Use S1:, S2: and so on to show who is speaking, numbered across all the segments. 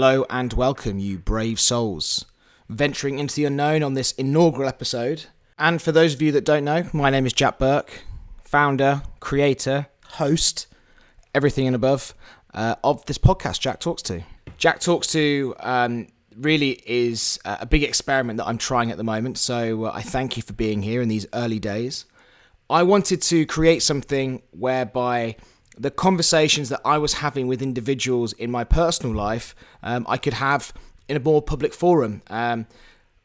S1: Hello and welcome, you brave souls. Venturing into the unknown on this inaugural episode. And for those of you that don't know, my name is Jack Burke, founder, creator, host, everything and above uh, of this podcast, Jack Talks To. Jack Talks To um, really is a big experiment that I'm trying at the moment, so uh, I thank you for being here in these early days. I wanted to create something whereby the conversations that I was having with individuals in my personal life, um, I could have in a more public forum. Um,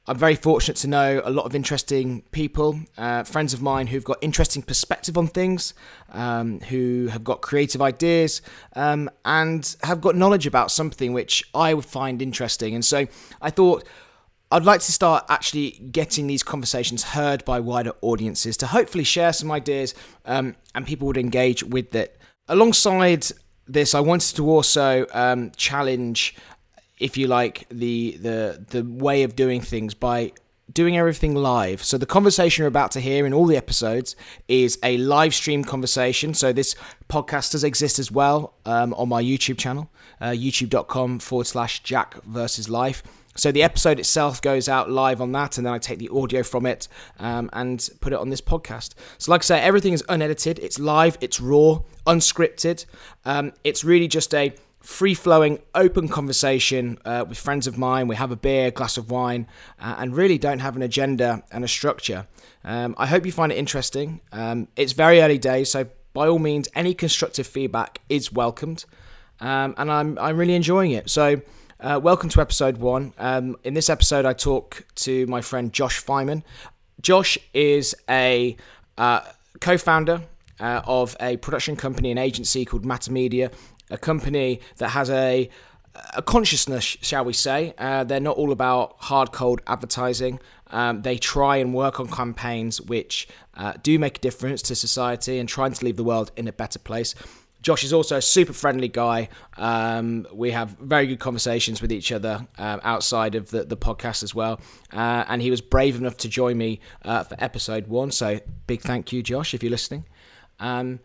S1: I'm very fortunate to know a lot of interesting people, uh, friends of mine who've got interesting perspective on things, um, who have got creative ideas, um, and have got knowledge about something which I would find interesting. And so I thought I'd like to start actually getting these conversations heard by wider audiences to hopefully share some ideas um, and people would engage with it. Alongside this, I wanted to also um, challenge, if you like, the the the way of doing things by doing everything live. So the conversation you're about to hear in all the episodes is a live stream conversation. So this podcast does exist as well um, on my YouTube channel, uh, youtube.com forward slash Jack versus Life. So the episode itself goes out live on that, and then I take the audio from it um, and put it on this podcast. So, like I say, everything is unedited. It's live. It's raw, unscripted. Um, it's really just a free-flowing, open conversation uh, with friends of mine. We have a beer, glass of wine, uh, and really don't have an agenda and a structure. Um, I hope you find it interesting. Um, it's very early days, so by all means, any constructive feedback is welcomed, um, and I'm I'm really enjoying it. So. Uh, welcome to episode one. Um, in this episode, I talk to my friend Josh Feynman. Josh is a uh, co founder uh, of a production company and agency called Matter Media, a company that has a a consciousness, shall we say. Uh, they're not all about hard cold advertising. Um, they try and work on campaigns which uh, do make a difference to society and trying to leave the world in a better place. Josh is also a super friendly guy. Um, we have very good conversations with each other um, outside of the, the podcast as well. Uh, and he was brave enough to join me uh, for episode one. So big thank you, Josh, if you're listening. Um,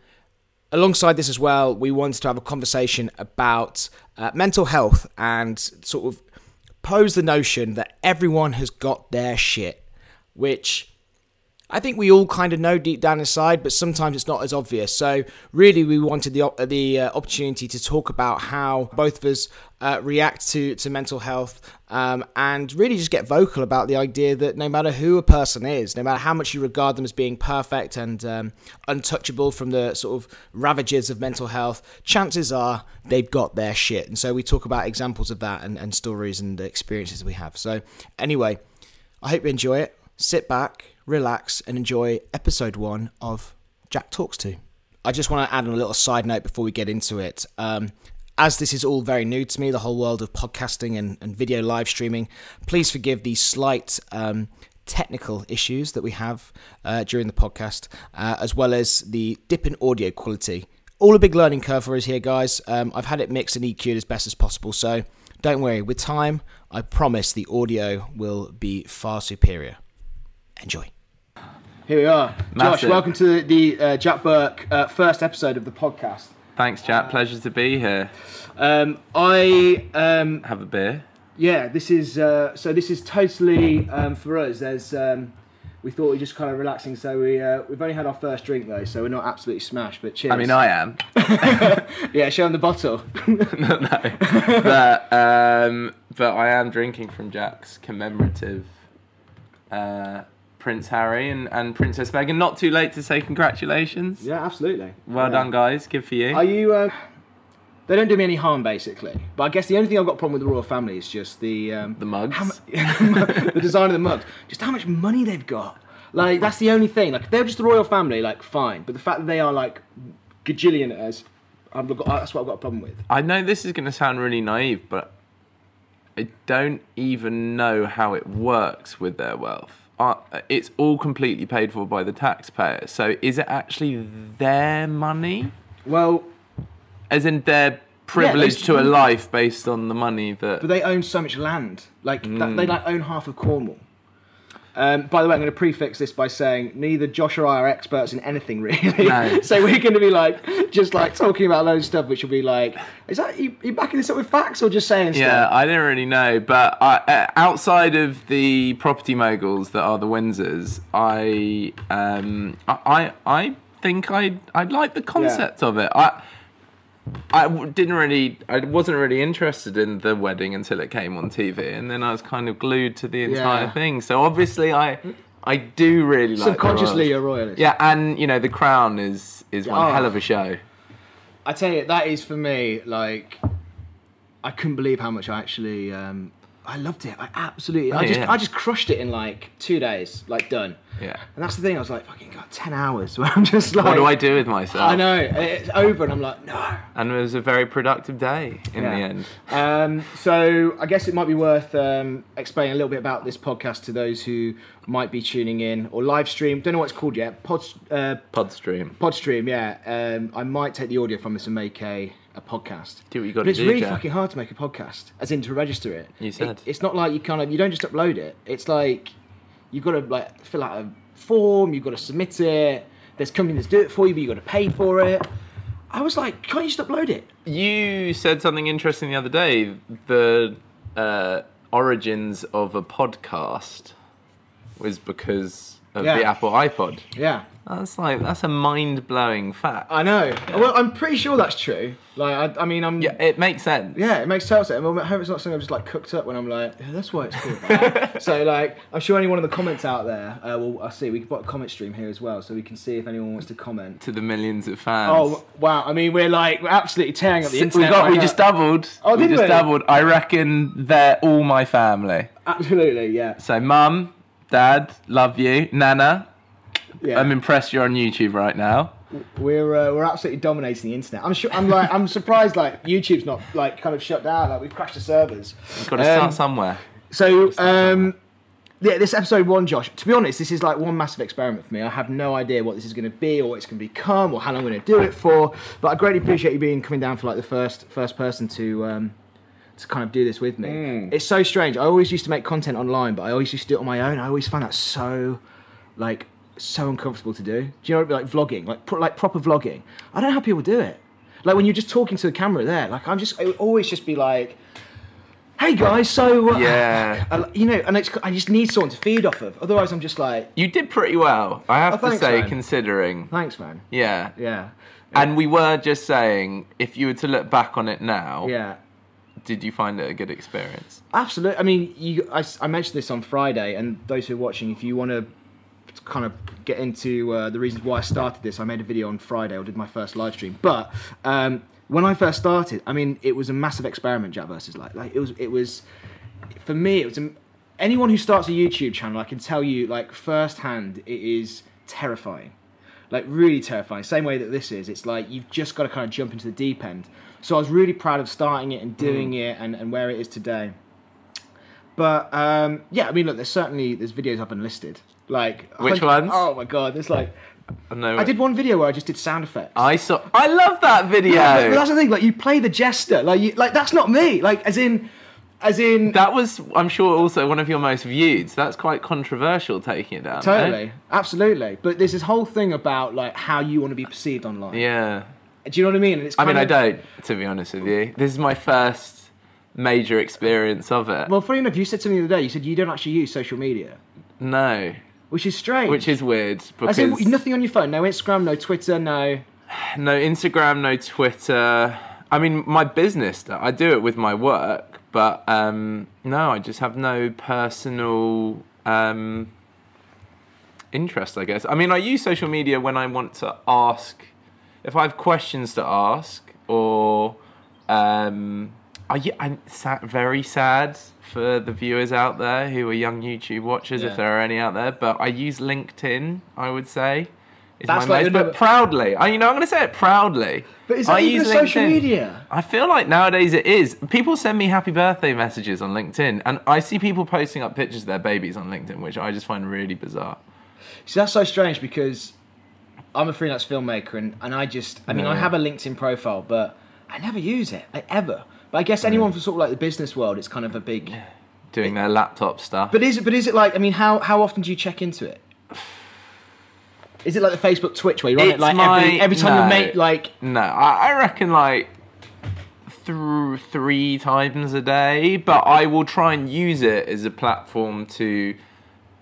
S1: alongside this as well, we wanted to have a conversation about uh, mental health and sort of pose the notion that everyone has got their shit, which I think we all kind of know deep down inside, but sometimes it's not as obvious. So really, we wanted the the uh, opportunity to talk about how both of us uh, react to to mental health, um, and really just get vocal about the idea that no matter who a person is, no matter how much you regard them as being perfect and um, untouchable from the sort of ravages of mental health, chances are they've got their shit. And so we talk about examples of that and, and stories and experiences we have. So anyway, I hope you enjoy it. Sit back relax, and enjoy episode one of Jack Talks To. I just want to add a little side note before we get into it. Um, as this is all very new to me, the whole world of podcasting and, and video live streaming, please forgive the slight um, technical issues that we have uh, during the podcast, uh, as well as the dip in audio quality. All a big learning curve for us here, guys. Um, I've had it mixed and EQ'd as best as possible, so don't worry. With time, I promise the audio will be far superior. Enjoy. Here we are. Massive. Josh, welcome to the uh, Jack Burke uh, first episode of the podcast.
S2: Thanks, Jack. Pleasure to be here.
S1: Um, I um,
S2: have a beer.
S1: Yeah, this is uh, so. This is totally um, for us. There's um, we thought we just kind of relaxing, so we uh, we've only had our first drink though, so we're not absolutely smashed. But cheers.
S2: I mean, I am.
S1: yeah, show them the bottle.
S2: no, no, but um, but I am drinking from Jack's commemorative uh, Prince Harry and, and Princess Meghan. Not too late to say congratulations.
S1: Yeah, absolutely.
S2: Well
S1: yeah.
S2: done, guys. Good for you.
S1: Are you? Uh, they don't do me any harm, basically. But I guess the only thing I've got a problem with the royal family is just the um,
S2: the mugs,
S1: the design of the mugs, just how much money they've got. Like that's the only thing. Like they're just the royal family, like fine. But the fact that they are like gajillionaires, I've got, that's what I've got a problem with.
S2: I know this is going to sound really naive, but I don't even know how it works with their wealth are, it's all completely paid for by the taxpayer. So is it actually their money?
S1: Well,
S2: as in their privilege yeah, to a life based on the money that.
S1: But they own so much land. Like mm. that, they like own half of Cornwall. Um, by the way, I'm going to prefix this by saying neither Josh or I are experts in anything really.
S2: No.
S1: so we're going to be like just like talking about loads of stuff, which will be like, is that you, you backing this up with facts or just saying stuff?
S2: Yeah,
S1: stuff?
S2: I don't really know, but I, uh, outside of the property moguls that are the Windsors, I um, I I I think I I like the concept of it. I I didn't really, I wasn't really interested in the wedding until it came on TV, and then I was kind of glued to the entire
S1: Yeah.
S2: thing. So obviously, I I do really like
S1: Subconsciously, you're a royalist.
S2: Yeah, and you know, The Crown is is one
S1: Oh.
S2: hell of a show.
S1: I tell you, that is for me like I couldn't believe how much I actually um, I loved it. I absolutely, I
S2: Oh,
S1: just,
S2: yeah.
S1: I just crushed it in like two days, like done.
S2: Yeah.
S1: And that's the thing. I was like, fucking god, ten hours. Where I'm just like,
S2: What do I do with myself?
S1: I know it's over, and I'm like, no.
S2: And it was a very productive day in
S1: Yeah.
S2: the end.
S1: Um, so I guess it might be worth um, explaining a little bit about this podcast to those who might be tuning in or live stream. Don't know what it's called yet. Pod, uh,
S2: Podstream.
S1: Podstream, yeah. Um, I might take the audio from this and make a, a podcast.
S2: Do what you got
S1: But
S2: to
S1: it's really
S2: Jack.
S1: fucking hard to make a podcast, as in to register it.
S2: You
S1: It- it's not like you kind of you don't just upload it. It's like you've got to like fill out a form. You've got to submit it. There's companies that do it for you, but you've got to pay for it. I was like, can't you just upload it?
S2: You said something interesting the other day. The uh, origins of a podcast was because of
S1: Yeah.
S2: the Apple iPod.
S1: Yeah.
S2: That's like that's a mind blowing fact.
S1: I know. Well, I'm pretty sure that's true. Like, I, I mean, I'm.
S2: yeah, it makes sense.
S1: Yeah, it makes total sense. Well, I hope it's not something I've just like cooked up when I'm like, yeah, that's why it's called that. so like, I'm sure any one of the comments out there, uh, well, I'll see. we've got a comment stream here as well, so we can see if anyone wants to comment.
S2: To the millions of fans.
S1: Oh wow! I mean, we're like we're absolutely tearing up the
S2: we
S1: internet.
S2: got.
S1: right
S2: We
S1: now.
S2: just doubled.
S1: Oh, did we
S2: just
S1: we?
S2: doubled. I reckon they're all my family.
S1: absolutely, yeah,
S2: So, mum, dad, love you. Nana,
S1: yeah.
S2: I'm impressed you're on YouTube right now.
S1: we're uh, we're absolutely dominating the internet. I'm sure. I'm like I'm surprised like YouTube's not like kind of shut down. Like we've crashed the servers.
S2: Got to start
S1: Um,
S2: somewhere.
S1: So, um, yeah, this episode one, Josh. To be honest, this is like one massive experiment for me. I have no idea what this is going to be, or what it's going to become, or how long I'm going to do it for. But I greatly appreciate you being coming down for like the first first person to um, to kind of do this with me. It's so strange. I always used to make content online, but I always used to do it on my own. I always found that so like so uncomfortable to do. Do you know what like vlogging, like pro- like proper vlogging? I don't know how people do it. Like when you're just talking to the camera there, like I'm just, I would always just be like, "Hey guys, so uh,
S2: Yeah.
S1: I- you know," and it's I just need someone to feed off of. Otherwise, I'm just like,
S2: You did pretty well, I have
S1: Oh,
S2: to
S1: thanks,
S2: say,
S1: man.
S2: considering.
S1: "Thanks, man."
S2: Yeah.
S1: Yeah,
S2: And we were just saying, if you were to look back on it now,
S1: yeah.
S2: did you find it a good experience?
S1: Absolutely. I mean, you. I, I mentioned this on Friday, and those who are watching, if you want to kind of get into uh, the reasons why I started this, I made a video on Friday. I did my first live stream, but um, when I first started, I mean, it was a massive experiment. Jack versus like, like it was. It was for me. It was. A, anyone who starts a YouTube channel, I can tell you, like firsthand, it is terrifying. Like really terrifying. Same way that this is. It's like you've just got to kind of jump into the deep end. So I was really proud of starting it and doing it and, and where it is today. But um, yeah, I mean, look, there's certainly there's videos I've unlisted. Like
S2: Which ones?
S1: Oh my god, there's like
S2: No,
S1: I did one video where I just did sound effects.
S2: I saw. I love that video.
S1: Yeah, but that's the thing. Like you play the jester. Like you, like that's not me. Like as in, as in.
S2: that was, I'm sure, also one of your most viewed. So that's quite controversial, taking it down.
S1: Totally, eh? absolutely. But there's this whole thing about like how you want to be perceived online.
S2: Yeah.
S1: Do you know what I mean? And it's
S2: I mean,
S1: kind
S2: I don't, to be honest with you. This is my first major experience of it.
S1: Well, funny enough, you said to me the other day. You said you don't actually use social media,
S2: no,
S1: which is strange.
S2: which is weird
S1: As
S2: because
S1: in, nothing on your phone. No Instagram, no Twitter, no.
S2: no Instagram, no Twitter. I mean, my business, I do it with my work, but um, no, I just have no personal um, interest, I guess. I mean, I use social media when I want to ask, if I have questions to ask, or um, I, I'm sad, very sad for the viewers out there who are young YouTube watchers,
S1: Yeah.
S2: if there are any out there, but I use LinkedIn, I would say. Is
S1: That's
S2: my most, but proudly. I, you know, I'm going to say it proudly.
S1: But is that
S2: I
S1: even
S2: use
S1: social
S2: LinkedIn.
S1: media?
S2: I feel like nowadays it is. People send me happy birthday messages on LinkedIn, and I see people posting up pictures of their babies on LinkedIn, which I just find really bizarre.
S1: See, that's so strange because I'm a freelance filmmaker and, and I just, I mean, I have a LinkedIn profile, but I never use it, like, ever. But I guess anyone from sort of like the business world, it's kind of a big,
S2: doing their laptop stuff.
S1: But is it? But is it like? I mean, how how often do you check into it? Is it like the Facebook Twitch where you're on it
S2: It's
S1: like
S2: my-
S1: every every time
S2: no.
S1: you make like?
S2: No, I, I reckon like through three times a day, but I will try and use it as a platform to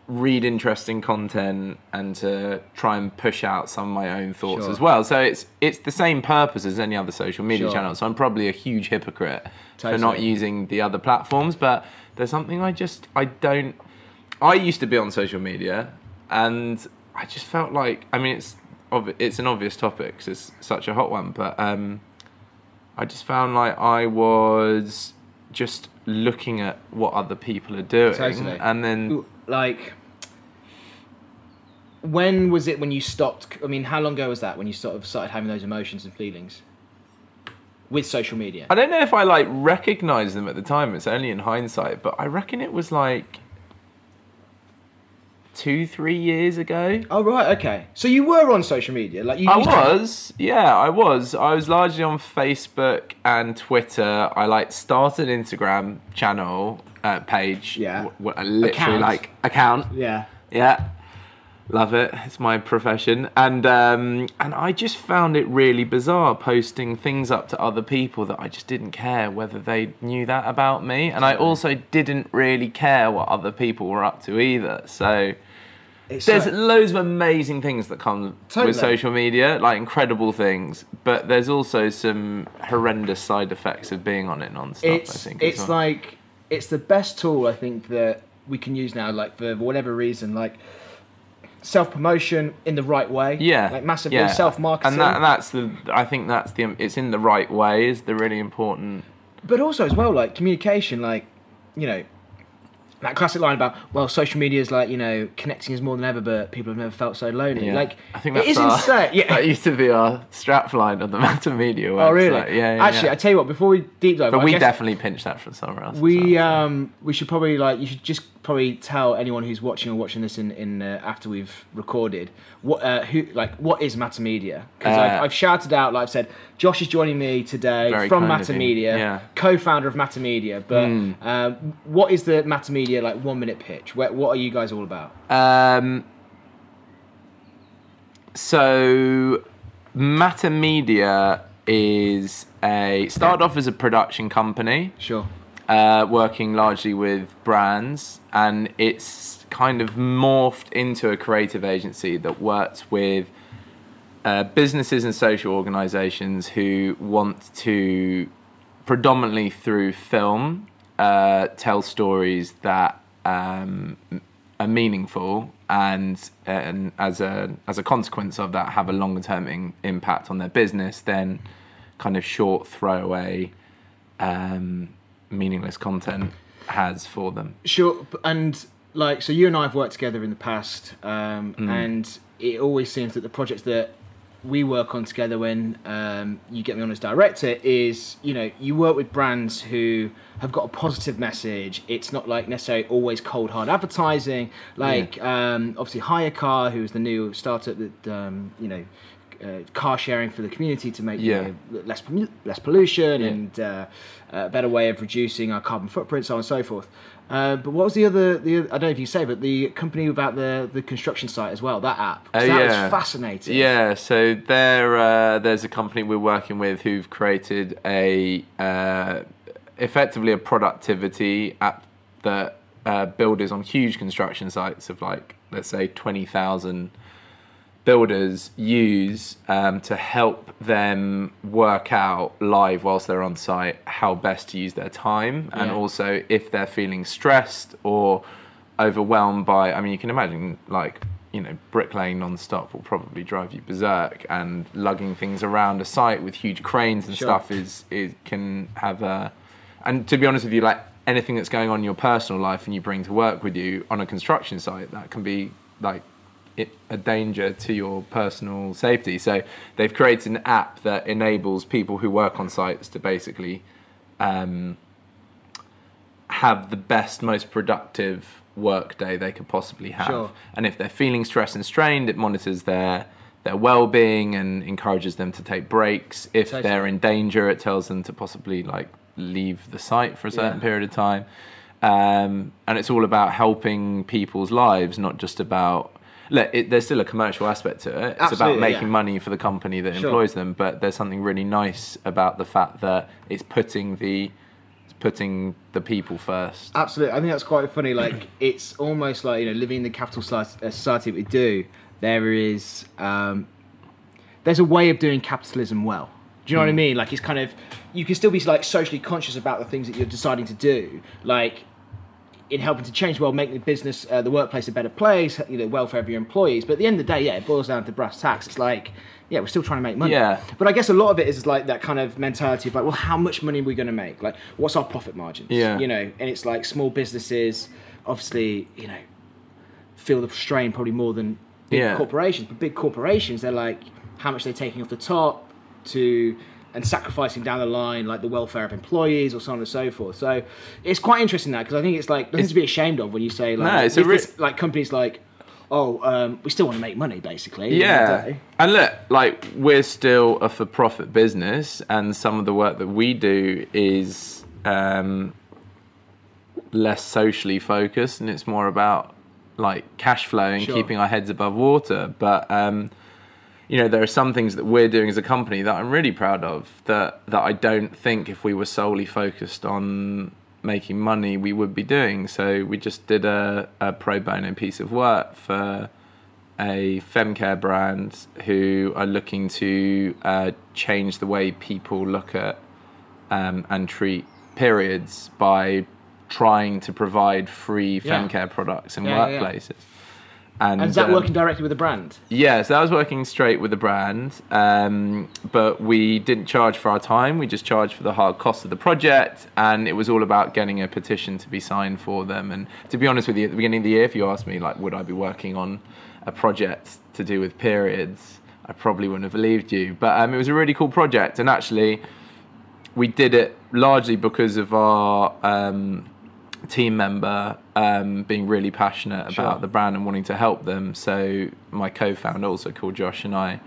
S2: read interesting content and to try and push out some of my own thoughts
S1: Sure.
S2: as well. So it's it's the same purpose as any other social media
S1: Sure.
S2: channel. So I'm probably a huge hypocrite for not using the other platforms, but there's something I just I don't I used to be on social media and I just felt like I mean it's it's an obvious topic cuz it's such a hot one, but um, I just found like I was just looking at what other people are doing,
S1: Totally.
S2: and then
S1: like when was it when you stopped i mean how long ago was that when you sort of started having those emotions and feelings with social media
S2: I don't know if I like recognized them at the time. It's only in hindsight, but I reckon it was like two, three years ago.
S1: oh right okay so you were on social media like you
S2: I
S1: used to-
S2: was, yeah, I was. I was largely on Facebook and Twitter. I like started Instagram channel uh, page.
S1: Yeah.
S2: w- w- literally
S1: Account.
S2: like account.
S1: yeah
S2: Yeah, love it. It's my profession, and um, and I just found it really bizarre posting things up to other people that I just didn't care whether they knew that about me, and I also didn't really care what other people were up to either. So
S1: it's
S2: there's
S1: like-
S2: loads of amazing things that come
S1: Totally.
S2: with social media, like incredible things, but there's also some horrendous side effects of being on it non-stop. I think
S1: it's
S2: well.
S1: like it's the best tool I think that we can use now. Like for whatever reason, like self promotion in the right way.
S2: yeah,
S1: like massively
S2: yeah.
S1: self marketing.
S2: and that, and that's the. I think that's the. It's in the right way is the really important.
S1: but also as well like communication like you know that classic line about well social media is like you know connecting is more than ever but people have never felt so lonely
S2: Yeah.
S1: like
S2: I think
S1: it
S2: that's
S1: is
S2: our,
S1: insane yeah
S2: That used to be our strap line on the Matter Media.
S1: oh really.
S2: Yeah, yeah,
S1: actually
S2: yeah.
S1: i tell you what before we deep dive
S2: but we definitely pinched that from somewhere else.
S1: we
S2: well.
S1: um we should probably like you should just probably tell anyone who's watching or watching this in in uh, after we've recorded what uh, who like what is Matter Media? Because
S2: Uh,
S1: I've, I've shouted out like I've said Josh is joining me today from Matter Media
S2: yeah.
S1: co-founder of Matter Media but
S2: Mm.
S1: uh, what is the Matter Media like one minute pitch? Where, what are you guys all about?
S2: Um, so, Matter Media is a started off as a production company,
S1: sure
S2: uh, working largely with brands, and it's kind of morphed into a creative agency that works with uh, businesses and social organizations who want to predominantly through film uh, tell stories that um, are meaningful and and as a as a consequence of that have a longer term in, impact on their business than kind of short throwaway um, meaningless content has for them.
S1: Sure, and like so, you and I have worked together in the past, um,
S2: Mm.
S1: and it always seems that the projects that we work on together when um, you get me on as director is you know you work with brands who have got a positive message it's not like necessarily always cold hard advertising like um, obviously HiyaCar who's the new startup that um, you know uh, car sharing for the community to make you know, less less pollution
S2: Yeah.
S1: and uh, a better way of reducing our carbon footprint, so on and so forth. Uh, but what was the other? The I don't know if you say, but the company about the the construction site as well. That app.
S2: Oh,
S1: that
S2: yeah.
S1: was fascinating.
S2: Yeah, so there, uh, there's a company we're working with who've created a uh, effectively a productivity app that uh, builders on huge construction sites of like let's say twenty thousand builders use um, to help them work out live whilst they're on site how best to use their time and
S1: Yeah.
S2: also if they're feeling stressed or overwhelmed by i mean you can imagine like you know bricklaying non-stop will probably drive you berserk and lugging things around a site with huge cranes and
S1: Sure.
S2: stuff is is can have a and to be honest with you like anything that's going on in your personal life and you bring to work with you on a construction site that can be like it, a danger to your personal safety. So they've created an app that enables people who work on sites to basically um, have the best, most productive work day they could possibly have.
S1: Sure.
S2: And if they're feeling stressed and strained, it monitors their their well-being and encourages them to take breaks. If
S1: Totally.
S2: they're in danger, it tells them to possibly like leave the site for a certain
S1: Yeah.
S2: period of time. um, and it's all about helping people's lives, not just about. Look, it, there's still a commercial aspect to it. It's
S1: Absolutely,
S2: about making
S1: yeah.
S2: money for the company that
S1: Sure.
S2: employs them, but there's something really nice about the fact that it's putting the it's putting the people first.
S1: Absolutely, I think that's quite funny. Like it's almost like you know, living in the capital uh, society that we do. There is um, there's a way of doing capitalism well. Do you know what I mean? Like it's kind of you can still be like socially conscious about the things that you're deciding to do, like in helping to change the world, make the business, uh, the workplace a better place, you know, welfare of your employees. But at the end of the day, yeah, it boils down to brass tacks. It's like, yeah, we're still trying to make money.
S2: Yeah.
S1: But I guess a lot of it is like that kind of mentality of like, well, how much money are we going to make? Like, what's our profit margins?
S2: Yeah.
S1: You know, and it's like small businesses, obviously, you know, feel the strain probably more than big
S2: Yeah.
S1: corporations. But big corporations, they're like, how much they're taking off the top to and sacrificing down the line, like the welfare of employees or so on and so forth. So it's quite interesting that because I think it's like nothing to be ashamed of when you say like,
S2: No, it's a re-
S1: this- like companies like, oh, um, we still want to make money, basically. at the end of the
S2: Yeah, and look, like we're still a for-profit business, and some of the work that we do is um, less socially focused, and it's more about like cash flow and
S1: Sure.
S2: keeping our heads above water. But um, you know, there are some things that we're doing as a company that I'm really proud of. That that I don't think if we were solely focused on making money, we would be doing. So we just did a, a pro bono piece of work for a femcare brand who are looking to uh, change the way people look at um, and treat periods by trying to provide free
S1: Yeah.
S2: femcare products in
S1: Yeah, yeah, yeah.
S2: And,
S1: And is that
S2: um,
S1: working directly with the brand?
S2: yeah, so that was working straight with the brand, um, but we didn't charge for our time. We just charged for the hard cost of the project, and it was all about getting a petition to be signed for them. And to be honest with you, at the beginning of the year, if you asked me, like, would I be working on a project to do with periods, I probably wouldn't have believed you. But um, it was a really cool project, and actually, we did it largely because of our um, team member um, being really passionate
S1: Sure.
S2: about the brand and wanting to help them. So my co-founder, also called Josh, and I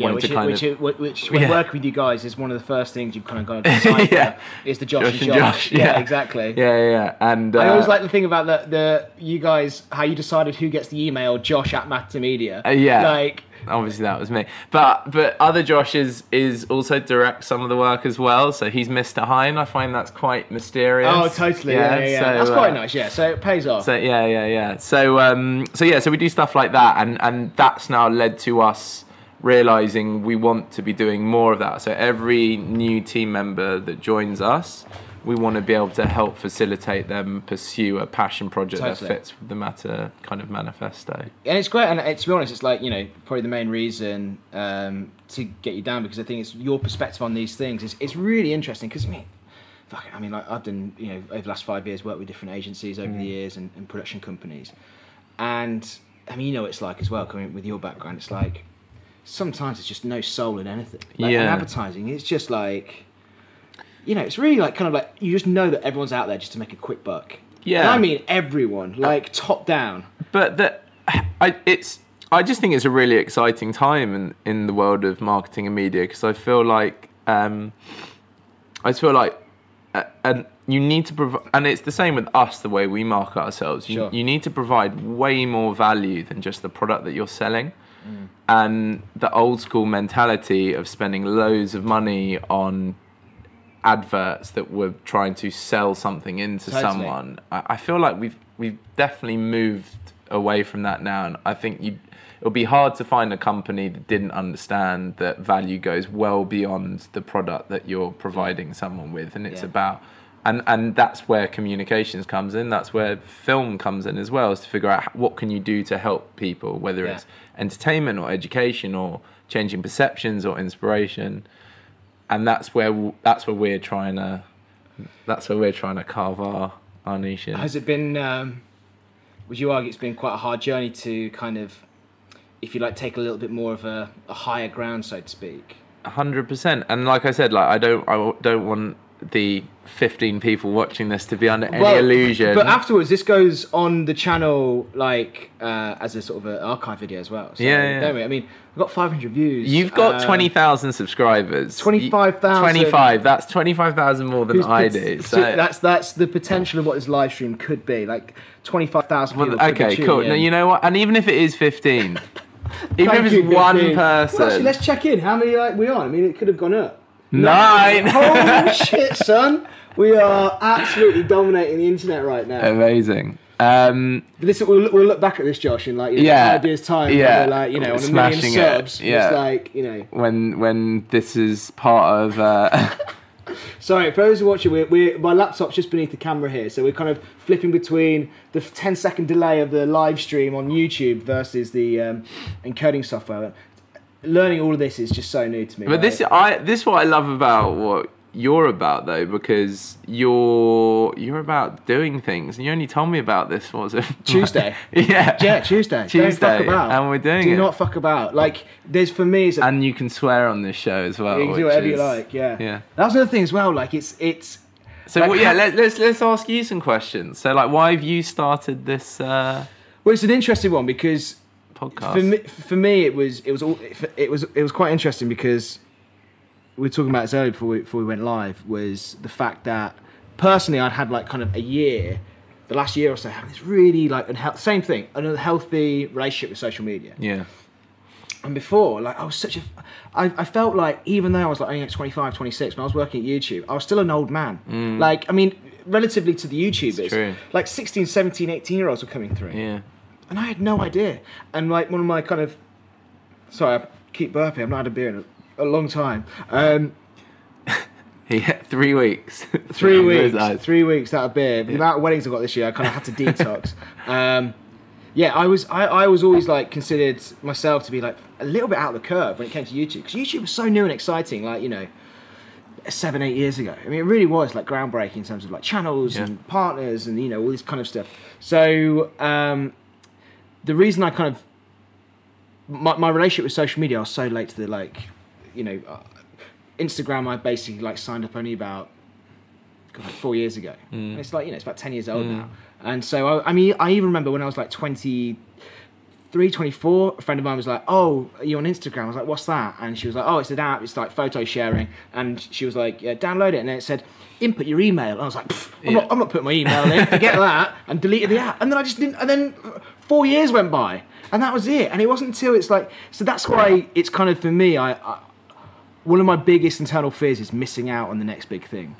S1: Yeah, which,
S2: to
S1: is,
S2: kind
S1: which,
S2: of
S1: which, which when
S2: Yeah.
S1: working with you guys is one of the first things you've kind of got to decide
S2: Yeah.
S1: is the Josh,
S2: Josh
S1: and Josh.
S2: Josh,
S1: Yeah,
S2: yeah.
S1: exactly.
S2: yeah, yeah, yeah. And uh,
S1: I always like the thing about the, the you guys how you decided who gets the email Josh at Media.
S2: Uh, yeah.
S1: Like
S2: obviously that was me, but but other Josh is is also directs some of the work as well. So he's Mr. Hine. I find that's quite mysterious.
S1: oh totally yeah yeah, yeah.
S2: so,
S1: that's quite
S2: uh,
S1: nice yeah so it pays off.
S2: So yeah, yeah, yeah. So um, so yeah, so we do stuff like that, and and that's now led to us realizing we want to be doing more of that. So every new team member that joins us, we want to be able to help facilitate them pursue a passion project
S1: Totally.
S2: that fits with the matter kind of manifesto.
S1: and it's great. And it's, to be honest, it's like you know probably the main reason um, to get you down because I think it's your perspective on these things. It's, it's really interesting because I mean, fuck, it, I mean, like I've done you know over the last five years worked with different agencies over the years and, and production companies, and I mean you know what it's like as well coming with your background. It's like sometimes it's just no soul in anything. Like,
S2: Yeah.
S1: Advertising, it's just like. You know, it's really like kind of like you just know that everyone's out there just to make a quick buck.
S2: Yeah.
S1: And I mean everyone, like top down.
S2: but that I it's I just think it's a really exciting time in in the world of marketing and media because I feel like um, I just feel like uh, and you need to provide and it's the same with us the way we market ourselves you,
S1: Sure.
S2: you need to provide way more value than just the product that you're selling and the old school mentality of spending loads of money on adverts that were trying to sell something into
S1: Totally.
S2: someone I, I feel like we've we've definitely moved away from that now and I think you it'll be hard to find a company that didn't understand that value goes well beyond the product that you're providing someone with and it's
S1: Yeah.
S2: about and and that's where communications comes in that's where film comes in as well is to figure out what can you do to help people whether
S1: Yeah.
S2: it's entertainment or education or changing perceptions or inspiration and that's where that's where we're trying to that's where we're trying to carve our our niche in.
S1: Has it been? Um, would you argue it's been quite a hard journey to kind of, if you like, take a little bit more of a, a higher ground, so to speak?
S2: hundred percent. And like I said, like I don't I don't want the 15 people watching this to be under any
S1: Well,
S2: illusion.
S1: But afterwards, this goes on the channel like uh, as a sort of an archive video as well. So,
S2: Yeah, yeah.
S1: Don't we? I mean, we've got 500 views.
S2: You've got
S1: Um,
S2: 20,000 subscribers.
S1: 25,000.
S2: 25. That's 25,000 more than I do.
S1: so that's that's the potential of what this live stream could be. Like 25,000
S2: Well,
S1: people. could be
S2: okay, cool.
S1: in.
S2: Now, you know what? And even if it is 15, even
S1: Thank
S2: if
S1: you,
S2: it's one
S1: 15.
S2: person.
S1: Well, actually, let's check in. How many like we on? I mean, it could have gone up.
S2: Nine.
S1: Holy shit, son! We are absolutely dominating the internet right now.
S2: Amazing. Um,
S1: this we'll, look- we'll look back at this, Josh, in like you know,
S2: Yeah.
S1: five years' time.
S2: Yeah.
S1: Like you know, on a million
S2: it.
S1: subs.
S2: Yeah.
S1: It's like you know.
S2: when when this is part of uh,
S1: Sorry, for those who are watching, we're, we're, my laptop's just beneath the camera here, so we're kind of flipping between the 10 second delay of the live stream on YouTube versus the um, encoding software. Learning all of this is just so new to me.
S2: But
S1: right?
S2: this I this is what I love about what you're about though because you're you're about doing things and you only told me about this was it
S1: Tuesday.
S2: yeah
S1: yeah, Tuesday. Don't
S2: Tuesday,
S1: fuck about.
S2: and we're doing
S1: Do
S2: it.
S1: not fuck about. Like, there's for me, a
S2: and you can swear on this show as well
S1: You can do whatever you like, yeah.
S2: yeah
S1: That's another thing as well. Like it's it's
S2: so
S1: Like
S2: well, yeah let, let's let's ask you some questions so like why have you started this uh,
S1: well, it's an interesting one because
S2: podcast
S1: for me, for me it was it was all it was it was quite interesting because we were talking about this earlier before we, before we went live was the fact that personally I'd had like kind of a year, the last year or so, having this really like unhealthy same thing, an unhealthy relationship with social media.
S2: yeah
S1: And before, like I was such a, I, I felt like even though I was like only at 25, 26, when I was working at YouTube, I was still an old man. Mm. Like, I mean, relatively to the YouTubers, like 16, 17, 18 year olds were coming through.
S2: yeah
S1: And I had no idea. And like one of my kind of, sorry, I keep burping, I've not had a beer in a, a long time. Um,
S2: yeah three weeks
S1: three weeks, three weeks out of beer. The amount of weddings I got this year, I kind of had to detox. um, yeah, I was, I, I was always like considered myself to be like a little bit out of the curve when it came to YouTube because YouTube was so new and exciting. Like you know, seven, eight years ago. I mean, it really was like groundbreaking in terms of like channels
S2: Yeah.
S1: and partners and you know all this kind of stuff. So um, the reason I kind of my, my relationship with social media, I was so late to the like, you know, uh, Instagram. I basically like signed up only about God, like four years ago. And it's like you know it's about ten years old now. And so I, I mean I even remember when I was like twenty. 324 a friend of mine was like oh are you on instagram? I was like what's that? And she was like oh it's an app. It's like photo sharing. And she was like yeah download it. And then it said input your email. And i was like I'm,
S2: Yeah.
S1: not, I'm not putting my email in. Forget that. And deleted the app. And then i just didn't and then four years went by and that was it. And it wasn't until it's like so that's why it's kind of for me i, I one of my biggest internal fears is missing out on the next big thing.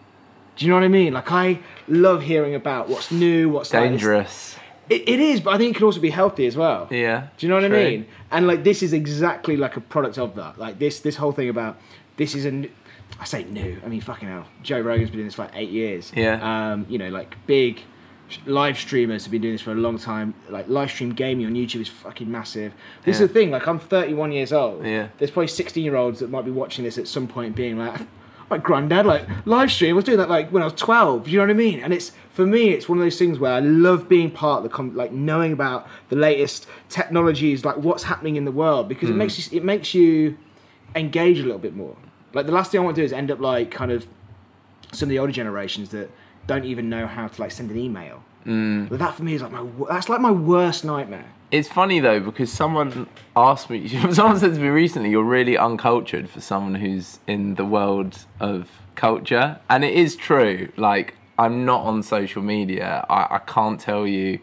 S1: Do you know what i mean? Like i love hearing about what's new what's like
S2: dangerous
S1: it, it is, but I think it can also be healthy as well.
S2: yeah
S1: Do you know what
S2: true.
S1: I mean? And like this is exactly like a product of that. Like this this whole thing about this is a new, I say new. I mean fucking hell. Joe Rogan's been doing this for like eight years.
S2: Yeah.
S1: Um, you know, like big live streamers have been doing this for a long time. Like live stream gaming on YouTube is fucking massive. This
S2: Yeah.
S1: is the thing. Like I'm 31 years old.
S2: Yeah.
S1: There's probably 16 year olds that might be watching this at some point, being like. Like granddad, like live stream. I was doing that like when I was twelve. You know what I mean? And it's for me, it's one of those things where I love being part of the com- like knowing about the latest technologies, like what's happening in the world, because it mm. makes you it makes you engage a little bit more. Like the last thing I want to do is end up like kind of some of the older generations that don't even know how to like send an email. Mm. That for me is like my that's like my worst nightmare.
S2: It's funny though because someone asked me. Someone said to me recently, "You're really uncultured for someone who's in the world of culture," and it is true. Like I'm not on social media. I, I can't tell you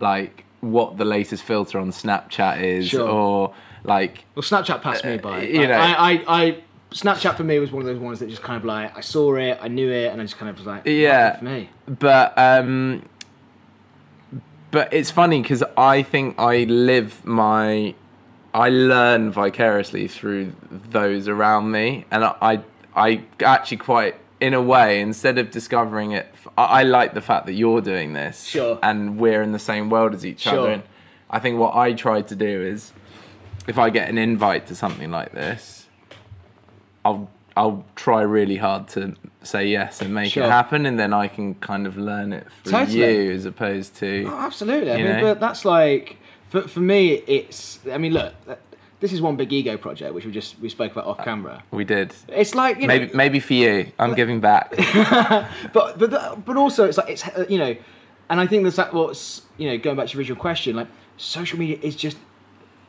S2: like what the latest filter on Snapchat is,
S1: Sure.
S2: or like
S1: Well, Snapchat passed me by.
S2: Uh, you
S1: Like,
S2: know-
S1: I, I, I Snapchat for me was one of those ones that just kind of like I saw it, I knew it, and I just kind of was like,
S2: Yeah.
S1: for me.
S2: but um but it's funny because i think i live my i learn vicariously through those around me and i i, I actually quite in a way instead of discovering it I, I like the fact that you're doing this
S1: Sure.
S2: and we're in the same world as each
S1: Sure.
S2: other and i think what i try to do is if i get an invite to something like this i'll I'll try really hard to say yes and make
S1: Sure.
S2: it happen, and then I can kind of learn it through
S1: Totally.
S2: you as opposed to
S1: Oh, absolutely. I mean,
S2: know?
S1: but that's like for for me, it's. I mean, look, this is one big ego project, which we just we spoke about off camera.
S2: We did.
S1: It's like you know,
S2: Maybe maybe for you, I'm giving back.
S1: but but but also it's like it's uh, you know, and I think that's what's you know going back to your original question, like social media is just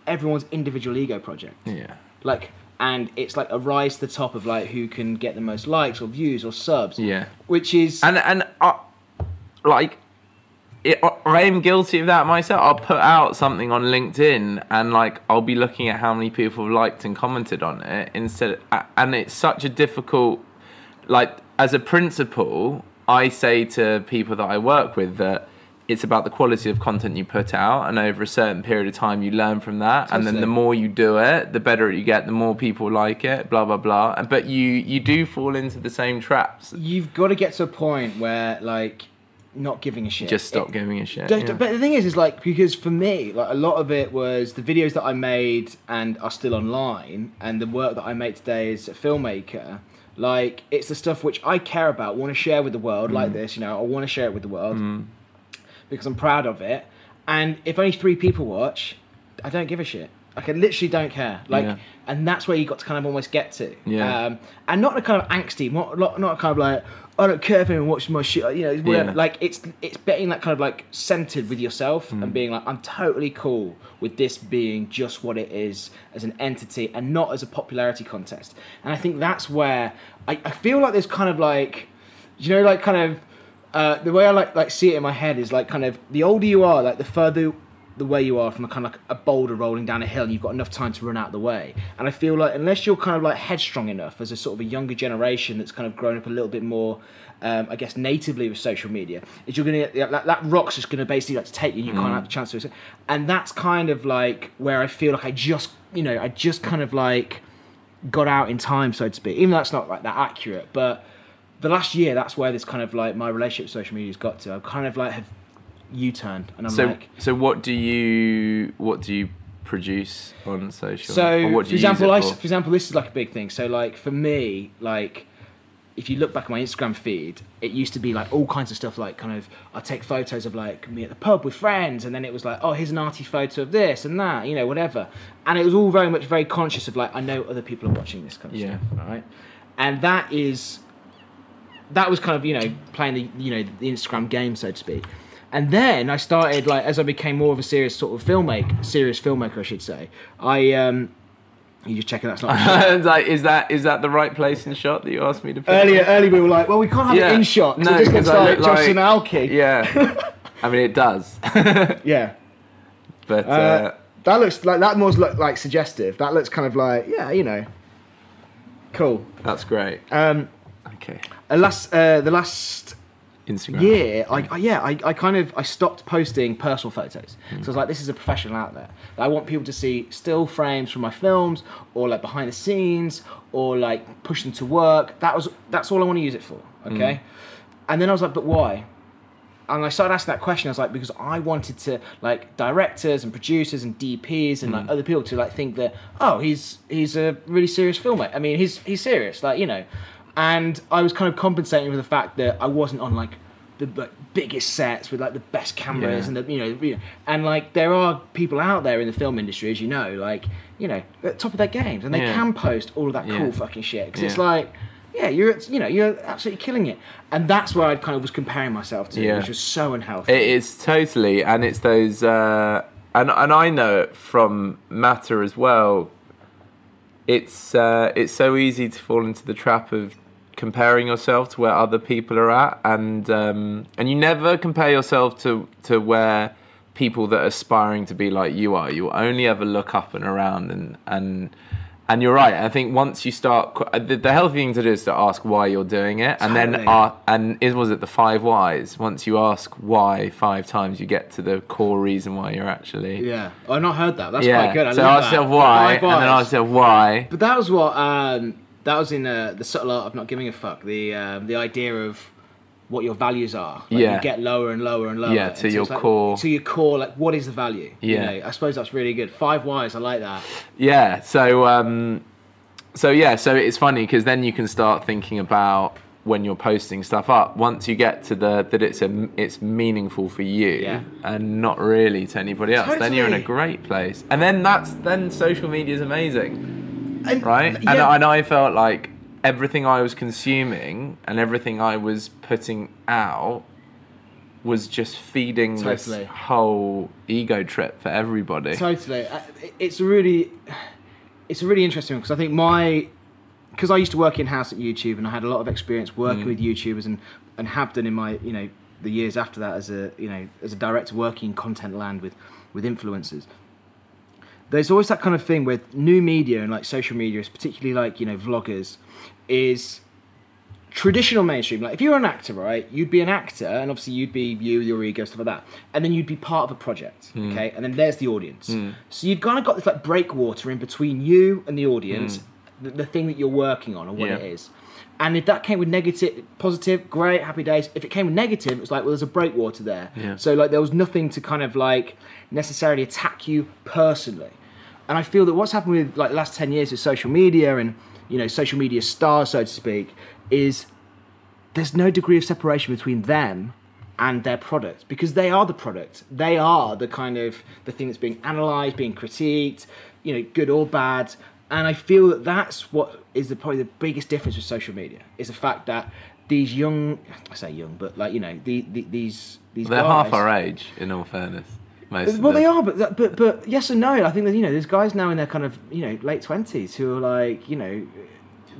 S1: everyone's individual ego project.
S2: yeah.
S1: Like, and it's like a rise to the top of like who can get the most likes or views or subs.
S2: Yeah.
S1: Which is
S2: And and uh, like, it, I am guilty of that myself. I'll put out something on LinkedIn and like I'll be looking at how many people have liked and commented on it instead, and it's such a difficult. Like as a principle, I say to people that I work with that. It's about the quality of content you put out, and over a certain period of time, you learn from that. And then the more you do it, the better you get. The more people like it, blah blah blah. And- But you you do fall into the same traps.
S1: you've got to get to a point where like not giving a shit.
S2: Just stop
S1: It-
S2: giving a shit. Yeah.
S1: But the thing is, is like because for me, like a lot of it was the videos that I made and are still online, and the work that I make today as a filmmaker. Like it's the stuff which I care about, want to share with the world,
S2: Mm.
S1: like this. You know, I want to share it with the world because I'm proud of it. And if only three people watch, I don't give a shit. Like I literally don't care. Like,
S2: Yeah.
S1: and that's where you got to kind of almost get to.
S2: Yeah.
S1: Um, and not a kind of angsty, not not, kind of like I don't care if anyone watches my shit. You know.
S2: Yeah.
S1: like it's it's being that kind of like centered with yourself
S2: Mm.
S1: and being like I'm totally cool with this being just what it is as an entity and not as a popularity contest. And I think that's where I, I feel like there's kind of like you know like kind of uh, the way I like like see it in my head is like kind of the older you are, like the further the way you are from a kind of like a boulder rolling down a hill, and you've got enough time to run out of the way. And I feel like unless you're kind of like headstrong enough as a sort of a younger generation that's kind of grown up a little bit more, um, I guess natively with social media, is you're gonna get, that, that rock's just gonna basically like take you, and you can't have a chance to. And that's kind of like where I feel like I just you know I just kind of like got out in time, so to speak. Even though that's not like that accurate, but the last year, that's where this kind of like my relationship with social media's got to. I've kind of like have U-turned, and I'm
S2: So,
S1: like,
S2: so what do you what do you produce on social?
S1: so for
S2: you
S1: example, I,
S2: it
S1: for example, this is like a big thing. So like for me, like if you look back at my Instagram feed, it used to be like all kinds of stuff, like kind of I take photos of like me at the pub with friends, and then it was like, oh, here's an arty photo of this and that, you know, whatever. And it was all very much very conscious of like I know other people are watching this kind of
S2: Yeah.
S1: stuff, right? And that is that was kind of you know playing the you know the Instagram game so to speak. And then I started like as I became more of a serious sort of filmmaker, serious filmmaker I should say. I um, you just checking that's not
S2: like, is that is that the right place in shot that you asked me to put?
S1: earlier. Earlier we were like, well, we can't have
S2: Yeah.
S1: it in shot. No,
S2: No,
S1: it just looks
S2: 'cause I
S1: like
S2: look
S1: Josh
S2: like-
S1: and Alki.
S2: Yeah, I mean it does,
S1: yeah.
S2: but uh,
S1: Uh, that looks like that more look like suggestive. That looks kind of like yeah, you know, cool.
S2: that's great.
S1: Um,
S2: Okay,
S1: uh, last uh, the last
S2: Instagram.
S1: year, I, I yeah, I, I kind of I stopped posting personal photos. So I was like, this is a professional out there. I want people to see still frames from my films, or like behind the scenes, or like push them to work. That was that's all I want to use it for. Okay, and then I was like, but why? And I started asking that question. I was like, because I wanted to like directors and producers and DPs and like other people to like think that oh he's he's a really serious filmmaker. I mean he's he's serious like you know, and I was kind of compensating for the fact that I wasn't on like the like, biggest sets with like the best cameras
S2: Yeah.
S1: and the you know, you know and like there are people out there in the film industry as you know like you know at the top of their games and they
S2: Yeah.
S1: can post all of that
S2: Yeah.
S1: cool fucking shit because it's like yeah, you're you know you're absolutely killing it, and that's where I kind of was comparing myself to, which was so unhealthy.
S2: It is totally, and it's those, uh, and and I know it from Matter as well. It's uh, it's so easy to fall into the trap of comparing yourself to where other people are at, and um, and you never compare yourself to to where people that are aspiring to be like you are. You'll only ever look up and around, and and and you're right. I think once you start, the, the healthy thing to do is to ask why you're doing it, and then uh, and is was it the five whys? Once you ask why five times, you get to the core reason why you're actually
S1: yeah, I've not heard that. That's
S2: yeah.
S1: quite good. I
S2: so ask yourself why, and then ask yourself why.
S1: But that was what um, that was in uh, the subtle art of not giving a fuck. The um, the idea of what your values are. Like
S2: Yeah.
S1: You get lower and lower and lower.
S2: Yeah, to your
S1: like-
S2: core.
S1: To your core, like what is the value? You
S2: Yeah.
S1: know, I suppose that's really good. Five whys. I like that.
S2: Yeah. So um, so yeah. So it's funny because then you can start thinking about when you're posting stuff up. Once you get to the that it's a it's meaningful for you
S1: Yeah.
S2: and not really to anybody else, then you're in a great place. And then that's then social media is amazing,
S1: And-
S2: right? And,
S1: yeah.
S2: and I felt like everything I was consuming and everything I was putting out was just feeding
S1: Totally.
S2: this whole ego trip for everybody.
S1: Totally. Uh, It's a really, it's a really interesting because I think my, because I used to work in house at YouTube and I had a lot of experience working
S2: Mm.
S1: with YouTubers and and have done in my you know the years after that as a you know as a director working in content land with with influencers. There's always that kind of thing with new media and like social media, particularly like you know vloggers, is traditional mainstream. Like if you're an actor, right, you'd be an actor, and obviously you'd be you your ego stuff like that, and then you'd be part of a project, hmm. okay, and then there's the audience. Hmm. So you've kind of got this like breakwater in between you and the audience, hmm. the, the thing that you're working on or what
S2: Yeah.
S1: it is. And if that came with negative, positive, great, happy days. If it came with negative, it was like, well, there's a breakwater there.
S2: Yeah.
S1: So like there was nothing to kind of like necessarily attack you personally. And I feel that what's happened with like the last ten years with social media and you know social media stars, so to speak, is there's no degree of separation between them and their product because they are the product. They are the kind of the thing that's being analysed, being critiqued, you know, good or bad. And I feel that that's what is the probably the biggest difference with social media is the fact that these young, I say young, but like you know, the, the, these these
S2: They're
S1: guys,
S2: half our age, in all fairness. Most of
S1: well, they are, but but but yes and no. I think that you know, there's guys now in their kind of you know late twenties who are like you know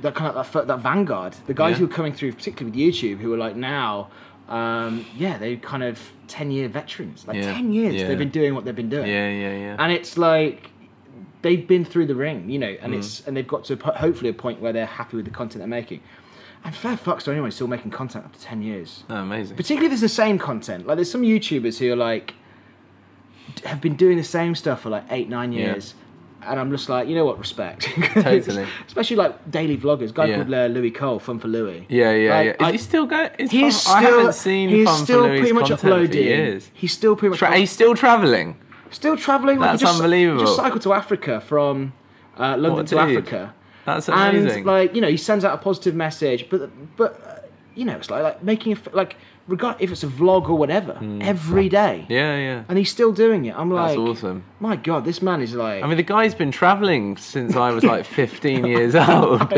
S1: that kind of that, that vanguard. The guys
S2: Yeah.
S1: who are coming through, particularly with YouTube, who are like now, um, yeah, they're kind of ten year veterans. Like
S2: Yeah.
S1: ten years
S2: Yeah.
S1: they've been doing what they've been doing,
S2: Yeah, yeah, yeah.
S1: and it's like they've been through the ring, you know,
S2: Mm.
S1: and it's and they've got to hopefully a point where they're happy with the content they're making. And fair fucks to anyone still making content after ten years
S2: oh, amazing.
S1: particularly if it's the same content. Like there's some YouTubers who are like have been doing the same stuff for like eight, nine
S2: Yeah.
S1: years. And I'm just like, you know what, respect.
S2: Totally.
S1: Especially like daily vloggers. Guy
S2: Yeah.
S1: called uh, Louis Cole, Fun for Louis.
S2: Yeah, yeah,
S1: Like,
S2: yeah. Is
S1: I-
S2: he still going?
S1: He's
S2: Fun-
S1: still,
S2: I haven't seen
S1: he's
S2: Fun
S1: still
S2: for Louis
S1: pretty much uploading. He's still pretty much
S2: Tra- he's still travelling.
S1: Still traveling.
S2: That's
S1: just,
S2: unbelievable.
S1: He just cycled to Africa from uh, London to. Africa.
S2: That's amazing.
S1: And like you know, he sends out a positive message, but but uh, you know, it's like like making a, like regard if it's a vlog or whatever every day,
S2: yeah, yeah.
S1: and he's still doing it. I'm
S2: That's
S1: like,
S2: awesome.
S1: my god, this man is like.
S2: I mean, the guy's been travelling since I was like 15 years old.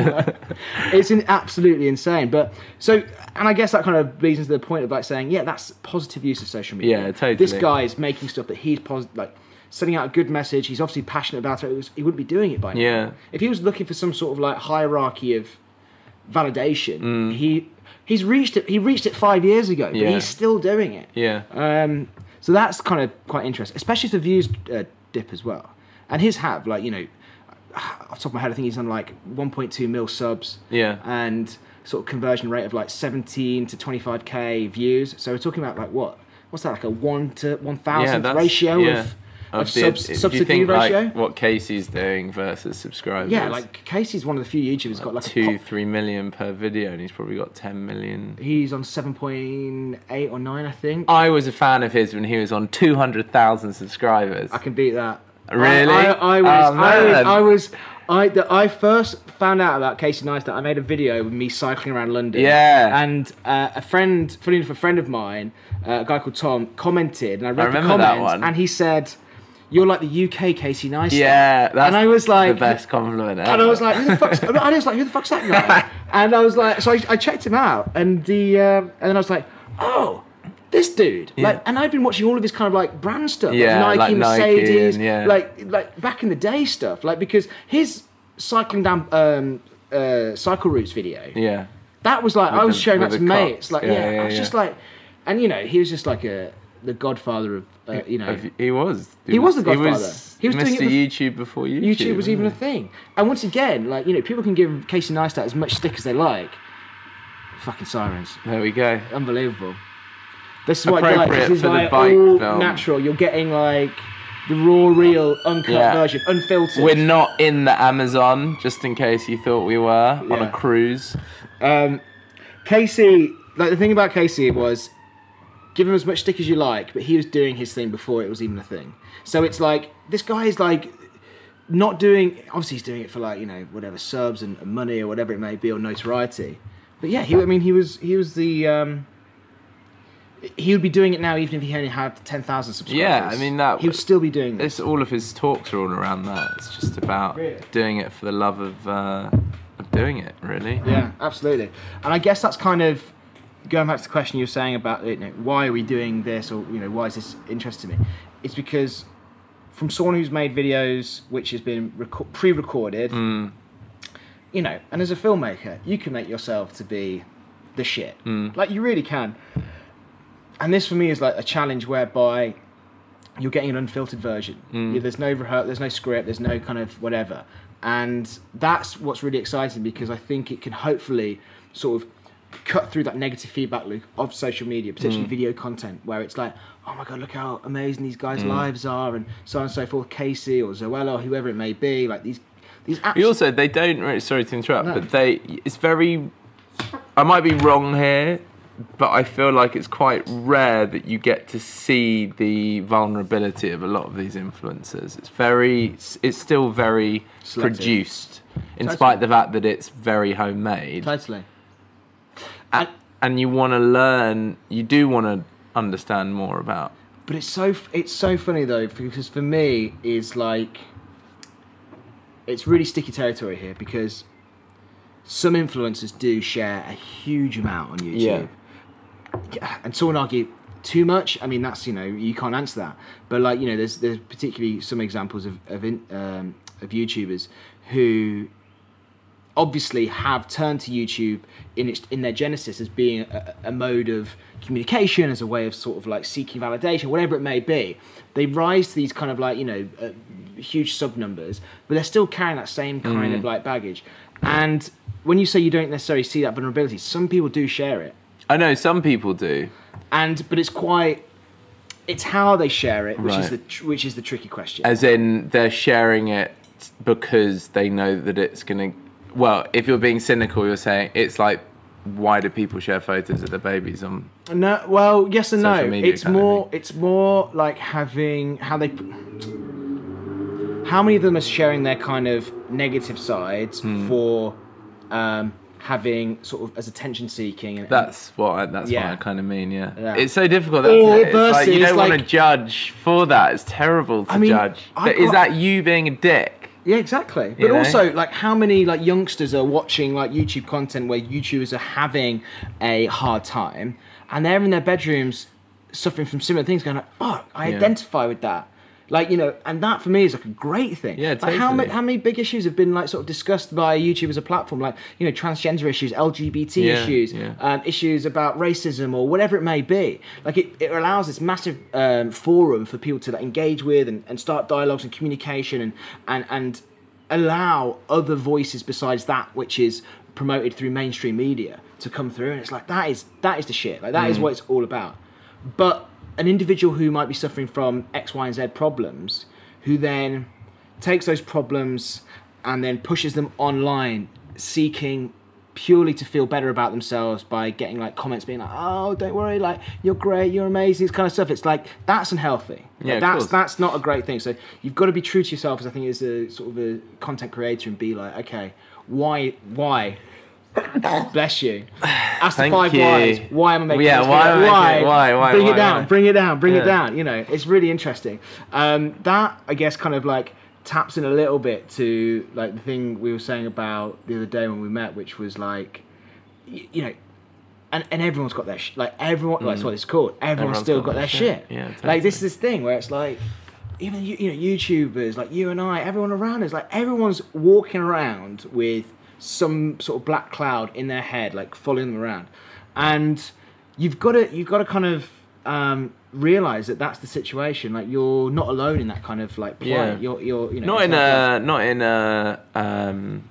S1: it's in, absolutely insane. But so, and I guess that kind of leads into the point of like saying, yeah, that's positive use of social media.
S2: Yeah, totally.
S1: This guy is making stuff that he's positive, like sending out a good message. He's obviously passionate about it. It was- He wouldn't be doing it by now.
S2: Yeah.
S1: If he was looking for some sort of like hierarchy of validation,
S2: Mm.
S1: he he's reached it. He reached it five years ago, but
S2: Yeah.
S1: he's still doing it.
S2: yeah.
S1: Um, so that's kind of quite interesting, especially if the views uh, dip as well. And his have like you know, off the top of my head, I think he's on like 1.2 mil subs.
S2: Yeah.
S1: And sort of conversion rate of like 17 to 25k views. So we're talking about like what? What's that like a one to 1,000
S2: that's-
S1: ratio
S2: yeah.
S1: of, of,
S2: the-
S1: subs,
S2: do
S1: subs
S2: you think
S1: ratio?
S2: like what Casey's doing versus subscribers?
S1: yeah, like Casey's one of the few YouTubers who's got like
S2: two,
S1: pop-
S2: three million per video, and he's probably got 10 million.
S1: He's on 7.8 or 9, I think.
S2: I was a fan of his when he was on 200,000 subscribers.
S1: I can beat that.
S2: Really?
S1: I, I, I was,
S2: Oh,
S1: I was. I was, I, the, I first found out about Casey Neistat. I made a video with me cycling around London.
S2: Yeah.
S1: And uh, a friend, funny enough, a friend of mine, uh, a guy called Tom, commented, and I read the
S2: remember that
S1: comments,
S2: one.
S1: and he said, "You're like the UK Casey Neistat."
S2: yeah, that's
S1: and I was like,
S2: the best compliment ever.
S1: and I was like, who the fuck's, and I was like, who the fuck's that guy? and I was like, so I, I checked him out, and the, um, and then I was like, oh, this dude. Like, and I've been watching all of his kind of like brand stuff,
S2: Yeah,
S1: like Nike,
S2: like Nike
S1: Mercedes,
S2: and, yeah.
S1: like like back in the day stuff, like because his cycling down um, uh, cycle routes video,
S2: yeah.
S1: that was like I was
S2: the-
S1: showing that to mates, like
S2: Yeah,
S1: yeah,
S2: yeah,
S1: I was
S2: yeah.
S1: just like, and you know, he was just like a the godfather of uh, you know.
S2: He was.
S1: He was the
S2: He
S1: Godfather.
S2: was,
S1: He was
S2: Mr.
S1: doing it
S2: YouTube before YouTube.
S1: YouTube was even a thing. And once again, like, you know, people can give Casey Neistat as much stick as they like. Fucking sirens.
S2: There we go.
S1: Unbelievable. This is what I like. This is
S2: for the
S1: like
S2: bike
S1: all
S2: film.
S1: natural. You're getting like the raw, real, uncut
S2: Yeah.
S1: version, unfiltered.
S2: We're not in the Amazon, just in case you thought we were on a cruise.
S1: Um, Casey, like the thing about Casey was, give him as much stick as you like, but he was doing his thing before it was even a thing. So it's like this guy is like not doing. Obviously, he's doing it for like you know whatever subs and, and money or whatever it may be or notoriety. But yeah, he. I mean, he was he was the. Um, he would be doing it now, even if he only had ten thousand subscribers.
S2: Yeah, I mean, that-
S1: he would still be doing this.
S2: It's all of his talks are all around that. It's just about
S1: Really?
S2: doing it for the love of uh, of doing it, really.
S1: Yeah, absolutely. And I guess that's kind of going back to the question you were saying about you know, why are we doing this or you know why is this interesting to me? It's because from someone who's made videos which has been reco- pre-recorded,
S2: Mm,
S1: you know, and as a filmmaker, you can make yourself to be the shit.
S2: Mm.
S1: Like you really can. And this for me is like a challenge whereby you're getting an unfiltered version.
S2: Mm.
S1: Yeah, there's no rehearsal, there's no script, there's no kind of whatever. And that's what's really exciting because I think it can hopefully sort of cut through that negative feedback loop of social media, particularly
S2: Mm.
S1: video content, where it's like, oh my god, look how amazing these
S2: Mm.
S1: guys' lives are, and so on and so forth. Casey or Zoella or whoever it may be, like these these
S2: But also, they don't. Really, sorry to interrupt,
S1: No.
S2: but they. It's very. I might be wrong here, but I feel like it's quite rare that you get to see the vulnerability of a lot of these influencers. It's very. It's still very
S1: Selective.
S2: produced, in
S1: Totally.
S2: spite of the fact that it's very homemade.
S1: Totally.
S2: And, and you want to learn. You do want to understand more about.
S1: But it's so it's so funny though because for me is like it's really sticky territory here because some influencers do share a huge amount on YouTube. Yeah. And someone argue too much. I mean, that's you know you can't answer that. But like you know, there's there's particularly some examples of of, in, um, of YouTubers who obviously have turned to YouTube in its in their genesis as being a, a mode of communication, as a way of sort of like seeking validation, whatever it may be. They rise to these kind of like you know uh, huge sub numbers, but they're still carrying that same kind of like baggage. And when you say you don't necessarily see that vulnerability, some people do share it,
S2: I know some people do.
S1: and but it's quite. It's how they share it, which is the tr- which is the tricky question.
S2: As in, they're sharing it because they know that it's gonna. Well, if you're being cynical, you're saying it's like, why do people share photos of their babies on?
S1: No, well, yes and no. It's more. It's more like having how they. How many of them are sharing their kind of negative sides
S2: Hmm.
S1: for um, having sort of as attention seeking? And,
S2: That's what I, that's
S1: Yeah.
S2: what I kind of mean. Yeah.
S1: Yeah.
S2: it's so difficult.
S1: Or
S2: Isn't it? It's like you don't want to judge for that. It's terrible to
S1: I mean,
S2: judge. But is that you being a dick?
S1: Yeah, exactly.
S2: You
S1: But
S2: know?
S1: also, like, how many like youngsters are watching like YouTube content where YouTubers are having a hard time, and they're in their bedrooms suffering from similar things, going, like, "Fuck, I
S2: Yeah.
S1: identify with that." Like you know, and that for me is like a great thing.
S2: Yeah,
S1: Like, how many how many big issues have been like sort of discussed by YouTube as a platform, like you know transgender issues, LGBT
S2: Yeah,
S1: issues,
S2: yeah.
S1: um, issues about racism or whatever it may be. Like it, it allows this massive um, forum for people to like, engage with and, and start dialogues and communication and, and and allow other voices besides that which is promoted through mainstream media to come through. And it's like that is that is the shit. Like that is what it's all about. But an individual who might be suffering from X, Y, and Z problems, who then takes those problems and then pushes them online, seeking purely to feel better about themselves by getting like comments being like, "Oh, don't worry, like you're great, you're amazing," this kind of stuff. It's like that's unhealthy.
S2: Yeah,
S1: Like, that's that's not a great thing. So you've got to be true to yourself, as I think as a sort of a content creator, and be like, okay, why, why? Bless you. Ask the
S2: Thank
S1: five
S2: you.
S1: whys. Why am I making
S2: Yeah,
S1: this
S2: why
S1: video? why?
S2: Why? Why?
S1: Bring
S2: Why?
S1: it down.
S2: Why?
S1: Bring it down. Bring
S2: Yeah.
S1: it down. You know, it's really interesting. Um, that I guess kind of like taps in a little bit to like the thing we were saying about the other day when we met, which was like, y- you know. And, and everyone's got their sh- like everyone like that's what it's called. Everyone's,
S2: Mm. Everyone's
S1: still
S2: got
S1: got,
S2: their
S1: their
S2: shit.
S1: shit.
S2: Yeah,
S1: Like this is this thing where it's like even you, you know YouTubers like you and I, everyone around us, like everyone's walking around with some sort of black cloud in their head, like following them around, and you've got to you've got to kind of um, realize that that's the situation. Like you're not alone in that kind of like plight.
S2: Yeah.
S1: You're you're you know
S2: not in a not in a um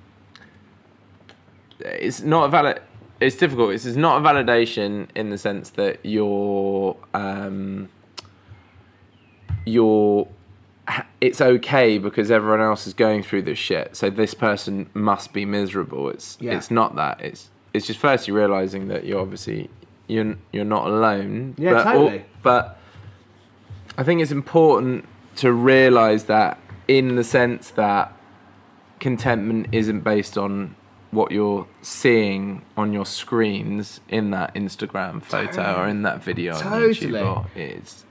S2: it's not a valid it's difficult it's, it's not a validation in the sense that you're um you're it's okay because everyone else is going through this shit so this person must be miserable. It's
S1: Yeah.
S2: it's not that. It's it's just firstly realizing that you're obviously you're you're not alone.
S1: Yeah,
S2: but al-
S1: totally.
S2: but I think it's important to realize that in the sense that contentment isn't based on what you're seeing on your screens in that Instagram photo or in that video on YouTube or is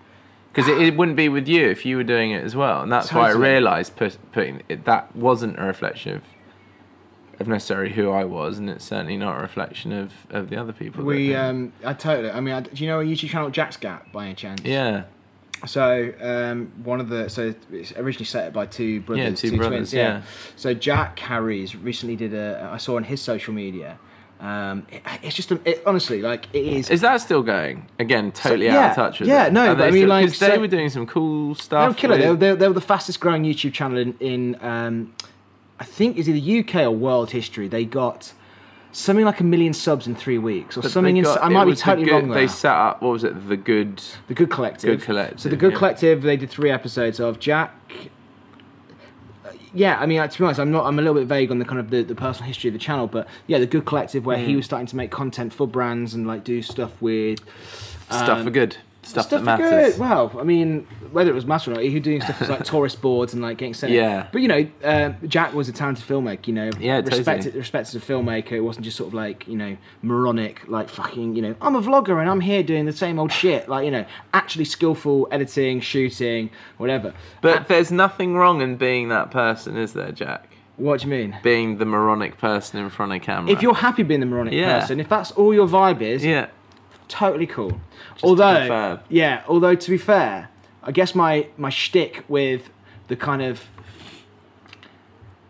S2: because it, it wouldn't be with you if you were doing it as well, and that's why I realised put, putting it, that wasn't a reflection of of necessarily who I was, and it's certainly not a reflection of, of the other people.
S1: We, um, I totally. I mean, I, do you know a YouTube channel JacksGap by any chance?
S2: yeah,
S1: So um, one of the so it's originally set up by two brothers, yeah,
S2: two brothers,
S1: twins.
S2: yeah.
S1: So Jack Harries recently did a. I saw on his social media. Um, it, it's just it, honestly like it is.
S2: is that still going? Again, totally
S1: yeah,
S2: out of touch with
S1: yeah,
S2: it.
S1: no, but
S2: they
S1: I mean,
S2: still-
S1: like,
S2: 'cause they were doing some cool
S1: They
S2: stuff.
S1: were killer. They were,
S2: with-
S1: they, were, they were the fastest growing YouTube channel in, in um, I think is either UK or world history. They got something like a million subs in three weeks or
S2: But
S1: something.
S2: they
S1: In, I might be
S2: was the
S1: totally
S2: good-
S1: wrong
S2: They set up what was it? The good.
S1: The Good Collective.
S2: Good Collective,
S1: So the Good
S2: yeah.
S1: Collective, they did three episodes of Jack. Yeah, I mean, uh, to be honest, I'm not. I'm a little bit vague on the kind of the, the personal history of the channel, but yeah, the Good Collective, where
S2: Mm.
S1: he was starting to make content for brands and like do stuff with
S2: Stuff
S1: um,
S2: for good. Stuff,
S1: stuff
S2: that matters.
S1: good. Well, I mean, whether it was matter or not, he was doing stuff like tourist boards and like getting sent.
S2: Yeah.
S1: But you know, uh, Jack was a talented filmmaker. You know,
S2: Yeah, totally.
S1: respected respected as a filmmaker. It wasn't just sort of like you know moronic, like fucking you know I'm a vlogger and I'm here doing the same old shit. Like you know, actually skillful editing, shooting, whatever.
S2: But there's nothing wrong in being that person, is there, Jack?
S1: What do you mean?
S2: Being the moronic person in front of camera.
S1: If you're happy being the moronic
S2: Yeah.
S1: person, if that's all your vibe is,
S2: yeah,
S1: totally cool.
S2: to
S1: although, yeah, although to be fair, I guess my my shtick with the kind of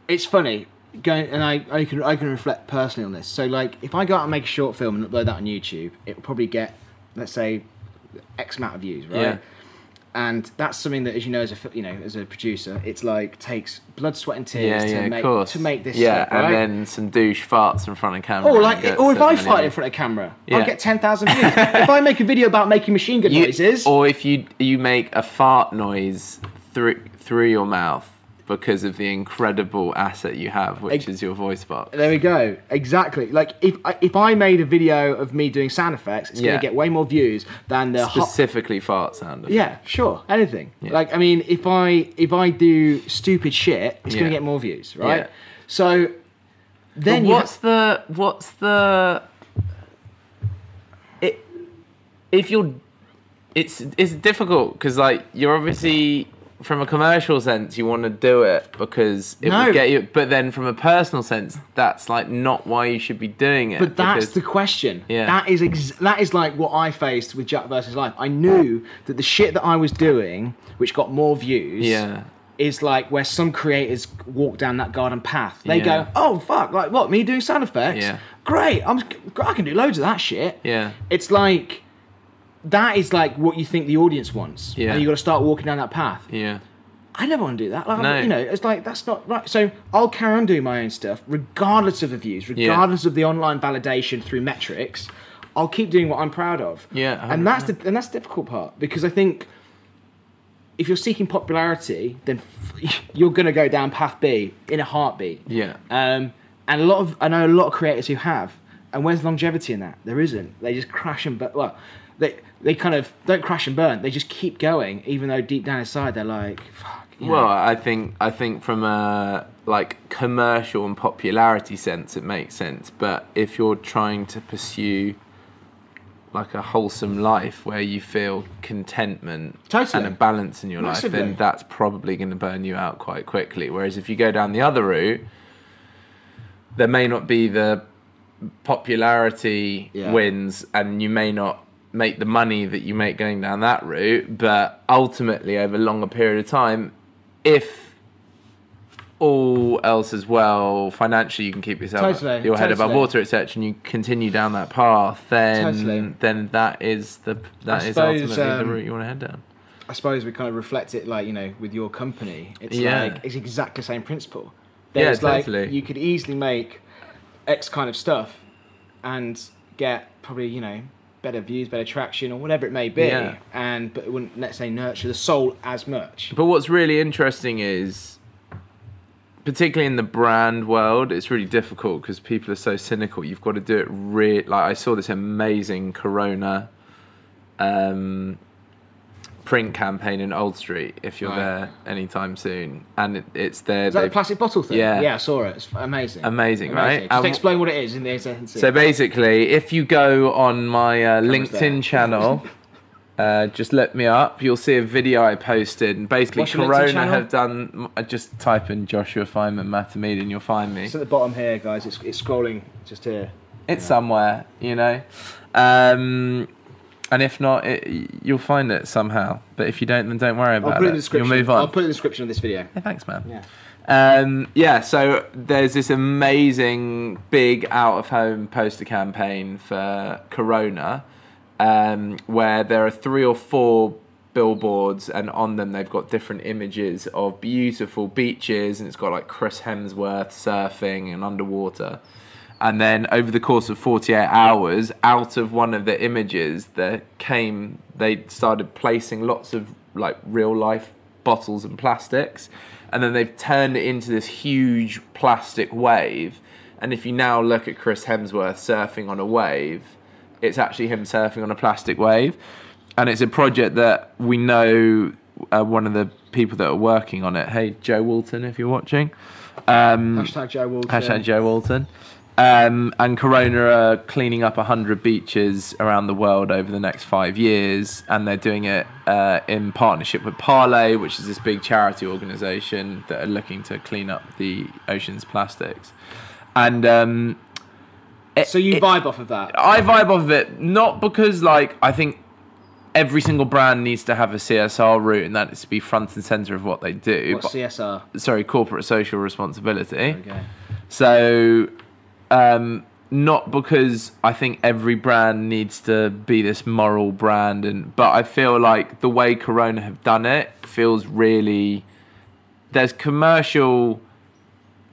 S1: it's funny going, and I, I can I can reflect personally on this. So like, if I go out and make a short film and upload that on YouTube, it will probably get let's say X amount of views, right?
S2: Yeah.
S1: And that's something that, as you know, as a you know, as a producer, it's like takes blood, sweat, and tears
S2: yeah,
S1: to
S2: yeah,
S1: make to make this.
S2: Yeah,
S1: stuff, right?
S2: and then some douche farts in front of camera.
S1: Oh,
S2: or
S1: like,
S2: gets
S1: or if I
S2: fart
S1: fight in front of camera,
S2: Yeah.
S1: I'll get ten thousand views. if I make a video about making machine gun
S2: You-
S1: noises,
S2: or if you you make a fart noise through through your mouth because of the incredible asset you have, which is your voice box.
S1: there we go. Exactly. Like if I, if I made a video of me doing sound effects, it's
S2: Yeah.
S1: gonna get way more views than the hot.
S2: Specifically, fart sound. effects.
S1: Yeah, sure, anything.
S2: Yeah.
S1: Like I mean, if I if I do stupid shit, it's
S2: Yeah.
S1: gonna get more views, right? So then
S2: what's the what's the it if you're it's it's difficult because like you're obviously from a commercial sense you want to do it because it
S1: No.
S2: will get you but then from a personal sense that's like not why you should be doing it
S1: But that's
S2: because-
S1: the question.
S2: Yeah.
S1: That is ex- that is like what I faced with Jack versus Life. I knew that the shit that I was doing, which got more views,
S2: yeah
S1: is like where some creators walk down that garden path. They
S2: Yeah.
S1: go, "Oh fuck! Like what? Me doing sound effects?
S2: Yeah.
S1: Great! I'm I can do loads of that shit."
S2: yeah
S1: It's like that is like what you think the audience wants.
S2: Yeah.
S1: And you got to start walking down that path.
S2: yeah
S1: I never want to do that. Like,
S2: No.
S1: you know, it's like that's not right. So I'll carry on doing my own stuff, regardless of the views, regardless of the online validation through metrics. I'll keep doing what I'm proud of.
S2: Yeah,
S1: and that's the and that's the difficult part because I think if you're seeking popularity, then f- you're gonna go down path B in a heartbeat.
S2: yeah
S1: Um, and a lot of I know a lot of creators who have. And where's longevity in that? There isn't. They just crash and burn. Well, they they kind of don't crash and burn. They just keep going, even though deep down inside they're like, fuck. you know.
S2: Well, I think I think from a like commercial and popularity sense, it makes sense. But if you're trying to pursue like a wholesome life where you feel contentment
S1: Totally.
S2: and a balance in your life, then that's probably going to burn you out quite quickly. Whereas if you go down the other route, there may not be the popularity
S1: Yeah.
S2: wins, and you may not make the money that you make going down that route. But ultimately, over a longer period of time, if all else is well, financially you can keep yourself
S1: Totally,
S2: your head above water, etc., and you continue down that path, then
S1: Totally.
S2: then that is the that
S1: I
S2: is
S1: suppose,
S2: ultimately the
S1: um,
S2: route you want to head down.
S1: I suppose we kind of reflect it like you know with your company. It's
S2: Yeah.
S1: like it's exactly the same principle.
S2: Yeah,
S1: There's like
S2: totally.
S1: you could easily make X kind of stuff and get probably you know better views, better traction, or whatever it may be.
S2: Yeah.
S1: And but it wouldn't let's say nurture the soul as much.
S2: But what's really interesting is, particularly in the brand world, it's really difficult because people are so cynical. You've got to do it re Like I saw this amazing Corona um, print campaign in Old Street if you're
S1: Right.
S2: there anytime soon, and it, it's there.
S1: Is that the plastic bottle thing?
S2: Yeah.
S1: Yeah, I saw it. It's amazing.
S2: Amazing, right?
S1: Just
S2: Um,
S1: explain what it is in the sentence.
S2: So basically, if you go on my uh, LinkedIn channel, uh, just look me up. You'll see a video I posted, and basically,
S1: What's
S2: Corona have done. uh, Just type in Joshua Feynman Matamid, and you'll find me.
S1: It's at the bottom here, guys. It's, it's scrolling just here.
S2: It's somewhere, you know. Um, and if not, it, you'll find it somehow. But if you don't, then don't worry about I'll
S1: put it in the description.
S2: You'll move on.
S1: I'll put it in the description of this video.
S2: Hey, thanks, man.
S1: Yeah.
S2: Um, yeah, so there's this amazing big out of home poster campaign for Corona um, where there are three or four billboards, and on them they've got different images of beautiful beaches, and it's got like Chris Hemsworth surfing and underwater. And then over the course of 48 hours, out of one of the images, there came, they started placing lots of like real life bottles and plastics. And then they've turned it into this huge plastic wave. And if you now look at Chris Hemsworth surfing on a wave, it's actually him surfing on a plastic wave. And it's a project that we know uh, one of the people that are working on it. Hey, Joe Walton, if you're watching. Um,
S1: Hashtag Joe Walton.
S2: Hashtag Joe Walton. Um, and Corona are cleaning up 100 beaches around the world over the next five years. And they're doing it uh, in partnership with Parley, which is this big charity organization that are looking to clean up the ocean's plastics. And um, it-
S1: So you
S2: it-
S1: vibe off of that.
S2: I vibe off of it, not because, like, I think every single brand needs to have a CSR route and that is to be front and center of what they do.
S1: What's
S2: but-
S1: CSR?
S2: sorry, corporate social responsibility.
S1: Okay.
S2: So, um, not because I think every brand needs to be this moral brand, and but I feel like the way Corona have done it feels really. There's commercial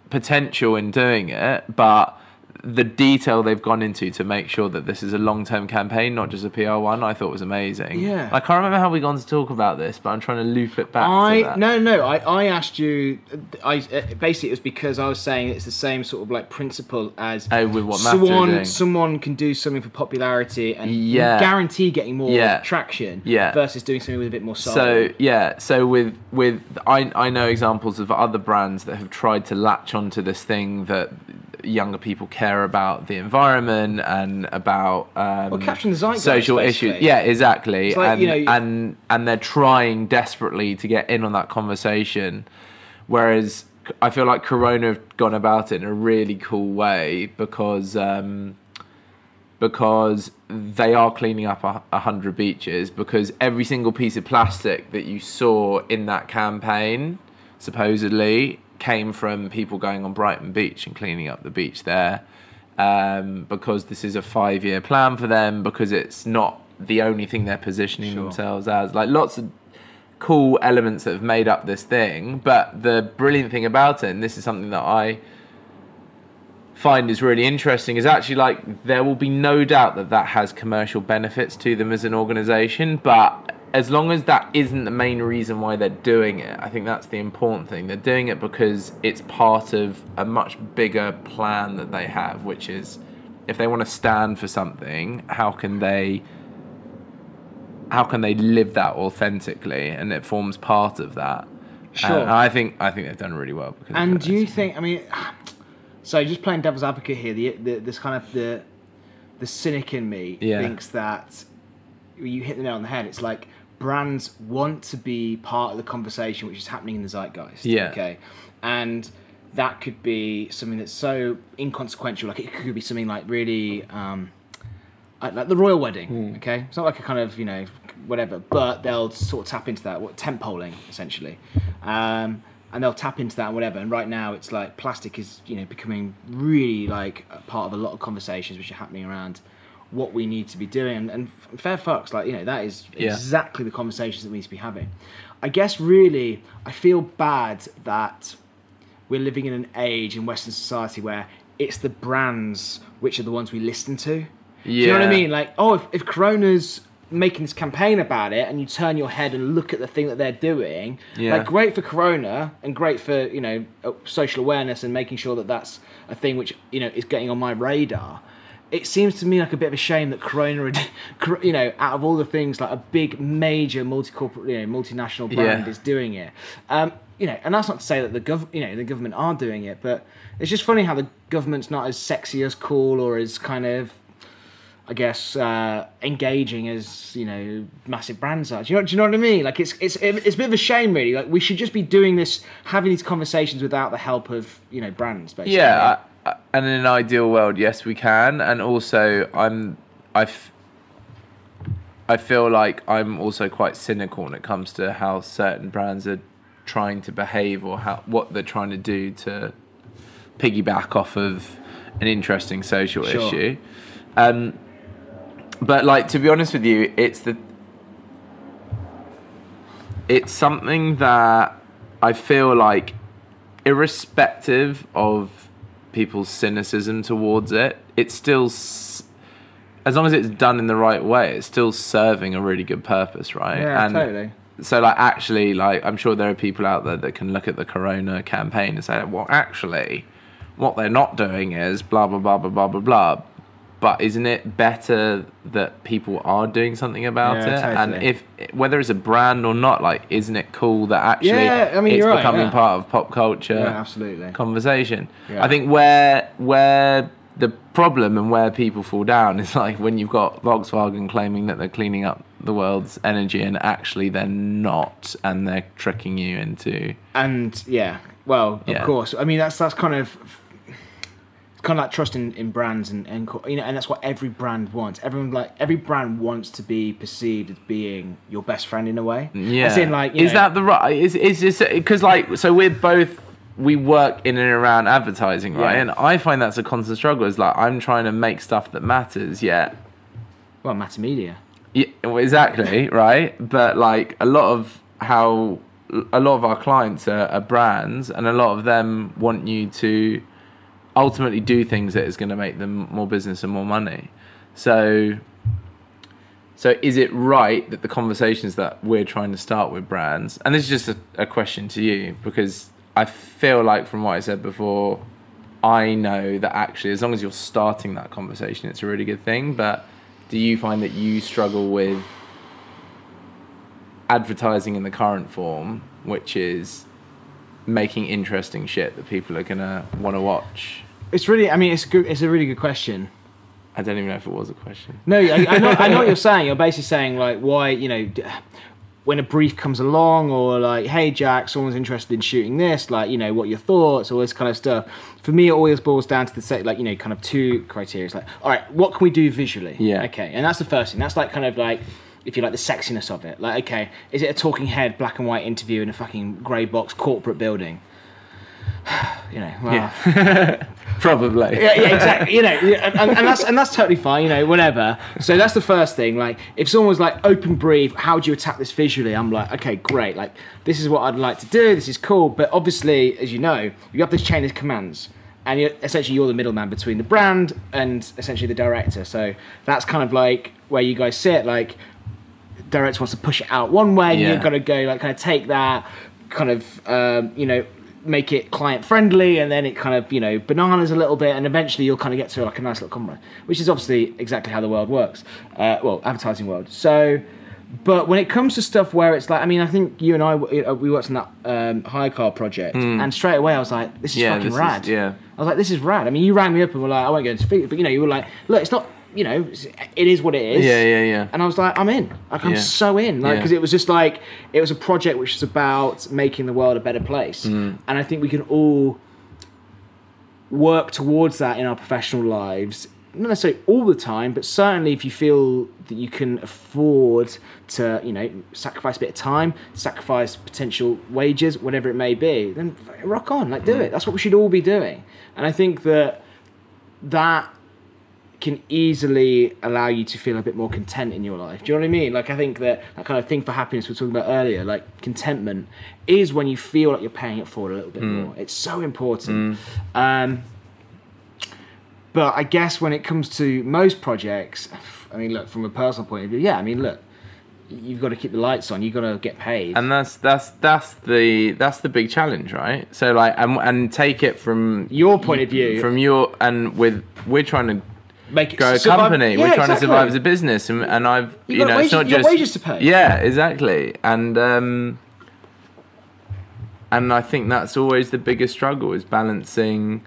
S2: potential in doing it, but the detail they've gone into to make sure that this is a long-term campaign, not just a PR one, I thought was amazing.
S1: Yeah.
S2: I can't remember how we got to talk about this, but I'm trying to loop it back. to
S1: I no no I, I asked you I uh, basically it was because I was saying it's the same sort of like principle as
S2: Oh, with what
S1: someone someone can do something for popularity and
S2: Yeah.
S1: guarantee getting more
S2: Yeah.
S1: traction
S2: Yeah.
S1: versus doing something with a bit more soul.
S2: So yeah, so with with I I know examples of other brands that have tried to latch onto this thing that younger people care about the environment and about um,
S1: Well, capturing the zeitgeist,
S2: social
S1: basically.
S2: issues. Yeah, exactly.
S1: Like,
S2: and
S1: you know-
S2: and and they're trying desperately to get in on that conversation, whereas I feel like Corona have gone about it in a really cool way because. Um, because they are cleaning up a, a hundred beaches because every single piece of plastic that you saw in that campaign supposedly came from people going on Brighton Beach and cleaning up the beach there um, because this is a five year plan for them because it's not the only thing they're positioning
S1: Sure.
S2: themselves as like lots of cool elements that have made up this thing but the brilliant thing about it and this is something that I find is really interesting is actually like there will be no doubt that that has commercial benefits to them as an organization but as long as that isn't the main reason why they're doing it i think that's the important thing they're doing it because it's part of a much bigger plan that they have which is if they want to stand for something how can they how can they live that authentically and it forms part of that uh,
S1: Sure.
S2: and i think i think they've done really well because
S1: And do you think? I mean, so just playing devil's advocate here, the, the this kind of the the cynic in me
S2: Yeah.
S1: thinks that you hit the nail on the head. It's like brands want to be part of the conversation which is happening in the zeitgeist.
S2: Yeah.
S1: Okay, and that could be something that's so inconsequential. Like it could be something like really. Um, like the royal wedding,
S2: Hmm.
S1: okay? It's not like a kind of you know whatever, but they'll sort of tap into that. What tent polling essentially, um, and they'll tap into that and whatever. And right now, it's like plastic is you know becoming really like a part of a lot of conversations which are happening around what we need to be doing. And, and fair fucks, like you know that is
S2: Yeah.
S1: exactly the conversations that we need to be having. I guess really, I feel bad that we're living in an age in Western society where it's the brands which are the ones we listen to. Do you know what I mean? Like, oh, if, if Corona's making this campaign about it and you turn your head and look at the thing that they're doing,
S2: Yeah.
S1: like, great for Corona and great for, you know, uh, social awareness and making sure that that's a thing which, you know, is getting on my radar. It seems to me like a bit of a shame that Corona, you know, out of all the things, like a big major multi corporate, you know, multinational brand
S2: Yeah.
S1: is doing it. Um, you know, and that's not to say that the gov, you know, the government are doing it, but it's just funny how the government's not as sexy as cool or as kind of, I guess, uh, engaging as you know, massive brands are. Do you know? Do you know what I mean? Like it's it's it's a bit of a shame, really. Like we should just be doing this, having these conversations without the help of you know brands, basically.
S2: Yeah, I, and in an ideal world, yes, we can. And also, I'm, I, f- I feel like I'm also quite cynical when it comes to how certain brands are trying to behave or how what they're trying to do to piggyback off of an interesting social
S1: Sure.
S2: issue. Um, but like to be honest with you, it's the it's something that I feel like irrespective of people's cynicism towards it, it's still as long as it's done in the right way, it's still serving a really good purpose, right?
S1: Yeah,
S2: and
S1: totally.
S2: so like actually like I'm sure there are people out there that can look at the corona campaign and say, well actually what they're not doing is blah blah blah blah blah blah blah. But isn't it better that people are doing something about
S1: Yeah,
S2: it? And if whether it's a brand or not, like isn't it cool that actually
S1: Yeah, I mean,
S2: it's
S1: right,
S2: becoming
S1: yeah.
S2: part of pop culture?
S1: Yeah, absolutely.
S2: conversation. I think where where the problem and where people fall down is like when you've got Volkswagen claiming that they're cleaning up the world's energy and actually they're not, and they're tricking you into.
S1: and yeah, well, of course. I mean, that's that's kind of kind of like trust in, in brands and, and you know, and that's what every brand wants. Everyone like every brand wants to be perceived as being your best friend in a way.
S2: Yeah,
S1: As in, like,
S2: is
S1: know-
S2: that the right? Is is because like so we're both we work in and around advertising, right?
S1: Yeah.
S2: And I find that's a constant struggle. Is like I'm trying to make stuff that matters, yet
S1: well, Matter Media.
S2: Yeah, well, exactly, right? But like a lot of how a lot of our clients are, are brands, and a lot of them want you to ultimately do things that is going to make them more business and more money. So, so is it right that the conversations that we're trying to start with brands, and this is just a, a question to you because I feel like from what I said before, I know that actually, as long as you're starting that conversation, it's a really good thing. But do you find that you struggle with advertising in the current form, which is making interesting shit that people are gonna want to watch?
S1: It's really, I mean, it's good. It's a really good question.
S2: I don't even know if it was a question.
S1: No, I, I know, I know what you're saying. You're basically saying like, why, you know, d- when a brief comes along, or like, hey Jack, someone's interested in shooting this, like, you know, what are your thoughts, all this kind of stuff. For me, it always boils down to the set, like, you know, kind of two criteria. It's like, all right, what can we do visually?
S2: Yeah.
S1: Okay, and that's the first thing. That's like kind of like. If you like the sexiness of it, like okay, is it a talking head, black and white interview in a fucking grey box corporate building? you know, well,
S2: Yeah. Probably.
S1: yeah, yeah, exactly. You know, and, and that's and that's totally fine. You know, whatever. So that's the first thing. Like, if someone was like open brief, how do you attack this visually? I'm like, okay, great. Like, this is what I'd like to do. This is cool. But obviously, as you know, you have this chain of commands, and you're, essentially you're the middleman between the brand and essentially the director. So that's kind of like where you guys sit. Like, director wants to push it out one way,
S2: Yeah.
S1: you've got to go like kind of take that, kind of um, you know make it client friendly, and then it kind of you know bananas a little bit, and eventually you'll kind of get to like a nice little compromise, which is obviously exactly how the world works. Uh, well, advertising world. So. But when it comes to stuff where it's like, I mean, I think you and I we worked on that um, HiyaCar project, and straight away I was like, "This is.
S2: Yeah,
S1: fucking
S2: this is-
S1: rad."
S2: yeah.
S1: I was like, "This is rad." I mean, you rang me up and were like, "I won't go into figures," but you know, you were like, "Look, it's not, you know, it's- what it is."
S2: Yeah, yeah, yeah.
S1: And I was like, I'm in. Like, I'm
S2: Yeah.
S1: so in. Like,
S2: Yeah.
S1: because it was just like, it was a project which was about making the world a better place.
S2: Mm.
S1: And I think we can all work towards that in our professional lives. Not necessarily all the time, but certainly if you feel that you can afford to, you know, sacrifice a bit of time, sacrifice potential wages, whatever it may be, then rock on, like do
S2: Mm.
S1: it. That's what we should all be doing. And I think that that can easily allow you to feel a bit more content in your life. Do you know what I mean? Like I think that that kind of thing for happiness we were talking about earlier, like contentment, is when you feel like you're paying it forward a little bit more. It's so important. Um, but I guess when it comes to most projects, I mean, look from a personal point of view, yeah. I mean, look, you've got to keep the lights on. You've got to get paid.
S2: and that's that's that's the that's the big challenge right so like and, and take it from
S1: Your point of view.
S2: from your and with we're trying to
S1: Make it
S2: grow a
S1: survive-
S2: company.
S1: Yeah,
S2: We're trying to survive as a business, and, and I've you
S1: got
S2: know it's not just
S1: wages to pay.
S2: Yeah, exactly, and um, and I think that's always the biggest struggle is balancing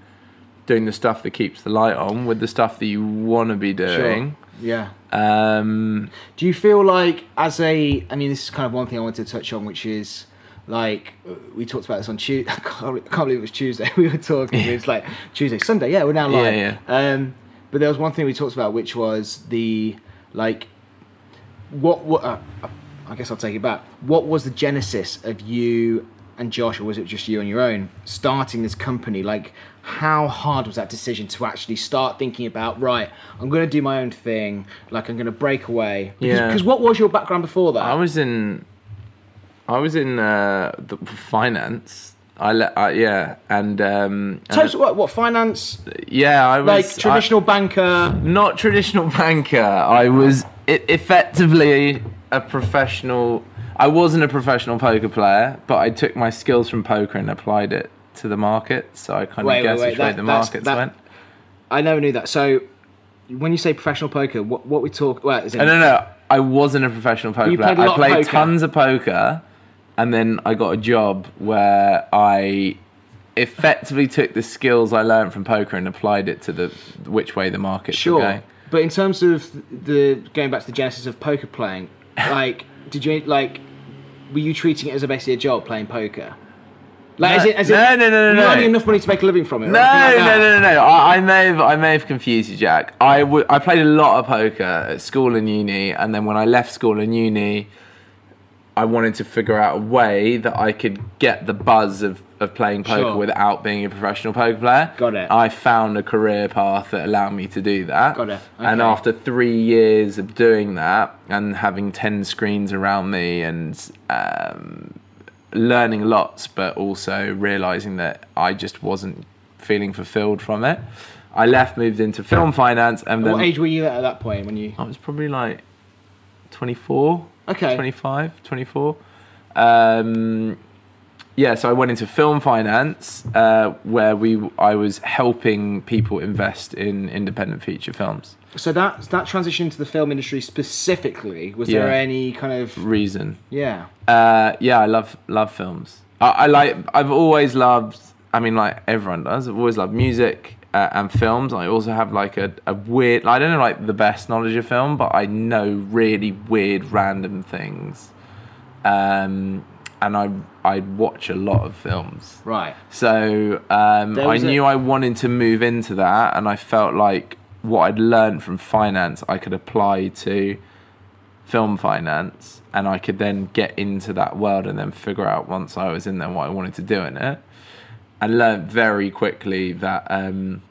S2: doing the stuff that keeps the light on with the stuff that you want to be doing.
S1: Yeah.
S2: Um,
S1: Do you feel like, as a, I mean, this is kind of one thing I wanted to touch on, which is like we talked about this on Tuesday. I can't believe it was Tuesday. We were talking. It was like Tuesday, Sunday. Yeah, we're now live.
S2: Yeah,
S1: Um, but there was one thing we talked about, which was the like, what what. Uh, I guess I'll take it back. What was the genesis of you and Josh, or was it just you on your own starting this company? Like, how hard was that decision to actually start thinking about? Right, I'm going to do my own thing. Like, I'm going to break away. Because,
S2: Yeah.
S1: Because what was your background before that?
S2: I was in, I was in uh, the finance. I let, uh, yeah, and um, and-
S1: Total, what, what finance?
S2: yeah, I was
S1: Like
S2: I-
S1: traditional banker.
S2: not traditional banker. I was e- effectively a professional. I wasn't a professional poker player, but I took my skills from poker and applied it to the market. So I kind
S1: Wait,
S2: of
S1: wait,
S2: guess
S1: wait,
S2: which way
S1: that-
S2: the
S1: that's-
S2: markets
S1: that-
S2: went.
S1: I never knew that. So, when you say professional poker, what what we talk? Well, is it,
S2: I don't know. I wasn't a professional poker
S1: you
S2: player.
S1: played a lot
S2: I
S1: of
S2: played
S1: poker.
S2: tons of poker, and then I got a job where I effectively took the skills I learned from poker and applied it to the which way the markets were
S1: Sure.
S2: going.
S1: But in terms of the going back to the genesis of poker playing, like, did you like, were you treating it as a basically a job playing poker? Like,
S2: No,
S1: as in, as in,
S2: no, no, no, no, no.
S1: earning enough money to make a living from it?
S2: No,
S1: like
S2: no, no, no, no. I, I may have, I may have confused you, Jack. I I played a lot of poker at school and uni, and then when I left school and uni, I wanted to figure out a way that I could get the buzz of, of playing poker
S1: Sure.
S2: without being a professional poker player.
S1: Got it.
S2: I found a career path that allowed me to do that.
S1: Got it.
S2: And after three years of doing that and having ten screens around me and um, learning lots, but also realizing that I just wasn't feeling fulfilled from it. I left, moved into film finance, and then
S1: What age were you at at that point when you?
S2: I was probably like 24,
S1: Okay.
S2: 25, 24. Um, yeah, so I went into film finance, uh, where we I was helping people invest in independent feature films.
S1: So that that transition into the film industry specifically, was there any kind of
S2: Reason.
S1: yeah?
S2: Uh, yeah, I love love films. I, I like. I've always loved. I mean, like everyone does. I've always loved music uh, and films. I also have like a, a weird. I don't know like the best knowledge of film, but I know really weird, random things. Um, and I I watch a lot of films.
S1: Right.
S2: So um, I knew I wanted to move into that, and I felt like what I'd learned from finance I could apply to film finance, and I could then get into that world and then figure out once I was in there what I wanted to do in it. I learned very quickly that um,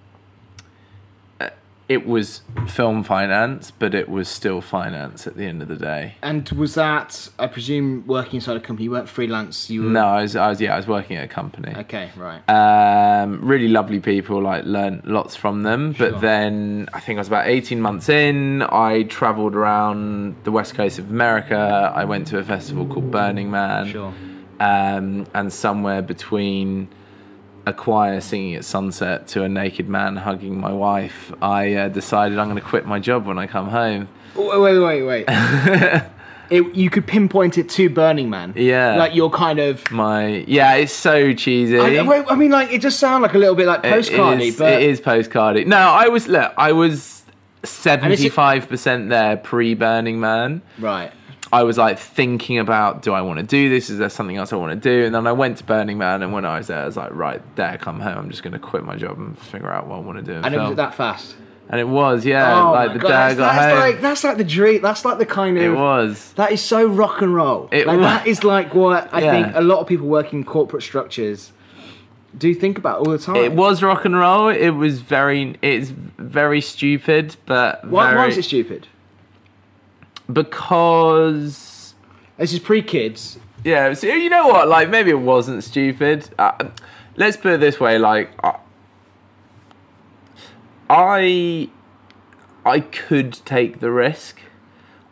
S2: uh, it was film finance, but it was still finance at the end of the day.
S1: And was that I presume working inside a company? You weren't freelance. You were
S2: No, I was, I was yeah, I was working at a company.
S1: Okay. Right.
S2: um, really lovely people like learned lots from them but then i think i was about 18 months in i traveled around the west coast of america i went to a festival called burning man
S1: Sure.
S2: um, and somewhere between a choir singing at sunset to a naked man hugging my wife i uh, decided i'm going to quit my job when i come home
S1: Oh, wait, wait, wait. it, you could pinpoint it to Burning Man.
S2: Yeah.
S1: Like you're kind of.
S2: my yeah it's so cheesy
S1: I, wait, I mean, like it just sounds like a little bit like
S2: It
S1: postcardy,
S2: is-
S1: but
S2: it is postcardy. No, I was look, I was seventy five percent there pre Burning Man.
S1: right.
S2: I was like thinking about, do I want to do this? Is there something else I want to do? And then I went to Burning Man, and when I was there, I was like, right, there, come home. I'm just going to quit my job and figure out what I want to do in
S1: And it was that fast.
S2: and it was, yeah,
S1: oh
S2: like the
S1: God,
S2: day I
S1: that's,
S2: got
S1: that's
S2: home,
S1: like that's like the dream. That's like the kind of.
S2: it was.
S1: That is so rock and roll.
S2: It
S1: like
S2: wa-
S1: that is like what I
S2: Yeah.
S1: think a lot of people working in corporate structures do think about all the time.
S2: It was rock and roll. It was very, it's very stupid, but
S1: Why,
S2: very,
S1: why is it stupid?
S2: Because
S1: This is pre kids.
S2: Yeah, so you know what? Like maybe it wasn't stupid. Uh, let's put it this way: like I- I, I could take the risk.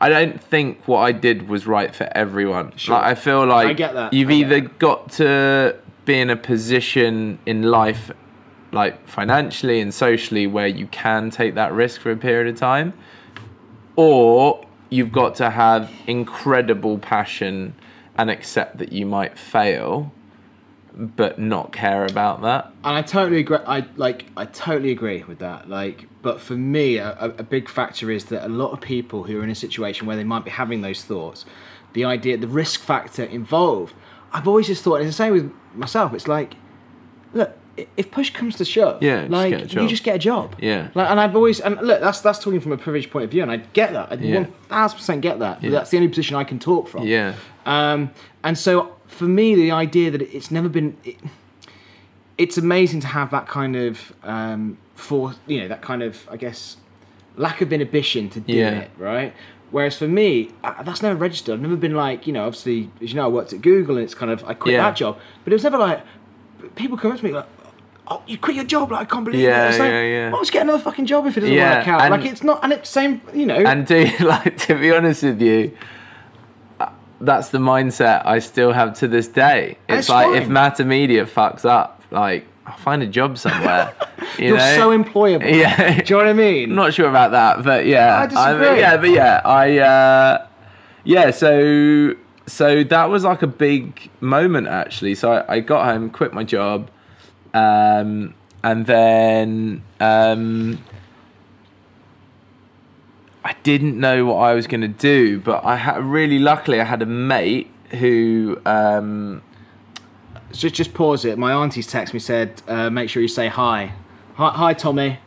S2: I don't think what I did was right for everyone.
S1: Sure.
S2: Like I feel like
S1: I get that.
S2: you've
S1: I
S2: either
S1: that.
S2: got to be in a position in life like financially and socially where you can take that risk for a period of time or you've got to have incredible passion and accept that you might fail but not care about that
S1: And I totally agree. I like. I totally agree with that. Like, but for me, a, a big factor is that a lot of people who are in a situation where they might be having those thoughts, the idea, the risk factor involved. I've always just thought, and it's the same with myself. It's like, look, if push comes to shove,
S2: Yeah, just
S1: like
S2: a
S1: you just get a job.
S2: Yeah.
S1: Like, and I've always, and look, that's that's talking from a privileged point of view, and I get that. I one thousand percent get that.
S2: Yeah.
S1: That's the only position I can talk from.
S2: yeah
S1: Um, and so for me, the idea that it's never been, it, it's amazing to have that kind of um, for you know that kind of I guess lack of inhibition to do
S2: Yeah.
S1: it right. Whereas for me, I, that's never registered. I've never been like you know obviously as you know I worked at Google and it's kind of I quit
S2: Yeah.
S1: that job, but it was never like people come up to me like. Oh, you quit your job? Like I can't believe
S2: Yeah,
S1: it. It's like,
S2: yeah, yeah.
S1: Well, just get another fucking job if it doesn't
S2: Yeah,
S1: work out.
S2: and-
S1: like it's not, and it's same. You know,
S2: and do like to be honest with you uh, that's the mindset i still have to this day it's,
S1: it's
S2: like if matter media fucks up like i'll find a job somewhere you
S1: you're
S2: know?
S1: so employable.
S2: yeah
S1: Do you know what I mean?
S2: I'm not sure about that, but yeah,
S1: I disagree.
S2: yeah, but yeah, I uh, yeah. So so that was like a big moment actually. So I, I got home, quit my job, um, and then um, I didn't know what I was going to do, but I had really luckily I had a mate who um,
S1: just just pause it. My auntie's text me said, uh, "Make sure you say hi." Hi, hi Tommy.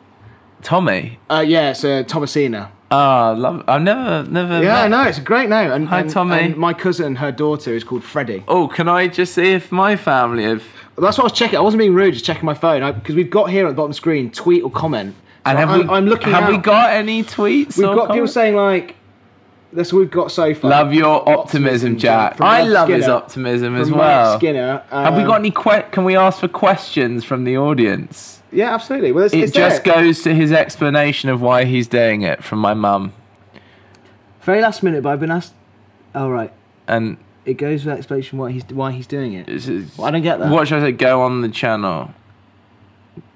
S2: Tommy.
S1: Uh, yeah, it's uh, Thomasina.
S2: Oh, love. I've never never.
S1: Yeah,
S2: met-
S1: no, it's a great name. And,
S2: Hi,
S1: and-
S2: Tommy.
S1: and my cousin, her daughter, is called Freddie.
S2: Oh, can I just see if my family have?
S1: That's what I was checking. I wasn't being rude, just checking my phone because we've got here at the bottom of the screen tweet or comment.
S2: And
S1: So
S2: have
S1: I'm,
S2: we?
S1: I'm looking.
S2: Have we
S1: out.
S2: got any tweets?
S1: We've
S2: or
S1: got people
S2: comments?
S1: saying like, "That's what we've got so far."
S2: Love your optimism, Jack.
S1: from
S2: I love his
S1: Skinner.
S2: optimism
S1: From
S2: as
S1: Mike
S2: well.
S1: Skinner.
S2: Have we
S1: um,
S2: got any? Que- can we ask for questions from the audience?
S1: Yeah, absolutely. Well, it's,
S2: It
S1: it's
S2: just
S1: there.
S2: goes to his explanation of why he's doing it from my mum,
S1: very last minute, but I've been asked. Oh right,
S2: and
S1: it goes with explanation why he's why he's doing it.
S2: it's, it's-
S1: Well, I don't get that.
S2: what should I say? Go on the channel.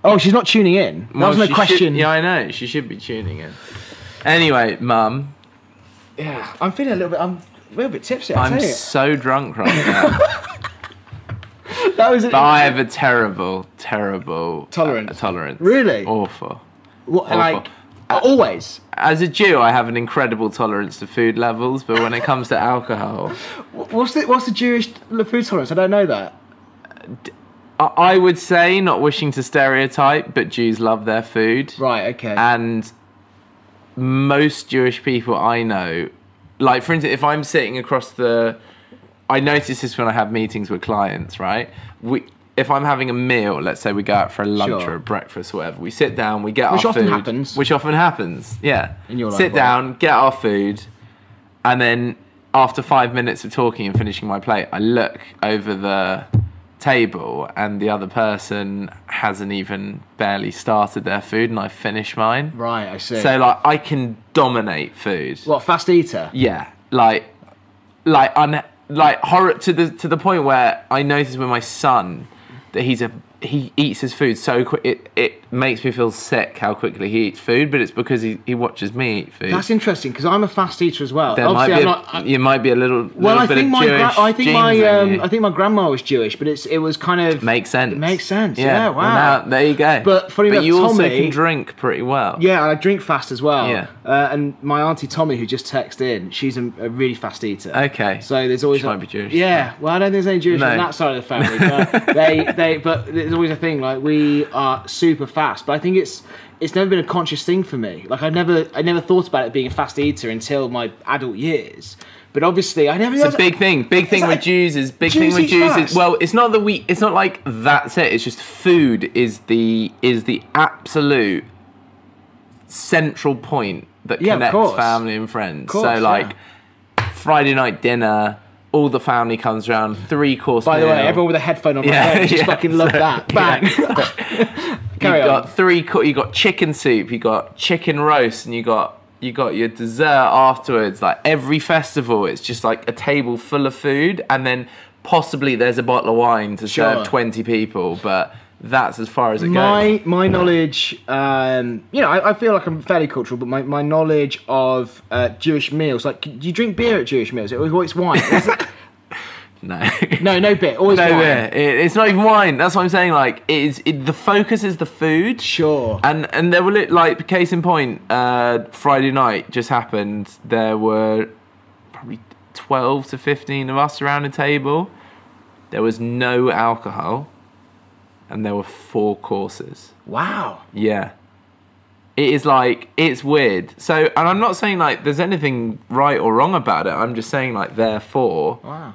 S1: Oh, she's not tuning in. That
S2: Well,
S1: was no
S2: she should-
S1: question.
S2: yeah, I know. She should be tuning in. Anyway, mum,
S1: Yeah, I'm feeling a little bit. I'm a little bit tipsy. I you.
S2: so drunk right now.
S1: that was it.
S2: I have a terrible, terrible
S1: Tolerance.
S2: uh, tolerance.
S1: Really?
S2: Awful.
S1: What,
S2: awful.
S1: like always.
S2: As a Jew, I have an incredible tolerance to food levels, but when it comes to alcohol,
S1: What's the what's the Jewish food tolerance? I don't know that.
S2: I would say, not wishing to stereotype, but Jews love their food.
S1: Right. Okay.
S2: And most Jewish people I know, like for instance, if I'm sitting across the, I notice this when I have meetings with clients, right? We, if I'm having a meal, let's say we go out for a lunch
S1: Sure.
S2: or a breakfast, or whatever, we sit down, we get our
S1: Which
S2: our
S1: often
S2: food,
S1: happens.
S2: which often happens, yeah.
S1: In your
S2: sit
S1: life, right?
S2: down, get our food, and then after five minutes of talking and finishing my plate, I look over the table and the other person hasn't even barely started their food and I finish mine.
S1: right. I see.
S2: So like I can dominate food.
S1: what fast eater?
S2: Yeah, like like un like horror to the to the point where I noticed with my son that he's a he eats his food so quick it, it makes me feel sick how quickly he eats food but it's because he, he watches me eat food
S1: That's interesting because I'm a fast eater as well.
S2: there might be
S1: I'm
S2: a,
S1: not.
S2: You might be a little,
S1: well,
S2: little
S1: I think my gra- I think my um. I think my grandma was Jewish, but it's it was kind of
S2: makes sense
S1: It makes sense. Yeah.
S2: well,
S1: wow.
S2: now, there you go
S1: But funny
S2: but
S1: enough,
S2: you also can drink pretty well
S1: Yeah, and I drink fast as well.
S2: Yeah.
S1: Uh, and my auntie Tommy, who just texted in, she's a, a really fast eater.
S2: okay
S1: So there's always
S2: She
S1: a-
S2: might be Jewish.
S1: Yeah, well, I don't think there's any Jewish
S2: No.
S1: on that side of the family, but they, they, but there's always a thing like we are super fast. But I think it's it's never been a conscious thing for me. Like I never I never thought about it being a fast eater until my adult years. But obviously, I never.
S2: It's a big thing. Big thing with Jews is big
S1: Jews
S2: thing with Jews
S1: fast.
S2: is well, it's not that we. It's not like that's it. It's just food is the is the absolute central point that
S1: Yeah,
S2: connects family and friends.
S1: course,
S2: so
S1: yeah.
S2: like Friday night dinner, all the family comes around, three course.
S1: By the way, everyone with a headphone on my
S2: Yeah,
S1: head just
S2: yeah,
S1: fucking love
S2: so-
S1: that. Bang. Carry
S2: you
S1: on.
S2: got three. co- You got chicken soup. You got chicken roast, and you got you got your dessert afterwards. Like every festival, it's just like a table full of food, and then possibly there's a bottle of wine to
S1: Sure.
S2: serve twenty people. But that's as far as it goes.
S1: my my knowledge, um, you know, I, I feel like I'm fairly cultural, but my, my knowledge of uh, Jewish meals, like, do you drink beer at Jewish meals? It always wine.
S2: No.
S1: no, no beer, always
S2: No,
S1: wine.
S2: beer. It- it's not even wine. That's what I'm saying. Like, it is it, the focus is the food.
S1: Sure.
S2: And and there were li- like case in point, uh, Friday night just happened. There were probably twelve to fifteen of us around a table. There was no alcohol, and there were four courses.
S1: wow.
S2: Yeah. It is like it's weird. So, and I'm not saying like there's anything right or wrong about it. I'm just saying like therefore,
S1: Wow.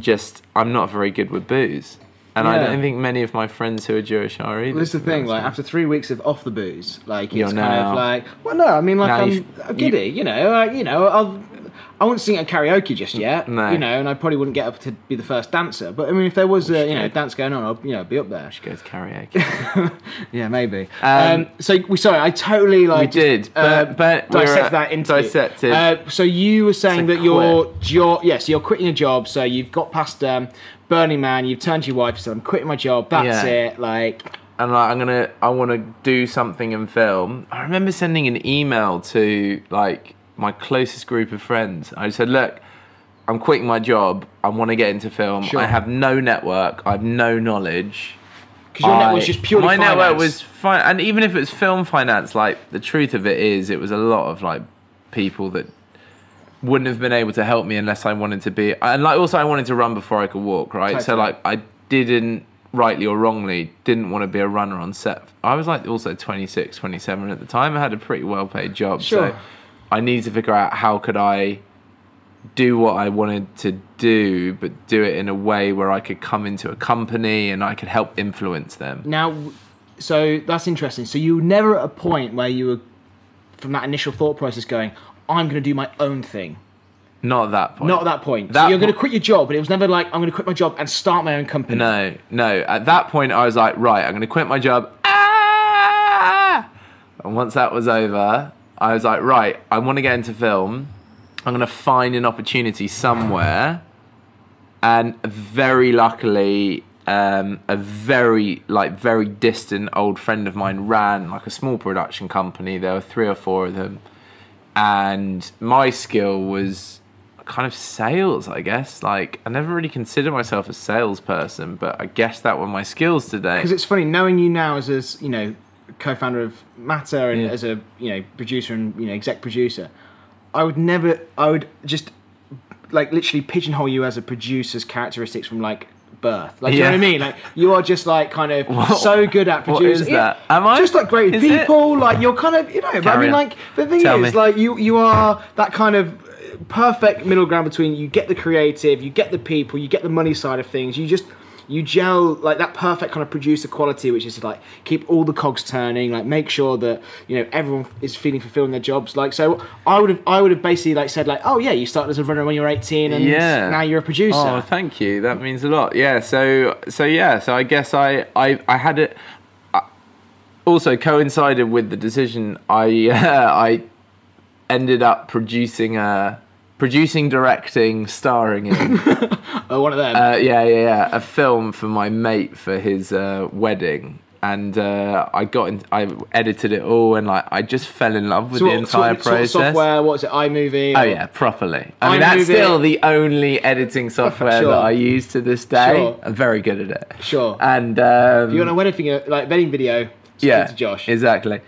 S2: Just I'm not very good with booze, and I don't think many of my friends who are Jewish are either.
S1: Well, this is the thing. Like after three weeks of off the booze, like it's
S2: You're
S1: kind
S2: now-
S1: of like, well, no, I mean, like
S2: Now
S1: I'm, giddy, you, know, uh, you know, I'll, I won't sing at karaoke just yet,
S2: No.
S1: you know, and I probably wouldn't get up to be the first dancer. But I mean, if there was, a, you know,
S2: should.
S1: dance going on, I'll, you know, be up there.
S2: you. Go to karaoke.
S1: Yeah, maybe.
S2: Um,
S1: Um, so we sorry, I totally like
S2: We did,
S1: uh,
S2: but- but
S1: dissect that into
S2: dissected.
S1: Uh, so you were saying that you're, you're yes, you're quitting your job. So you've got past um, Burning Man. You've turned to your wife. and said, "I'm quitting my job. That's
S2: Yeah.
S1: it." Like,
S2: and like I'm gonna I want to do something in film. I remember sending an email to like my closest group of friends. I said, look. I'm quitting my job. I want to get into film.
S1: Sure.
S2: I have no network. I have no knowledge.
S1: because your
S2: I-
S1: net was just purely
S2: my network was fine, and even if it was film finance, like the truth of it is, it was a lot of like people that wouldn't have been able to help me unless I wanted to be, and like also I wanted to run before I could walk, right? So like I didn't rightly or wrongly didn't want to be a runner on set. I was like also 26, 27 at the time. I had a pretty well paid job,
S1: Sure.
S2: so I needed to figure out how could I do what I wanted to do, but do it in a way where I could come into a company and I could help influence them.
S1: Now, so that's interesting. So you were never at a point where you were, from that initial thought process, going, "I'm going to do my own thing."
S2: Not at that point.
S1: Not at that point.
S2: That
S1: so you're going to quit your job, but it was never like, "I'm going to quit my job and start my own company."
S2: No, no. At that point, I was like, right, I'm going to quit my job. Ah! And once that was over, I was like, right, I want to get into film. I'm going to find an opportunity somewhere. And very luckily, um, a very like very distant old friend of mine ran like a small production company. There were three or four of them, and my skill was kind of sales, I guess. Like I never really considered myself a salesperson, but I guess that were my skills today.
S1: Because it's funny knowing you now as as you know, co-founder of Matter and
S2: Yeah.
S1: as a you know producer and you know exec producer. I would never. I would just like literally pigeonhole you as a producer's characteristics from like birth. Like, do you know what I mean? Like, you are just like kind of
S2: What-
S1: so good at producing.
S2: is that? Am I?
S1: Just like great
S2: Is it?
S1: people. Like, you're kind of, you know, but I
S2: Carry
S1: mean,
S2: on.
S1: like, the thing
S2: Tell
S1: is,
S2: me.
S1: like, you you are that kind of perfect middle ground between you get the creative, you get the people, you get the money side of things. You just you gel like that perfect kind of producer quality, which is like keep all the cogs turning, like make sure that you know everyone is feeling fulfilling their jobs. Like so, I would have I would have basically like said like, oh yeah, you started as a runner when you were eighteen, and
S2: Yeah.
S1: now you're a producer.
S2: Oh, thank you. That means a lot. Yeah. So so yeah. So I guess I I I had it. I- Also coincided with the decision. I uh, I ended up producing a producing, directing, starring in.
S1: oh, one of them.
S2: Uh, yeah, yeah, yeah. A film for my mate for his uh, wedding, and uh, I got in, I edited it all, and like I just fell in love with
S1: So
S2: the
S1: what-
S2: entire
S1: sort of- sort of
S2: process.
S1: software, what is it? iMovie.
S2: Oh yeah, properly. I mean, that's still the only editing software
S1: Sure.
S2: that I use to this day.
S1: Sure.
S2: I'm very good at it.
S1: Sure.
S2: And um,
S1: you want a wedding video, like wedding video?
S2: yeah,
S1: to Josh.
S2: exactly.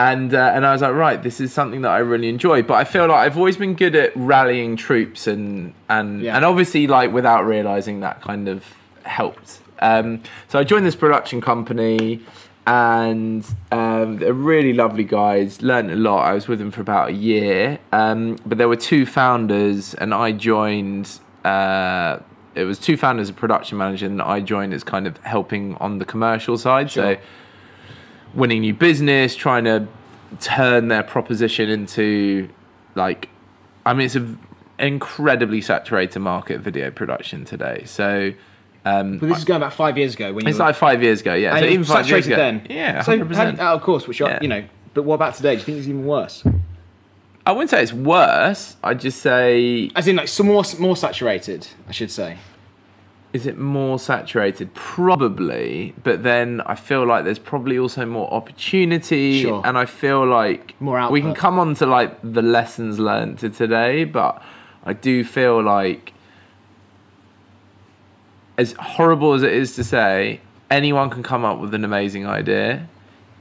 S2: And uh, and I was like, right, this is something that I really enjoy. But I feel like I've always been good at rallying troops and and
S1: Yeah.
S2: and obviously like without realizing that kind of helped. Um, so I joined this production company, and um, they're really lovely guys. Learned a lot. I was with them for about a year. Um, but there were two founders, and I joined. Uh, it was two founders, a production manager, and I joined as kind of helping on the commercial side.
S1: Sure.
S2: So winning new business, trying to turn their proposition into like, I mean, it's an incredibly saturated market video production today. So um,
S1: But this is going back five years ago when you
S2: it's
S1: were
S2: like five years ago, yeah.
S1: and
S2: So even five years
S1: saturated
S2: ago,
S1: then.
S2: yeah,
S1: So
S2: hundred percent.
S1: how- oh, of course, which
S2: Yeah.
S1: you know. But what about today? Do you think it's even worse?
S2: I wouldn't say it's worse. I'd just say
S1: As in, like, some more more saturated, I should say.
S2: Is it more saturated? Probably, but then I feel like there's probably also more opportunity,
S1: Sure.
S2: and I feel like
S1: More
S2: we can come on to like the lessons learned to today, but I do feel like as horrible as it is to say, anyone can come up with an amazing idea.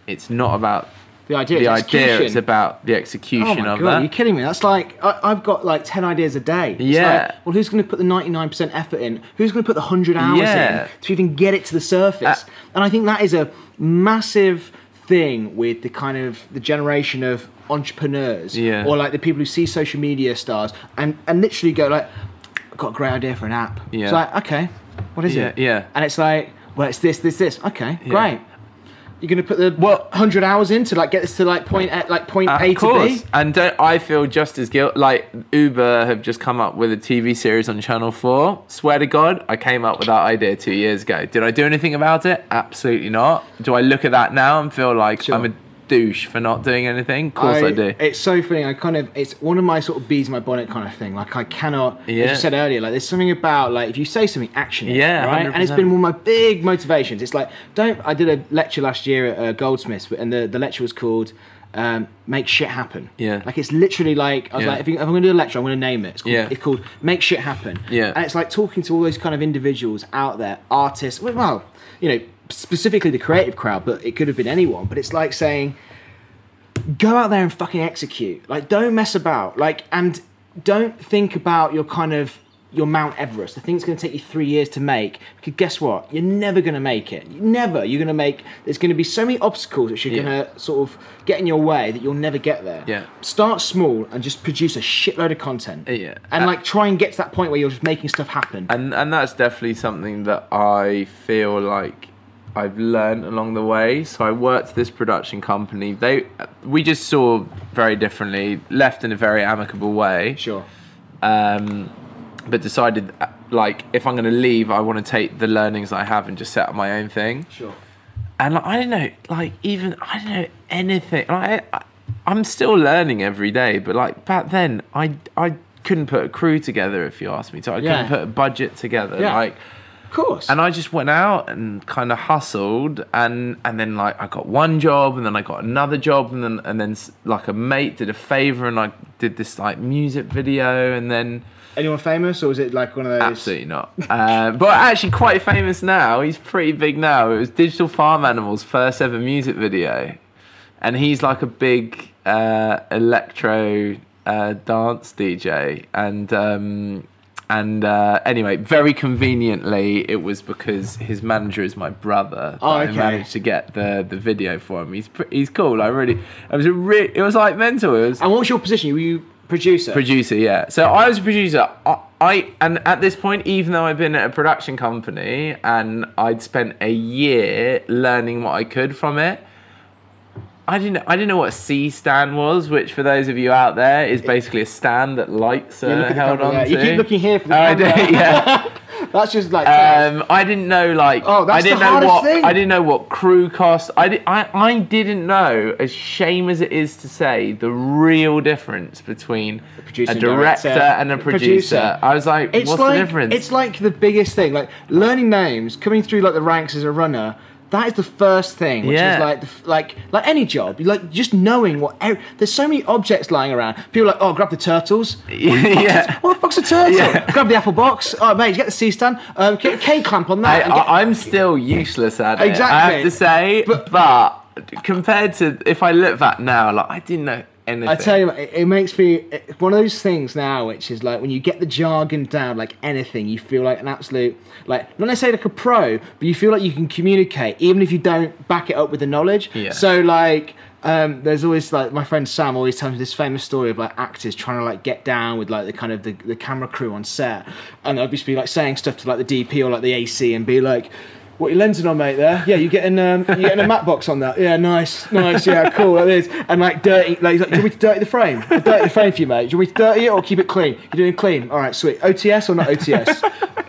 S2: It's not about
S1: The idea.
S2: the
S1: is
S2: idea; it's about the
S1: Oh
S2: execution
S1: my
S2: of
S1: god,
S2: that.
S1: you're kidding me. That's like I, I've got like ten ideas a day. It's
S2: Yeah.
S1: like, well, who's going to put the ninety-nine percent effort in? Who's going to put the hundred hours
S2: Yeah.
S1: in to even get it to the surface?
S2: Uh,
S1: and I think that is a massive thing with the kind of the generation of entrepreneurs,
S2: Yeah.
S1: or like the people who see social media stars and and literally go like, I've got a great idea for an app.
S2: Yeah.
S1: It's like okay, what is
S2: Yeah,
S1: it?
S2: yeah.
S1: And it's like, well, it's this, this, this. Okay,
S2: Yeah.
S1: great. You're gonna put the
S2: Well-
S1: hundred hours in to like get this to like point at like point A
S2: of course.
S1: to B.
S2: And don't I feel just as guilty? Like Uber have just come up with a TV series on Channel Four. Swear to God, I came up with that idea two years ago. Did I do anything about it? Absolutely not. Do I look at that now and feel like
S1: Sure.
S2: I'm a douche for not doing anything? Of course I, do.
S1: It's so funny. I kind of it's one of my sort of bees in my bonnet kind of thing. Like I cannot.
S2: Yeah.
S1: As you said earlier, like there's something about like if you say something, action it.
S2: Yeah,
S1: right. And it's
S2: 100%.
S1: been one of my big motivations. It's like don't. I did a lecture last year at uh, Goldsmiths, and the the lecture was called. Um, make shit happen.
S2: Yeah.
S1: Like it's literally like I was
S2: Yeah.
S1: like, if, you, if I'm going to do a lecture, I'm going to name it. It's called,
S2: Yeah.
S1: it's called Make Shit Happen.
S2: Yeah.
S1: And it's like talking to all those kind of individuals out there, artists. Well, you know, specifically the creative crowd, but it could have been anyone. But it's like saying, go out there and fucking execute. Like, don't mess about. Like, and don't think about your kind of your Mount Everest. The thing's going to take you three years to make. Because guess what? You're never going to make it. Never. You're going to make. There's going to be so many obstacles that you're
S2: Yeah.
S1: going to sort of get in your way that you'll never get there.
S2: Yeah.
S1: Start small and just produce a shitload of content.
S2: Yeah.
S1: And
S2: Uh,
S1: like try and get to that point where you're just making stuff happen.
S2: and and that's definitely something that I feel like I've learned along the way. So I worked this production company. They we just saw very differently, left in a very amicable way.
S1: sure.
S2: um, but decided like if I'm going to leave, I want to take the learnings I have and just set up my own thing.
S1: Sure.
S2: And like, I don't know, like even I don't know anything. Like I, I'm still learning every day, but like back then, I I couldn't put a crew together if you asked me to. I
S1: Yeah.
S2: couldn't put a budget together.
S1: Yeah.
S2: Like
S1: course.
S2: and I just went out and kind of hustled, and and then like I got one job, and then I got another job, and then and then like a mate did a favor, and I did this like music video, and then
S1: Anyone famous, or was it like one of those?
S2: absolutely not. uh, but actually, quite famous now. He's pretty big now. It was Digital Farm Animals' first ever music video, and he's like a big uh, electro uh, dance DJ, and. Um, and uh, anyway, very conveniently, it was because his manager is my brother.
S1: Oh,
S2: I managed to get the, the video for him. He's he's cool. I really, it was a re- it was like mental. It was
S1: And what was your position? Were you producer?
S2: producer yeah so i was a producer I, I and at this point even though i've been at a production company and i'd spent a year learning what i could from it I didn't. I didn't know what a C stand was, which for those of you out there is basically a stand that lights are held on to.
S1: You keep looking here for the
S2: Oh, I
S1: camera.
S2: do, yeah.
S1: That's just like.
S2: Um, I didn't know like
S1: Oh, that's
S2: I didn't
S1: the
S2: know
S1: hardest
S2: what
S1: thing.
S2: I didn't know what crew cost. I, di- I I didn't know as shame as it is to say the real difference between a director,
S1: director,
S2: and a producer.
S1: producer.
S2: I was like,
S1: it's
S2: what's
S1: like
S2: the difference?
S1: it's like the biggest thing. Like learning names, coming through like the ranks as a runner. That is the first thing, which
S2: Yeah.
S1: is like the, like like any job. Like just knowing what. ev- There's so many objects lying around. People are like, oh, grab the turtles.
S2: yeah.
S1: What the fuck's a turtle?
S2: Yeah.
S1: Grab the apple box. Oh, mate, you get the C stand. Um, get a K clamp on that. get-
S2: I, I'm still useless at it. Exactly. I
S1: Exactly.
S2: have to say,
S1: But-
S2: but, compared to if I look back now, like I didn't know anything.
S1: I tell you, what, it, it makes me it's one of those things now, which is like when you get the jargon down, like anything, you feel like an absolute, like not necessarily like a pro, but you feel like you can communicate even if you don't back it up with the knowledge.
S2: Yeah.
S1: So like. Um, there's always like my friend Sam always tells me this famous story of like actors trying to like get down with like the kind of the, the camera crew on set, and they'll just be like saying stuff to like the DP or like the AC and be like, "What you lensing on, mate? There? Yeah, you getting um, you getting a matte box on that? Yeah, nice, nice, yeah, cool. Like this, and like dirty, like, he's like, do you want me to dirty the frame? I'll dirty the frame for you, mate. Do you want me to dirty it or keep it clean? You're doing clean. All right, sweet. OTS or not OTS?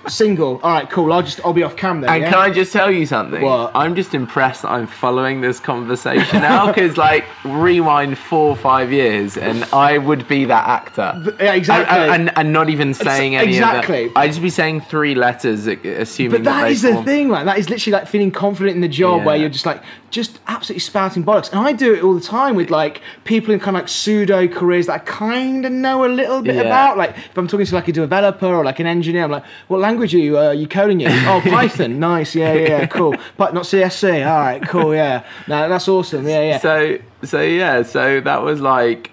S1: Single. All right, cool. I'll just I'll be off cam then.
S2: And
S1: yeah?
S2: can I just tell you something?
S1: What?
S2: I'm just impressed that I'm following this conversation now because, like, rewind four or five years and I would be that actor.
S1: yeah, exactly.
S2: And, and, and not even saying any
S1: exactly.
S2: of that. I'd just be saying three letters, assuming
S1: But that
S2: they
S1: is the
S2: form-
S1: thing, man. That is literally like feeling confident in the job where you're just like, just absolutely spouting bollocks. And I do it all the time with like people in kind of like pseudo careers that I kind of know a little bit
S2: Yeah.
S1: about. Like if I'm talking to like a developer or like an engineer, I'm like, what language are you, uh, you coding in? oh, Python. Nice. Yeah, yeah, yeah, cool. But not CSC. All right, cool. Yeah. No, that's awesome. Yeah, yeah.
S2: So so yeah, so that was like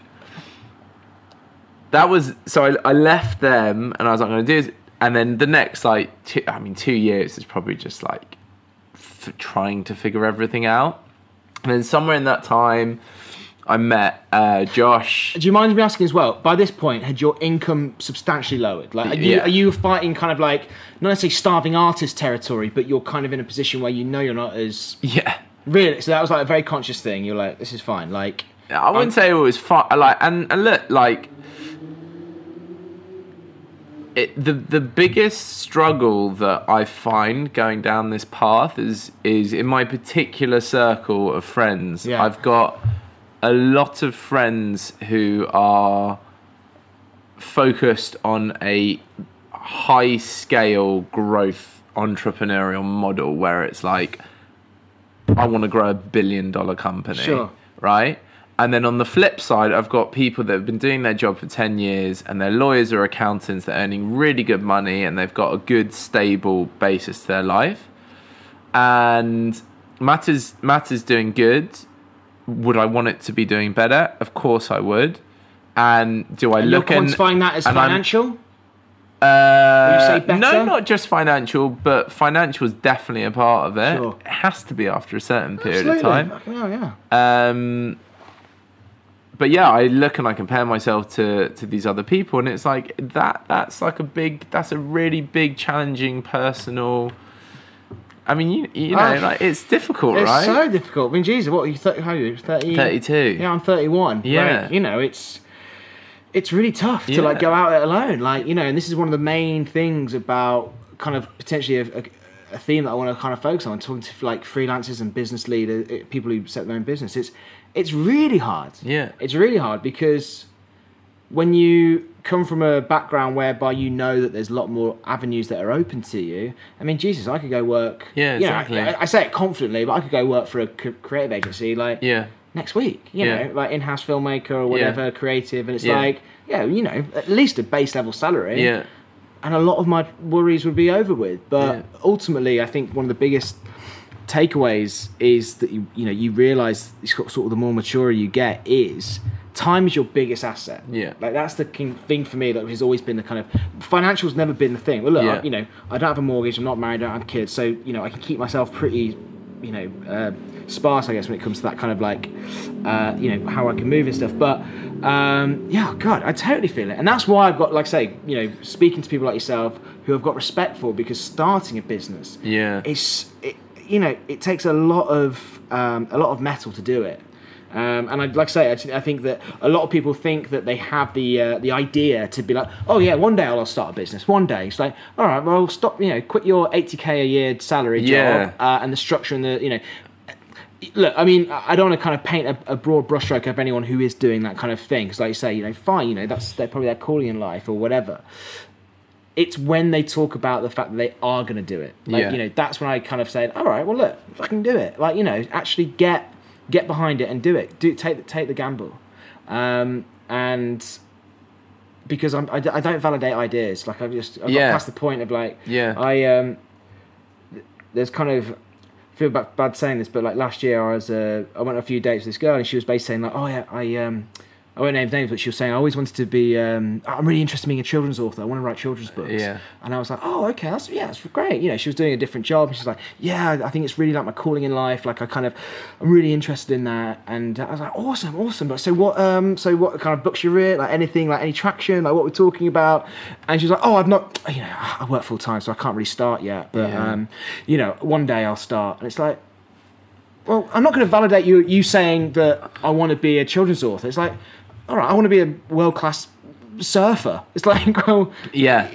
S2: that was so I, I left them and I was like, I'm gonna do this, and then the next like two, I mean two years is probably just like trying to figure everything out, and then somewhere in that time, I met uh, Josh.
S1: Do you mind me asking as well? By this point, had your income substantially lowered? Like, are you,
S2: Yeah.
S1: are you fighting kind of like not necessarily starving artist territory, but you're kind of in a position where you know you're not as
S2: Yeah.
S1: really. So that was like a very conscious thing. You're like, this is fine. Like,
S2: I wouldn't say it was fun. Like, and, and look, like, it, the the biggest struggle that I find going down this path is is in my particular circle of friends.
S1: Yeah.
S2: I've got a lot of friends who are focused on a high scale growth entrepreneurial model where it's like I want to grow a billion dollar company
S1: Sure.
S2: right? And then on the flip side, I've got people that have been doing their job for 10 years and they're lawyers or accountants that are earning really good money and they've got a good, stable basis to their life. And Matt is, Matt is doing good. Would I want it to be doing better? Of course I would. And do I
S1: and you're
S2: look and
S1: quantifying that as financial.
S2: uh,
S1: you say better?
S2: no, not just financial, but financial is definitely a part of it.
S1: Sure.
S2: It has to be after a certain period
S1: Absolutely.
S2: of time.
S1: Fucking yeah.
S2: Um, but yeah, I look and I compare myself to to these other people, and it's like that. That's like a big. That's a really big, challenging, personal. I mean, you you know,
S1: Ah,
S2: like it's difficult,
S1: It's
S2: right?
S1: so difficult. I mean, Jesus, what are you? 30, how are you? 30,
S2: Thirty-two.
S1: Yeah, I'm 31.
S2: Yeah.
S1: Like, you know, it's it's really tough to like go out it alone. Like, you know, and this is one of the main things about kind of potentially a, a, a theme that I want to kind of focus on. Talking to like freelancers and business leaders, eh, people who set their own business. It's it's really hard.
S2: Yeah.
S1: It's really hard because when you come from a background whereby you know that there's a lot more avenues that are open to you. I mean, Jesus, I could go work.
S2: Yeah,
S1: you know, I-
S2: exactly.
S1: I, say it confidently, but I could go work for a creative agency like
S2: Yeah.
S1: next week. You
S2: Yeah.
S1: know, like in-house filmmaker or whatever, creative, and it's
S2: Yeah.
S1: like, yeah, you know, at least a base level salary.
S2: Yeah.
S1: And a lot of my worries would be over with. But
S2: Yeah.
S1: ultimately, I think one of the biggest takeaways is that you you know you realize sort of the more mature you get is time is your biggest asset.
S2: Yeah.
S1: Like that's the thing for me that has always been the kind of financial's never been the thing. Well, look,
S2: Yeah.
S1: I, you know, I don't have a mortgage, I'm not married, I don't have kids, so you know, I can keep myself pretty, you know, uh, sparse, I guess, when it comes to that kind of like, uh, you know, how I can move and stuff. But um, yeah, God, I totally feel it, and that's why I've got, like, I say, you know, speaking to people like yourself who I've got respect for because starting a business,
S2: Yeah.
S1: it's it, you know it takes a lot of um, a lot of mettle to do it um, and I'd like to say I, I think that a lot of people think that they have the uh, the idea to be like oh yeah one day I'll start a business one day it's like all right well stop you know quit your 80k a year salary
S2: Yeah.
S1: job uh, and the structure and the you know look, I mean, I I don't want to kind of paint a, a broad brushstroke of anyone who is doing that kind of thing. Because, like you say, you know, fine, you know, that's they're probably their calling in life or whatever. It's when they talk about the fact that they are going to do it. Like,
S2: Yeah.
S1: you know, that's when I kind of say, all right, well, look, fucking do it. Like, you know, actually get get behind it and do it. Do take the take the gamble. Um, and because I'm, I, I don't validate ideas. Like I've just I've
S2: Yeah.
S1: got past the point of like
S2: Yeah.
S1: I um there's kind of I feel bad, bad saying this, but like last year I was uh, I went on a few dates with this girl and she was basically saying like oh yeah I um I won't name names, but she was saying I always wanted to be. Um, I'm really interested in being a children's author. I want to write children's books.
S2: Yeah.
S1: And I was like, oh, okay, that's yeah, that's great. You know, she was doing a different job. And she's like, yeah, I think it's really like my calling in life. Like I kind of, I'm really interested in that. And I was like, awesome, awesome. But so what? Um, so what kind of books you read? Like anything? Like any traction? Like what we're talking about? And she's like, oh, I've not. You know, I work full time, so I can't really start yet. But
S2: Yeah.
S1: um, you know, one day I'll start. And it's like. Well, I'm not going to validate you you saying that I want to be a children's author. It's like, all right, I want to be a world class surfer. It's like, well,
S2: Yeah.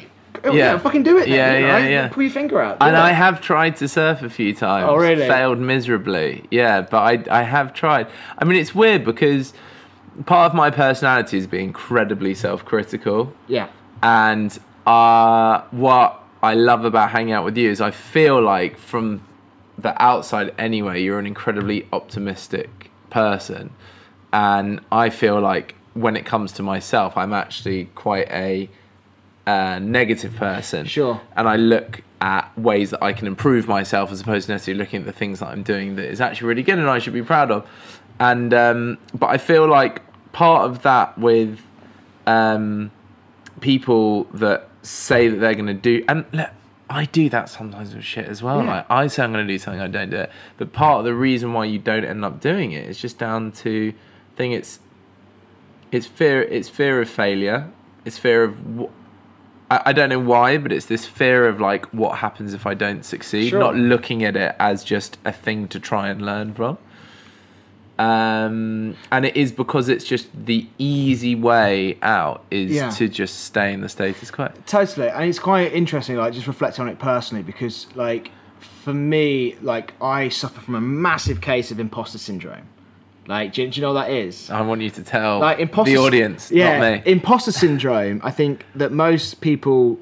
S1: oh,
S2: Yeah.
S1: yeah. fucking do it. Then,
S2: Yeah,
S1: you know,
S2: yeah,
S1: right?
S2: yeah.
S1: Pull your finger out.
S2: And
S1: it.
S2: I have tried to surf a few times.
S1: Oh, really?
S2: Failed miserably. Yeah, but I I have tried. I mean, it's weird because part of my personality is being incredibly self-critical,
S1: yeah,
S2: and uh, what I love about hanging out with you is I feel like from the outside anyway, you're an incredibly optimistic person, and I feel like when it comes to myself, I'm actually quite a uh, negative person.
S1: Sure.
S2: And I look at ways that I can improve myself as opposed to necessarily looking at the things that I'm doing that is actually really good and I should be proud of. And um, but I feel like part of that with um, people that say that they're going to do and look, I do that sometimes with shit as well.
S1: Yeah.
S2: Like I say I'm going to do something, I don't do it. But part of the reason why you don't end up doing it is just down to I think it's it's fear it's fear of failure. It's fear of wh- I, I don't know why, but it's this fear of like what happens if I don't succeed,
S1: Sure.
S2: not looking at it as just a thing to try and learn from. Um, and it is because it's just the easy way out is
S1: Yeah.
S2: to just stay in the status quo.
S1: Totally, and it's quite interesting. Like just reflecting on it personally, because like for me, like I suffer from a massive case of imposter syndrome. Like, do you, do you know what that is?
S2: I want you to tell
S1: like imposter
S2: the audience,
S1: yeah,
S2: not me.
S1: imposter syndrome. I think that most people,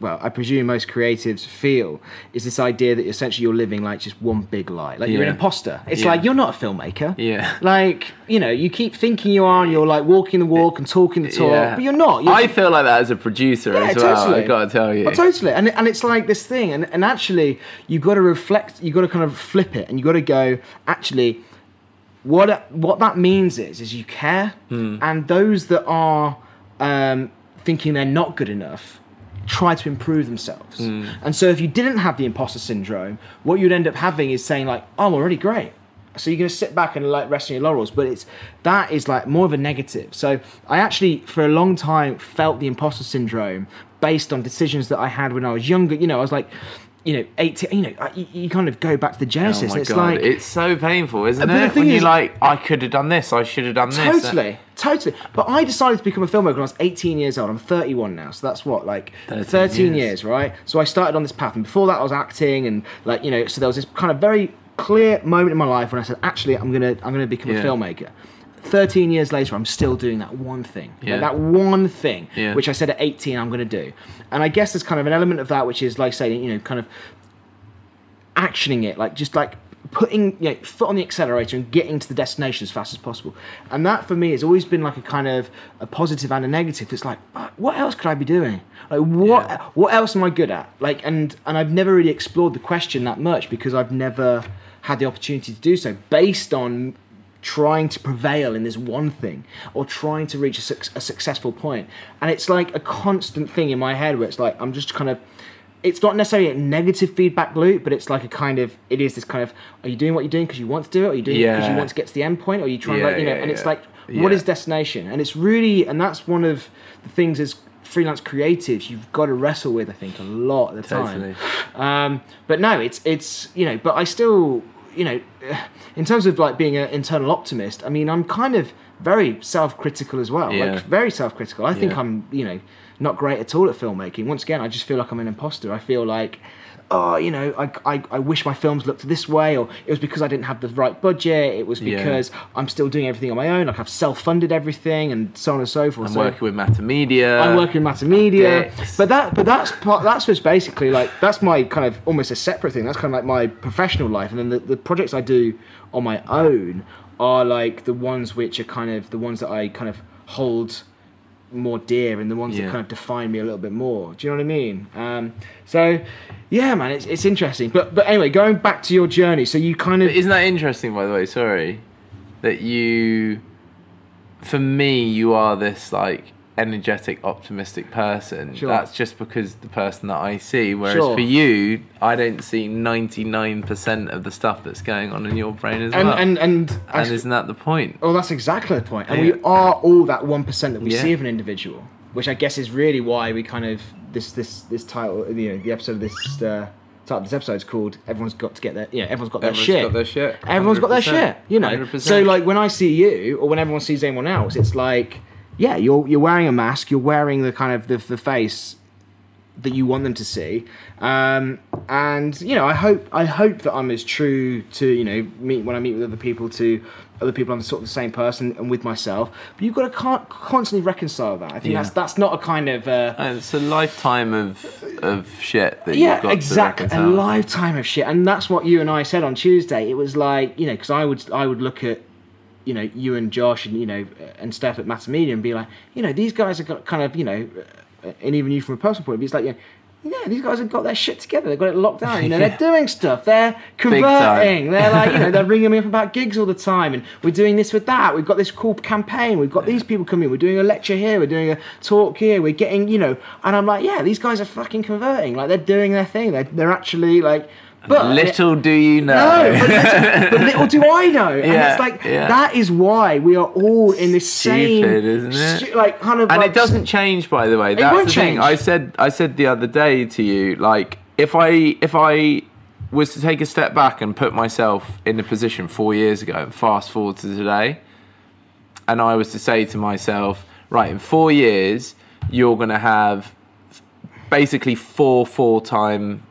S1: well, I presume most creatives feel is this idea that essentially you're living like just one big lie. Like you're an imposter. It's
S2: Yeah.
S1: like you're not a filmmaker.
S2: Yeah.
S1: Like you know, you keep thinking you are, and you're like walking the walk and talking the talk,
S2: Yeah.
S1: but you're not. You're
S2: I feel like that as a producer
S1: Yeah,
S2: as well.
S1: totally.
S2: I gotta tell you.
S1: Totally, and and it's like this thing, and and actually, you've got to reflect. you've got to kind of flip it, and you've got to go. Actually, what what that means is is you care,
S2: Hmm.
S1: and those that are um, thinking they're not good enough try to improve themselves.
S2: Hmm.
S1: And so, if you didn't have the imposter syndrome, what you'd end up having is saying like, "I'm already great." So you're going to sit back and like rest on your laurels, but it's that is like more of a negative. So I actually, for a long time, felt the imposter syndrome based on decisions that I had when I was younger. You know, I was like, you know, 18. You know, you, you kind of go back to the
S2: Oh
S1: genesis,
S2: my
S1: it's
S2: god,
S1: like
S2: it's so painful, isn't
S1: But the
S2: it?
S1: thing
S2: When you're like, I could have done this, I should have done this.
S1: Totally, totally. But I decided to become a filmmaker when I was 18 years old. I'm 31 now, so that's what, like
S2: 13
S1: 13,
S2: years.
S1: years. right? So I started on this path, and before that, I was acting, and like you know, so there was this kind of very clear moment in my life when I said, actually, I'm gonna, I'm gonna become
S2: Yeah.
S1: a filmmaker. 13 years later, I'm still doing that one thing. Like,
S2: Yeah.
S1: that one thing,
S2: Yeah.
S1: which I said at 18 I'm going to do. And I guess there's kind of an element of that, which is like saying, you know, kind of actioning it, like just like putting you know, foot on the accelerator and getting to the destination as fast as possible. And that for me has always been like a kind of a positive and a negative. It's like, what else could I be doing? Like what
S2: Yeah.
S1: what else am I good at? Like and and I've never really explored the question that much because I've never had the opportunity to do so based on trying to prevail in this one thing or trying to reach a, suc- a successful point. And it's like a constant thing in my head where it's like i'm just kind of it's not necessarily a negative feedback loop but it's like a kind of it is this kind of are you doing what you're doing because you want to do it? Or are you doing it because you want to get to the end point? Or are you trying
S2: Yeah,
S1: to like, you know
S2: yeah,
S1: and it's like what is destination? And it's really and that's one of the things as freelance creatives you've got to wrestle with i think a lot of the time.
S2: Totally.
S1: um, but no, it's it's you know, but I still you know, in terms of like being an internal optimist, I mean, I'm kind of very self-critical as well.
S2: Yeah.
S1: Like very self-critical. I think
S2: Yeah.
S1: I'm you know not great at all at filmmaking. Once again, I just feel like I'm an imposter. I feel like. Oh, you know, I, I, I wish my films looked this way, or it was because I didn't have the right budget. It was
S2: Yeah.
S1: because I'm still doing everything on my own. Like I've self-funded everything, and so on and so forth.
S2: I'm
S1: So-
S2: working with Matter Media.
S1: I'm working in Matter
S2: Media,
S1: but that but that's part that's what's basically like that's my kind of almost a separate thing. That's kind of like my professional life, and then the, the projects I do on my own are like the ones which are kind of the ones that I kind of hold more dear and the ones
S2: Yeah.
S1: that kind of define me a little bit more. Do you know what I mean? Um, so yeah, man, it's it's interesting. But but anyway, going back to your journey, so you kind of
S2: But isn't that interesting, by the way? Sorry, that you, for me, you are this like energetic, optimistic person.
S1: Sure.
S2: That's just because the person that I see. Whereas
S1: Sure.
S2: for you, I don't see ninety nine percent of the stuff that's going on in your brain as
S1: and
S2: well.
S1: and and,
S2: And
S1: actually-
S2: isn't that the point?
S1: Oh, that's exactly the point. And
S2: Yeah.
S1: we are all that one percent that we
S2: Yeah.
S1: see of an individual, which I guess is really why we kind of this this this title, you know, the episode of this uh, title of this episode is called "Everyone's Got to Get Their," yeah, everyone's got their
S2: Everyone's
S1: shit.
S2: got their shit.
S1: Everyone's got their shit. You know.
S2: 100%.
S1: So like when I see you, or when everyone sees anyone else, it's like, yeah, you're you're wearing a mask, you're wearing the kind of the the face that you want them to see. Um, and you know, I hope I hope that I'm as true to you know meet when I meet with other people to other people. I'm sort of the same person and with myself. But you've got to con- constantly reconcile that. I think
S2: Yeah.
S1: that's that's not a kind of uh,
S2: And it's a lifetime of of shit that
S1: yeah,
S2: you've got
S1: exactly. A lifetime of shit, and that's what you and I said on Tuesday. It was like you know, because I would I would look at you know you and Josh and you know and Steph at Matter Media and be like, you know, these guys have got kind of you know, and even you from a personal point of view, it's like yeah. Yeah, these guys have got their shit together. They've got it locked down. You know, they're doing stuff. They're converting. They're like, you know, they're ringing me up about gigs all the time, and we're doing this with that. We've got this cool campaign. We've got these people coming. We're doing a lecture here. We're doing a talk here. We're getting, you know, and I'm like, yeah, these guys are fucking converting. Like they're doing their thing. They're, they're actually like, but
S2: Little do you know.
S1: no, but little, but little do I know. And
S2: Yeah,
S1: it's like
S2: yeah.
S1: that is why we are all in this same,
S2: Stupid, isn't it?
S1: like kind of,
S2: and
S1: like,
S2: it doesn't change by the way that's
S1: won't
S2: the thing
S1: change.
S2: i said i said the other day to you like if i if i was to take a step back and put myself in the position four years ago and fast forward to today and i was to say to myself right in four years you're going to have basically four full-time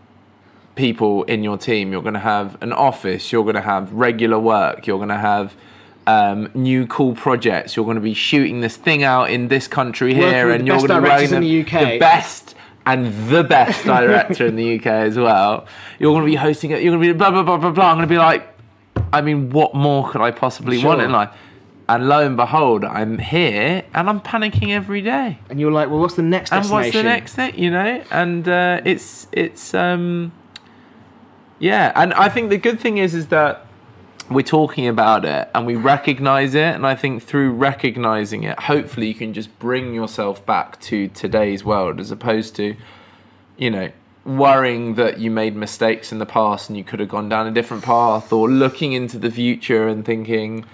S2: people in your team. You're going to have an office. You're going to have regular work. You're going to have um, new cool projects. You're going to be shooting this thing out in this country
S1: Working
S2: here, and you're going to be running
S1: in
S2: the,
S1: the UK.
S2: the best and the best director in the UK as well. You're going to be hosting it. You're going to be blah blah blah blah blah. I'm going to be like, I mean, what more could I possibly want in life? And lo and behold, I'm here and I'm panicking every day
S1: and you're like, well, what's the next
S2: thing
S1: and
S2: what's the next thing you know and uh, it's it's um yeah and i think the good thing is is that we're talking about it and we recognize it and i think through recognizing it hopefully you can just bring yourself back to today's world as opposed to you know worrying that you made mistakes in the past and you could have gone down a different path or looking into the future and thinking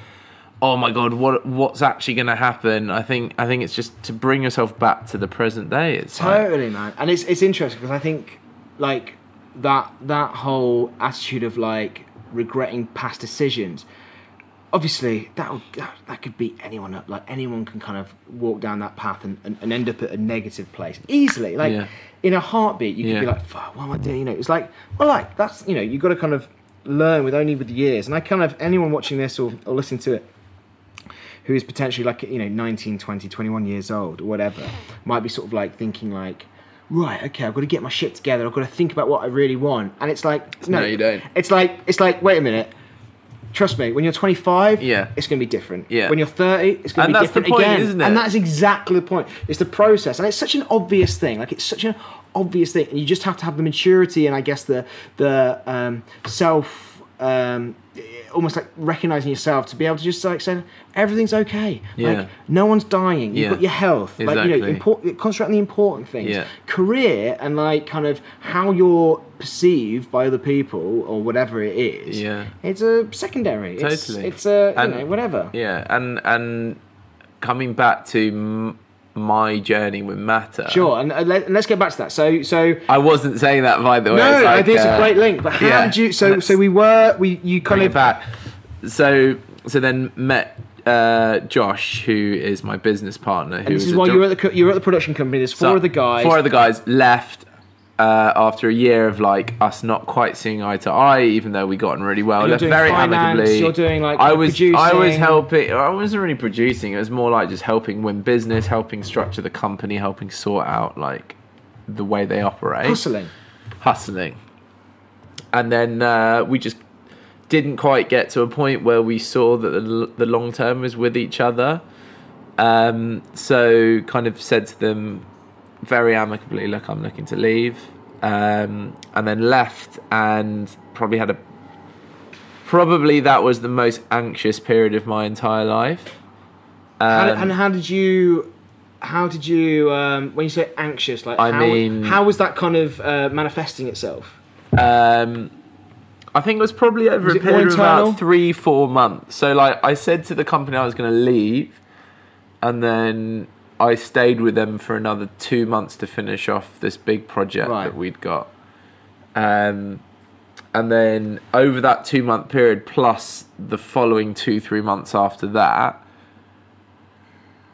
S2: oh my god what what's actually going to happen i think i think it's just to bring yourself back to the present day it's like,
S1: Totally, man. And it's it's interesting because I think like that that whole attitude of like regretting past decisions. Obviously, that would, that, that could beat anyone up. Like anyone can kind of walk down that path and, and, and end up at a negative place easily. Like
S2: Yeah.
S1: in a heartbeat, you could be like, "Fuck, what am I doing?" You know, it's like, well, like that's you know, you've got to kind of learn with only with the years. And I kind of anyone watching this or, or listening to it who is potentially like you know 19 20 21 years old or whatever might be sort of like thinking like right okay i've got to get my shit together i've got to think about what i really want and it's like no,
S2: No, you don't.
S1: it's like it's like wait a minute trust me when you're 25
S2: Yeah.
S1: it's going to be different
S2: Yeah.
S1: when you're 30 it's going to be different
S2: point,
S1: again
S2: isn't it?
S1: and that's exactly the point it's the process and it's such an obvious thing like it's such an obvious thing and you just have to have the maturity and i guess the the um, self um, almost like recognizing yourself to be able to just like say everything's okay
S2: Yeah.
S1: like no one's dying you've
S2: Yeah.
S1: got your health like you know
S2: Exactly.
S1: important concentrate on the important things
S2: Yeah.
S1: career and like kind of how you're perceived by other people or whatever it is
S2: Yeah.
S1: it's a secondary it's,
S2: Totally.
S1: it's a you
S2: And-
S1: know whatever
S2: yeah and and coming back to m- my journey with matter
S1: sure and, uh, let, and let's get back to that so so
S2: i wasn't saying that by the way
S1: no
S2: It's
S1: I
S2: like,
S1: think it's a
S2: uh,
S1: great link but how
S2: yeah.
S1: did you so so we were we you kind of
S2: back. So so then met uh, Josh, who is my business partner. Who
S1: and this is
S2: a
S1: while you were at the you were at the production company there's four
S2: so
S1: of the guys
S2: Four of the guys left uh, after a year of like us not quite seeing eye to eye, even though we got on really well.
S1: You're doing
S2: very
S1: finance,
S2: amicably.
S1: you're doing, like,
S2: I was I was helping. I wasn't really producing. It was more like just helping win business, helping structure the company, helping sort out like the way they operate
S1: hustling
S2: hustling. And then uh, we just didn't quite get to a point where we saw that the, the long term was with each other. Um, so kind of said to them very amicably, look, I'm looking to leave. Um, and then left and probably had a probably that was the most anxious period of my entire life.
S1: How
S2: Um,
S1: and how did you how did you um, when you say anxious like
S2: I
S1: how,
S2: mean-
S1: how was that kind of uh, manifesting itself
S2: Um, I think it was probably over
S1: Was
S2: a period of about three, four months. So, like, I said to the company I was going to leave, and then I stayed with them for another two months to finish off this big project
S1: Right.
S2: that we'd got. Um, and then over that two month period, plus the following two, three months after that,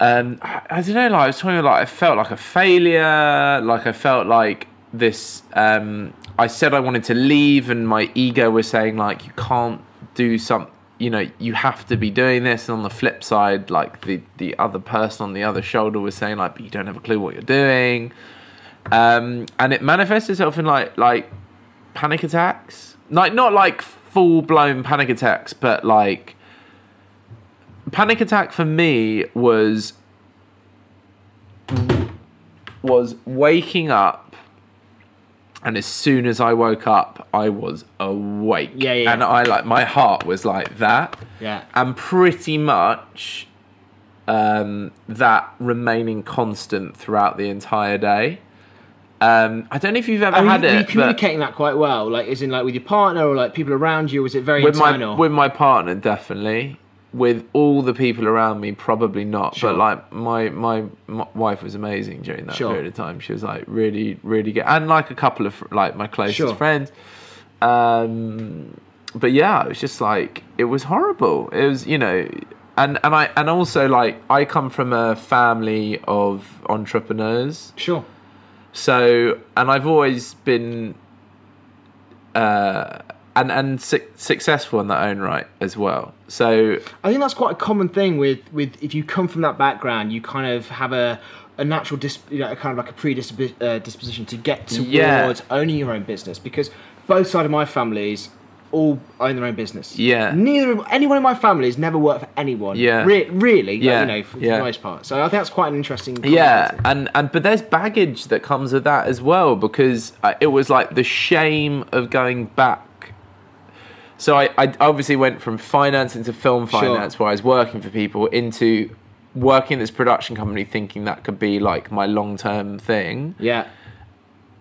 S2: and I, I don't know, like I was talking like I felt like a failure, like I felt like this. Um, I said I wanted to leave, and my ego was saying like you can't do some. You know, you have to be doing this. And on the flip side, like the the other person on the other shoulder was saying like, but you don't have a clue what you're doing. Um, and it manifests itself in like like panic attacks, like not like full blown panic attacks, but like panic attack for me was was waking up and as soon as I woke up I was awake
S1: Yeah, yeah.
S2: and I like my heart was like that
S1: Yeah.
S2: and pretty much um, that remaining constant throughout the entire day um, I don't know if you've ever
S1: you,
S2: had
S1: were you
S2: it but
S1: communicating that quite well? Like, is in like with your partner or like people around you? Or was it very
S2: with
S1: internal?
S2: my with my partner definitely with all the people around me probably not
S1: Sure.
S2: but like my, my my wife was amazing during that
S1: Sure.
S2: period of time she was like really really good and like a couple of like my closest
S1: Sure.
S2: friends um but yeah it was just like it was horrible it was you know and and i and also like i come from a family of entrepreneurs
S1: sure.
S2: so, and I've always been, uh, and and su- successful in their own right as well. So
S1: I think that's quite a common thing with with if you come from that background, you kind of have a a natural dis, you know, kind of like a predisposition uh, disposition to get towards
S2: Yeah.
S1: owning your own business because both sides of my families all own their own business.
S2: Yeah.
S1: Neither of anyone in my family has never worked for anyone.
S2: Yeah.
S1: Re- really. like,
S2: Yeah,
S1: you know, for, for
S2: yeah.
S1: the most part. So I think that's quite an interesting.
S2: yeah, and and but there's baggage that comes with that as well because uh, it was like the shame of going back. So I, I obviously went from finance into film
S1: Sure.
S2: finance, where I was working for people, into working in this production company, thinking that could be like my long term thing.
S1: Yeah.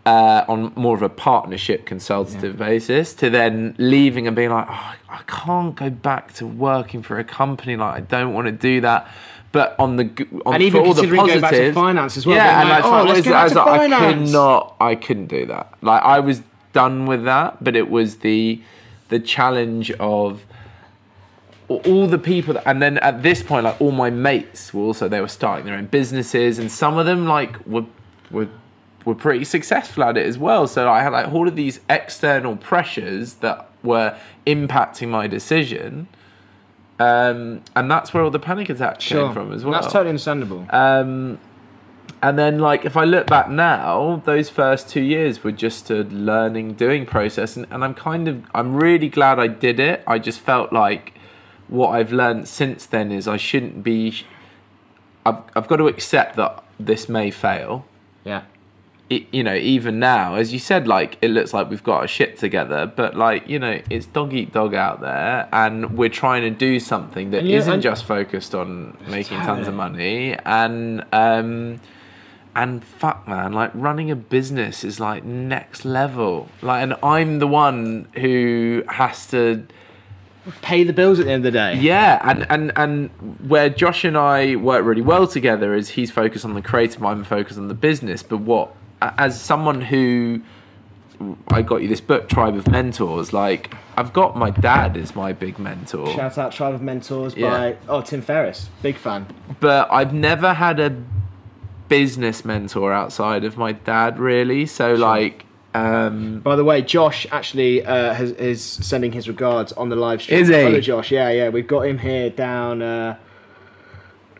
S2: uh, on more of a partnership consultative basis to then leaving and being like, oh, I can't go back to working for a company. Like, I don't want to do that. But on the on
S1: And even
S2: for all the
S1: considering going back to finance as well,
S2: Yeah, and
S1: like, "Oh, let's
S2: I
S1: go back
S2: was
S1: to
S2: like, I could not, I couldn't do that. Like, I was done with that. But it was the the challenge of all the people that, and then at this point like all my mates were also they were starting their own businesses and some of them like were were were pretty successful at it as well so I had like all of these external pressures that were impacting my decision um, and that's where all the panic attacks
S1: Sure.
S2: came from as well
S1: That's totally understandable.
S2: um, and then, like, if I look back now, those first two years were just a learning, doing process, and, and I'm kind of, I'm really glad I did it. I just felt like what I've learned since then is I shouldn't be. I've, I've got to accept that this may fail.
S1: yeah.
S2: It, you know, even now, as you said, like it looks like we've got our shit together, but like you know, it's dog eat dog out there, and we're trying to do something that
S1: yeah,
S2: not just focused on making tons of money, and um, and fuck, man, like running a business is like next level. Like, and I'm the one who has to
S1: Pay the bills at the end of the day.
S2: yeah, and, and and where Josh and I work really well together is he's focused on the creative, I'm focused on the business. But what, as someone who, I got you this book, Tribe of Mentors. Like I've got my dad as my big mentor,
S1: Shout out Tribe of Mentors
S2: Yeah.
S1: by oh Tim Ferriss, big fan.
S2: but I've never had a business mentor outside of my dad, really. So like, um,
S1: By the way, Josh actually uh, has, is sending his regards on the live stream.
S2: Is he?
S1: Hello, Josh. Yeah, yeah. We've got him here down. Uh,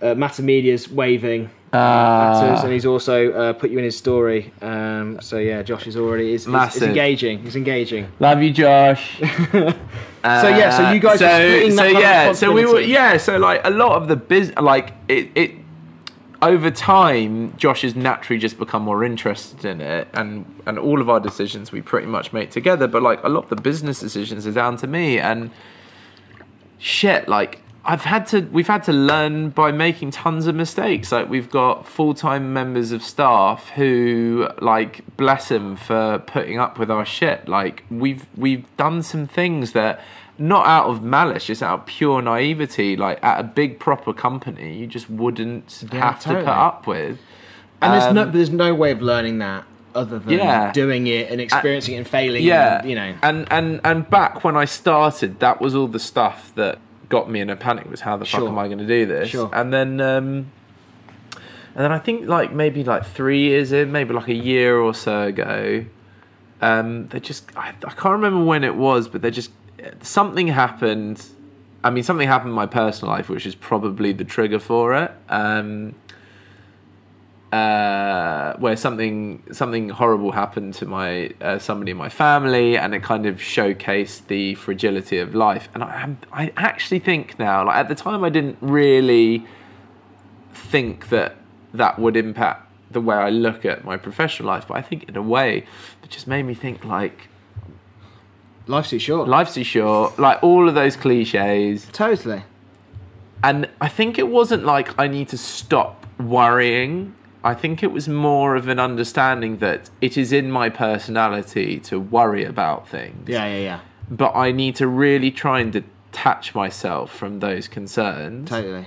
S1: uh, Matter Media's waving at us,
S2: uh,
S1: and he's also uh, put you in his story. Um, so yeah, Josh is already is, is, is engaging. He's engaging.
S2: love you, Josh.
S1: So yeah, so you guys
S2: so,
S1: that
S2: so
S1: kind
S2: yeah, so we were yeah, so like a lot of the biz, like it, it over time, Josh has naturally just become more interested in it, and and all of our decisions we pretty much make together. But like a lot of the business decisions are down to me, and shit, like. I've had to we've had to learn by making tons of mistakes. Like we've got full-time members of staff who like bless them for putting up with our shit. Like we've we've done some things that not out of malice, just out of pure naivety, like at a big proper company, you just wouldn't
S1: Yeah,
S2: have to put up with.
S1: And there's no,
S2: Um,
S1: there's no way of learning that other than
S2: Yeah.
S1: doing it and experiencing it and failing.
S2: yeah
S1: and, you know.
S2: and and and back when i started that was all the stuff that got me in a panic was how the
S1: Sure.
S2: fuck am i going to do this
S1: Sure.
S2: and then um And then I think like maybe like three years in, maybe like a year or so ago, um, they just I, I can't remember when it was, but they just something happened. I mean, something happened in my personal life, which is probably the trigger for it. Um, uh, where something something horrible happened to my uh, somebody in my family, and it kind of showcased the fragility of life. And I, I actually think now, like at the time, I didn't really think that that would impact the way I look at my professional life. But I think in a way, it just made me think like
S1: Life's too short.
S2: life's too short, like all of those cliches.
S1: totally.
S2: And I think it wasn't like I need to stop worrying. I think it was more of an understanding that it is in my personality to worry about things.
S1: Yeah, yeah, yeah.
S2: But I need to really try and detach myself from those concerns.
S1: Totally.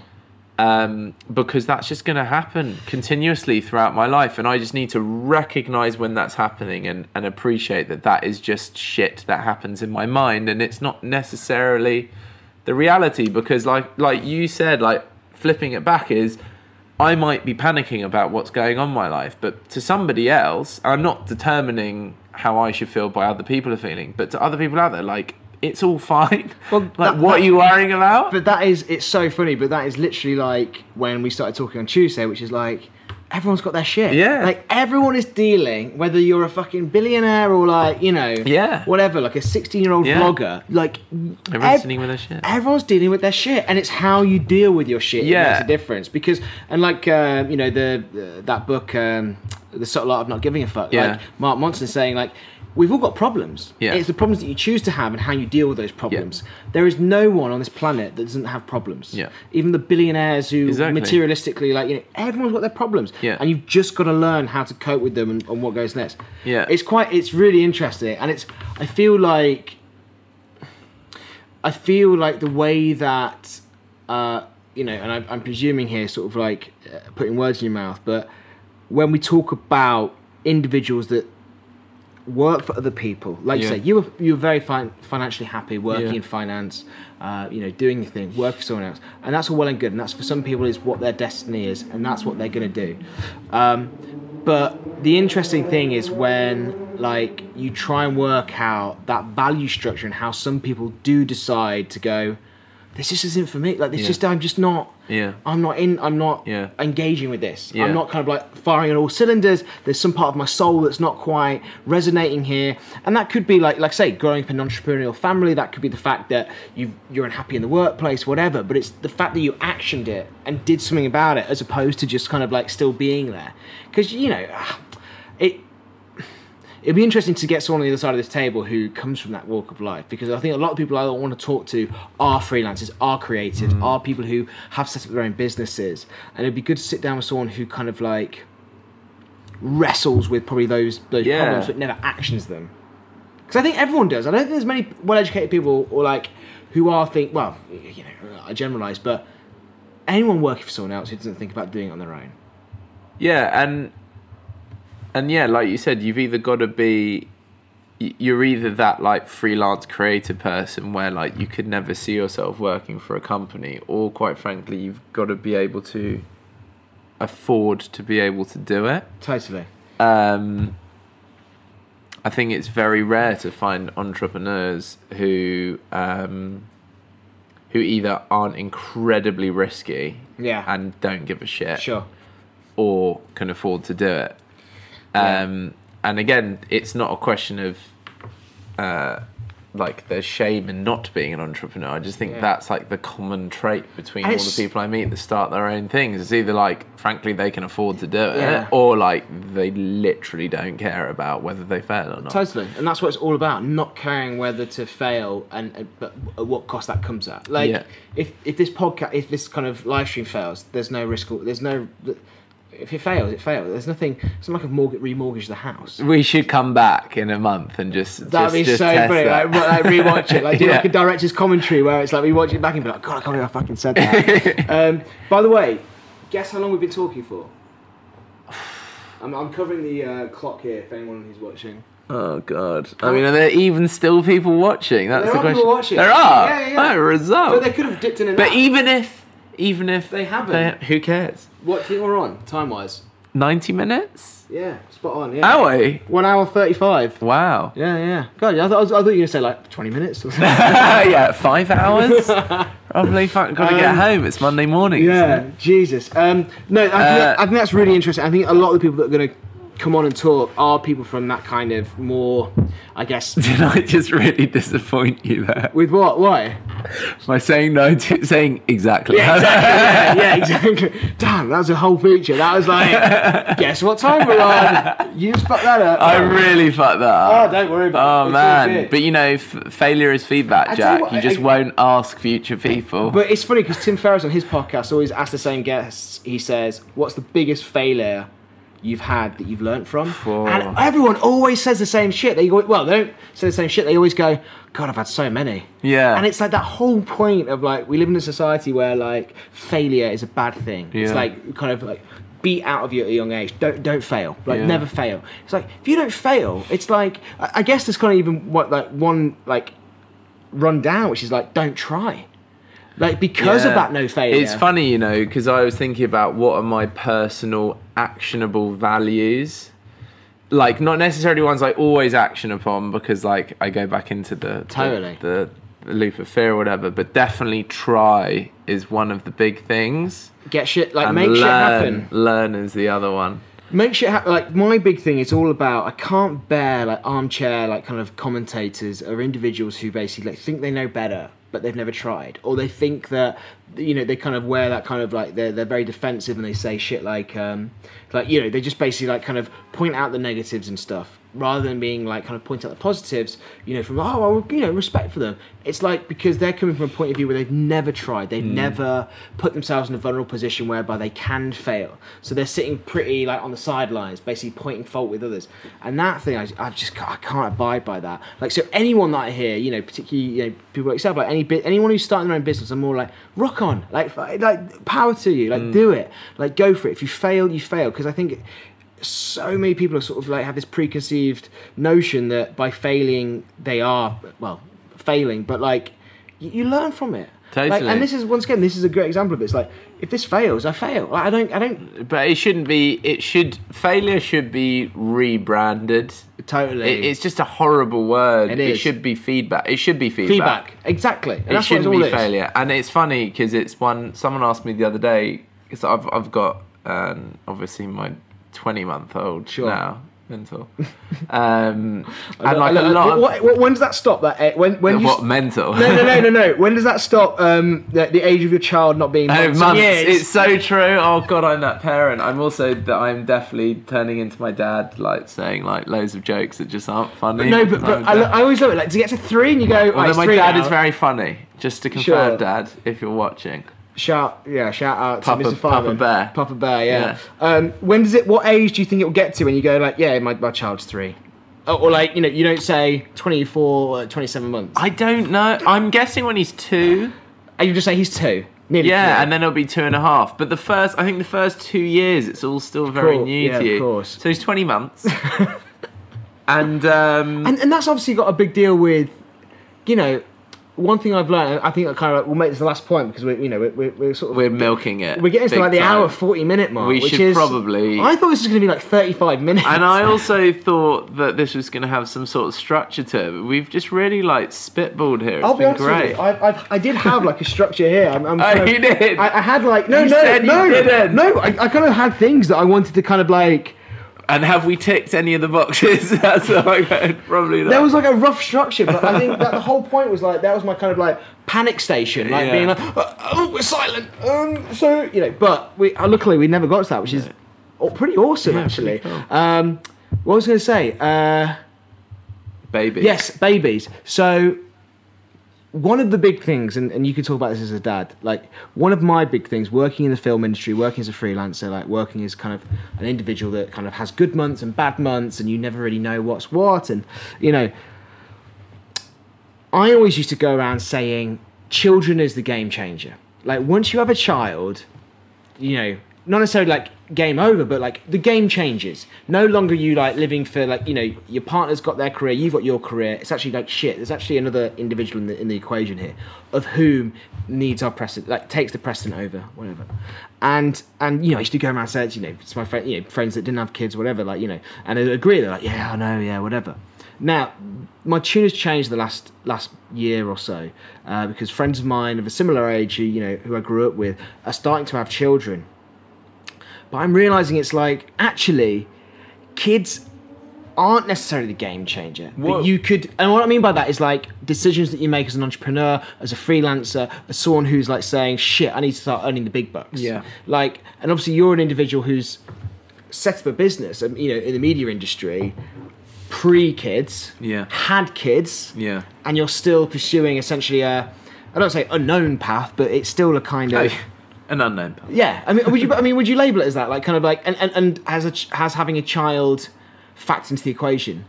S2: um, because that's just going to happen continuously throughout my life and i just need to recognize when that's happening and, and appreciate that that is just shit that happens in my mind and it's not necessarily the reality because like like you said like flipping it back is i might be panicking about what's going on in my life but to somebody else i'm not determining how i should feel by other people are feeling but to other people out there like it's all fine.
S1: Well,
S2: like
S1: that-
S2: what
S1: that-
S2: are you worrying about?
S1: But that is, it's so funny, but that is literally like when we started talking on Tuesday, which is like, everyone's got their shit.
S2: Yeah.
S1: Like, everyone is dealing, whether you're a fucking billionaire or like, you know,
S2: Yeah.
S1: whatever, like a 16 year old
S2: Yeah.
S1: vlogger. Like,
S2: Everyone's
S1: ev-
S2: dealing with their shit.
S1: Everyone's dealing with their shit, and it's how you deal with your shit that
S2: Yeah.
S1: makes a difference. Because, and like, uh, you know, the uh, that book, um, The Subtle Art of Not Giving a Fuck,
S2: Yeah.
S1: like Mark Manson saying, like, we've all got problems.
S2: Yeah.
S1: It's the problems that you choose to have and how you deal with those problems. There is no one on this planet that doesn't have problems.
S2: Yeah.
S1: Even the billionaires who
S2: Exactly.
S1: materialistically, like, you know, everyone's got their problems.
S2: Yeah.
S1: And you've just got to learn how to cope with them and, and what goes next.
S2: Yeah.
S1: It's quite, it's really interesting. And it's, I feel like, I feel like the way that, uh, you know, and I, I'm presuming here, sort of like uh, putting words in your mouth, but when we talk about individuals that work for other people, like you
S2: Yeah.
S1: say, you were you were very fin- financially happy working
S2: Yeah.
S1: in finance, uh, you know, doing your thing, work for someone else, and that's all well and good, and that's for some people is what their destiny is, and that's what they're gonna do. Um, but the interesting thing is when like you try and work out that value structure and how some people do decide to go, this just isn't for me. Like this
S2: Yeah.
S1: just I'm just not.
S2: Yeah.
S1: I'm not in. I'm not
S2: Yeah.
S1: engaging with this.
S2: Yeah.
S1: I'm not kind of like firing on all cylinders. There's some part of my soul that's not quite resonating here, and that could be like, like I say, growing up in an entrepreneurial family. That could be the fact that you you're unhappy in the workplace, whatever. But it's the fact that you actioned it and did something about it, as opposed to just kind of like still being there. Because you know, it it'd be interesting to get someone on the other side of this table who comes from that walk of life because I think a lot of people I want to talk to are freelancers, are creatives,
S2: Mm.
S1: are people who have set up their own businesses, and it'd be good to sit down with someone who kind of like wrestles with probably those those
S2: Yeah.
S1: problems but never actions them. Because I think everyone does. I don't think there's many well-educated people or like who are think well, you know, I generalize, but anyone working for someone else who doesn't think about doing it on their own.
S2: Yeah, and and yeah, like you said, you've either got to be you're either that like freelance creative person where like you could never see yourself working for a company or quite frankly you've got to be able to afford to be able to do it
S1: Totally.
S2: um, I think it's very rare to find entrepreneurs who um, who either aren't incredibly risky
S1: Yeah.
S2: and don't give a shit
S1: Sure.
S2: or can afford to do it.
S1: Yeah.
S2: Um, and again, it's not a question of uh, like there's shame in not being an entrepreneur. I just think
S1: Yeah.
S2: that's like the common trait between
S1: And
S2: all the people I meet that start their own things. It's either like, frankly, they can afford to do it,
S1: Yeah.
S2: or like they literally don't care about whether they fail or not.
S1: Totally, and that's what it's all about. Not caring whether to fail and and- but at what cost that comes at. Like
S2: Yeah.
S1: if if this podcast, if this kind of live stream fails, there's no risk. There's no. If it fails, it fails. There's nothing. It's not like I've mortgage, remortgaged the house.
S2: We should come back in a month and just
S1: That'd
S2: just,
S1: be
S2: just
S1: so
S2: that.
S1: Like, like rewatch it, like do
S2: Yeah.
S1: like a director's commentary where it's like we watch it back and be like, God, I can't believe I fucking said that. um, by the way, guess how long we've been talking for? I'm, I'm covering the uh, clock here If anyone who's watching.
S2: Oh god! I mean, are there even still people watching? That's
S1: There
S2: the
S1: are
S2: question.
S1: people watching.
S2: There are.
S1: Yeah, yeah, yeah.
S2: Oh, result.
S1: But they could have dipped in and
S2: But even if even if
S1: They haven't.
S2: who cares?
S1: What do you think we're on time wise?
S2: Ninety minutes?
S1: Yeah, spot on. Yeah.
S2: Are we?
S1: One hour thirty-five.
S2: Wow.
S1: Yeah, yeah. God, I thought, I, was, I thought you were gonna say like twenty minutes. Or something.
S2: yeah, five hours. Probably got to get
S1: Um,
S2: home. It's Monday morning.
S1: yeah? Jesus. Um, no, I think,
S2: Uh,
S1: I think that's really interesting. I think a lot of the people that are gonna come on and talk are people from that kind of more, I guess.
S2: Did I just really disappoint you there
S1: With what? Why?
S2: by saying no to saying exactly?
S1: Yeah, exactly. yeah, yeah, exactly. Damn, that was a whole feature. That was like, guess what time we're on? You just fucked that up.
S2: I really fucked that oh, up.
S1: Oh, don't worry about it.
S2: Oh man, but you know, f- failure is feedback,
S1: tell you
S2: Jack.
S1: what,
S2: you just
S1: I-
S2: won't ask future people.
S1: But it's funny because Tim Ferriss on his podcast always asks the same guests. He says, "What's the biggest failure you've had that you've learnt from?" And everyone always says the same shit. They go, well, they don't say the same shit. They always go, "God, I've had so many."
S2: Yeah.
S1: And it's like that whole point of like we live in a society where like failure is a bad thing. It's like kind of like beat out of you at a young age. Don't don't fail. Like
S2: Yeah.
S1: never fail. It's like if you don't fail, it's like I I guess there's kind of even what like one like run down, which is like don't try. Like because of that no failure.
S2: It's funny, you know, because I was thinking about what are my personal actionable values. Like not necessarily ones I always action upon because like I go back into the
S1: Totally.
S2: the, the loop of fear or whatever, but definitely try is one of the big things.
S1: Get shit like
S2: And
S1: make
S2: learn,
S1: shit happen.
S2: Learn is the other one.
S1: Make shit happen. Like my big thing is all about. I can't bear like armchair like kind of commentators or individuals who basically like think they know better but they've never tried, or they think that you know they kind of wear that kind of like they're they're very defensive and they say shit like um like you know they just basically like kind of point out the negatives and stuff rather than being like kind of point out the positives. You know from oh well, you know respect for them. It's like because they're coming from a point of view where they've never tried, they've never put themselves in a vulnerable position whereby they can fail. So they're sitting pretty like on the sidelines, basically pointing fault with others. And that thing, I, I just I can't abide by that. Like so, anyone that I hear, you know, particularly you know people like yourself, like any bit, anyone who's starting their own business, I'm more like rock on, like like power to you, like mm. do it, like go for it. If you fail, you fail. Because I think so many people are sort of like have this preconceived notion that by failing they are well failing, but like you, you learn from it. Like, and this is once again, this is a great example of. It's like if this fails, I fail. Like, I don't, I don't
S2: But it shouldn't be. It should failure should be rebranded.
S1: totally.
S2: It, it's just a horrible word.
S1: It
S2: It, should be feedback. It should be feedback.
S1: feedback exactly. And
S2: It
S1: that's what it's
S2: shouldn't
S1: all
S2: be
S1: is.
S2: failure. And it's funny because it's one. Someone asked me the other day because I've I've got um, obviously my twenty month old
S1: Sure.
S2: now mental, um, and like a lot.
S1: what,
S2: of,
S1: what, what- when does that stop? That eh, when when you
S2: what
S1: s-
S2: mental?
S1: no no no no no. When does that stop? Um, the, the age of your child not being
S2: Oh,
S1: months, and
S2: months.
S1: years?
S2: It's so true. Oh god, I'm that parent. I'm also that I'm definitely turning into my dad, like saying like loads of jokes that just aren't funny.
S1: no, but, but I,
S2: a
S1: lo-
S2: dad.
S1: I always love it. Like to get to three and you go. "Oh,
S2: Although
S1: it's
S2: my dad
S1: now."
S2: is very funny. Just to confirm,
S1: Sure.
S2: Dad, if you're watching.
S1: Shout, yeah, shout out
S2: Papa-
S1: to Mr.
S2: Papa Bear.
S1: Papa Bear, yeah. Um, when does it? What age do you think it will get to when you go like, yeah, my, my child's three, or, or like you know, you don't say 24, or 27 months.
S2: I don't know. I'm guessing when he's two.
S1: and you just say he's two, nearly.
S2: Yeah, and then it'll be two and a half. But the first, I think the first two years, it's all still very
S1: course,
S2: new
S1: yeah,
S2: to you.
S1: of course.
S2: So he's 20 months. and, um,
S1: and and that's obviously got a big deal with, you know, one thing I've learned. I think I kind of we'll make this the last point because we're you know we're, we're, sort of
S2: we're milking it.
S1: we're getting to like the
S2: time.
S1: hour forty minute mark.
S2: We
S1: which
S2: should
S1: is,
S2: probably-
S1: I thought this was going to be like thirty five minutes.
S2: And I also thought that this was going to have some sort of structure to it. We've just really like spitballed here. It's
S1: I'll be honest
S2: great.
S1: with you. I, I, I did have like a structure here. I'm, I'm
S2: Oh,
S1: of-
S2: you did?
S1: I, I had like no,
S2: You
S1: no, no, no. I, I kind of had things that I wanted to kind of like.
S2: And have we ticked any of the boxes? That's like, probably not.
S1: There was like a rough structure, but I think that the whole point was like that was my kind of like panic station, like
S2: Yeah.
S1: being like, "Uh, oh, we're silent. Um, so you know, but we uh, luckily we never got to that, which is oh, pretty awesome actually.
S2: pretty
S1: Um, what was I going to say? Uh,
S2: baby.
S1: Yes, babies. So one of the big things, and, and you can talk about this as a dad, like one of my big things, working in the film industry, working as a freelancer, like working as kind of an individual that kind of has good months and bad months, and you never really know what's what, and you know, I always used to go around saying, children is the game changer. Like once you have a child, you know, not necessarily like game over, but like the game changes. No longer you like living for like you know your partner's got their career, you've got your career. It's actually like shit. There's actually another individual in the in the equation here, of whom needs our precedent, like takes the precedent over whatever. And and you know I used to go around and say you know it's my friend, you know friends that didn't have kids, whatever, like you know, and they agree. They're like yeah I know yeah whatever. Now, my tune has changed the last last year or so uh, because friends of mine of a similar age, who you know, who I grew up with, are starting to have children. But I'm realizing it's like actually, kids aren't necessarily the game changer.
S2: What-
S1: But you could, and what I mean by that is like decisions that you make as an entrepreneur, as a freelancer, as someone who's like saying, "Shit, I need to start earning the big bucks."
S2: Yeah.
S1: Like, and obviously you're an individual who's set up a business, um, you know, in the media industry, pre kids,
S2: Yeah.
S1: had kids,
S2: Yeah.
S1: and you're still pursuing essentially a, I don't say unknown path, but it's still a kind of.
S2: An unknown. path.
S1: Yeah, I mean, would you? I mean, would you label it as that? Like, kind of like, and and, and has a ch- has having a child factored into the equation?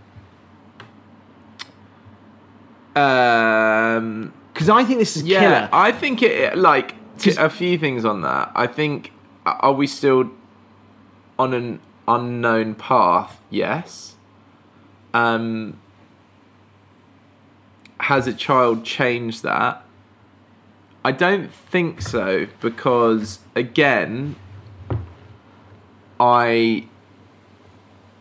S2: Um,
S1: Because I think this is
S2: yeah,
S1: killer.
S2: I think it like t- a few things on that. I think are we still on an unknown path? Yes. Um, has a child changed that? I don't think so because again, I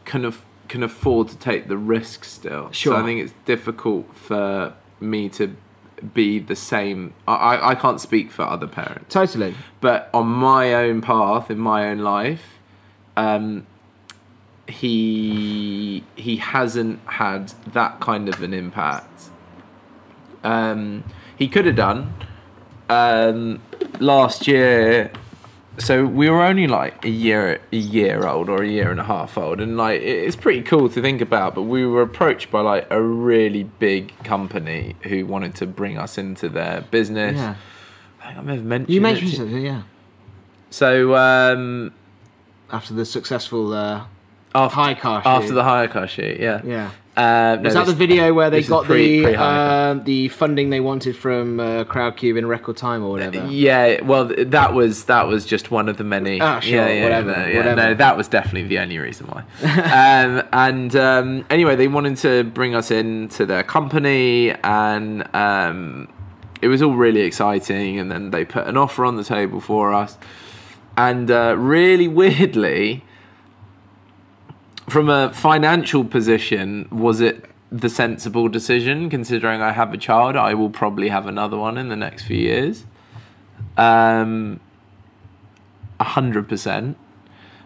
S2: can af- can afford to take the risk still.
S1: Sure.
S2: So I think it's difficult for me to be the same. I, I, I can't speak for other parents,
S1: Totally.
S2: but on my own path in my own life, um, he he hasn't had that kind of an impact. Um, he could have done um, last year. So we were only like a year a year old or a year and a half old, and like it's pretty cool to think about. But we were approached by like a really big company who wanted to bring us into their business.
S1: Yeah.
S2: I think I may have mentioned.
S1: You
S2: it
S1: mentioned
S2: to-
S1: something, yeah.
S2: So um,
S1: After the successful uh,
S2: after
S1: HiyaCar
S2: after
S1: shoot.
S2: the HiyaCar shoot, yeah.
S1: yeah.
S2: Uh, no,
S1: Was that
S2: this-
S1: the video where they got
S2: pre-
S1: the
S2: pre-hire
S1: um, the funding they wanted from uh, Crowdcube in record time or whatever?
S2: Yeah, well, that was that was just one of the many.
S1: Ah, sure,
S2: yeah, yeah,
S1: whatever,
S2: no, yeah,
S1: whatever.
S2: No, that was definitely the only reason why. um, and um, anyway, they wanted to bring us into their company, and um, it was all really exciting. And then they put an offer on the table for us, and uh, really weirdly, from a financial position, was it the sensible decision? Considering I have a child, I will probably have another one in the next few years. Um, a hundred percent.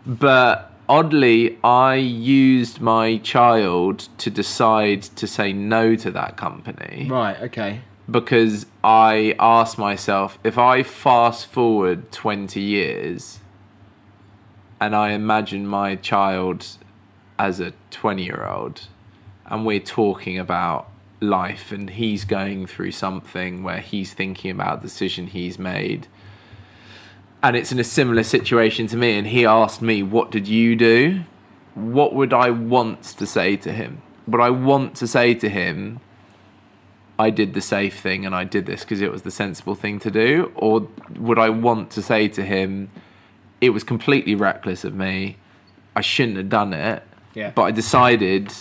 S2: But oddly, I used my child to decide to say no to that company
S1: Right. Okay.
S2: because I asked myself if I fast forward 20 years and I imagine my child as a 20 year old and we're talking about life and he's going through something where he's thinking about a decision he's made. And it's in a similar situation to me and he asked me what did you do? What would I want to say to him? Would I want to say to him I did the safe thing and I did this because it was the sensible thing to do? Or would I want to say to him, it was completely reckless of me, I shouldn't have done it,
S1: Yeah.
S2: but I decided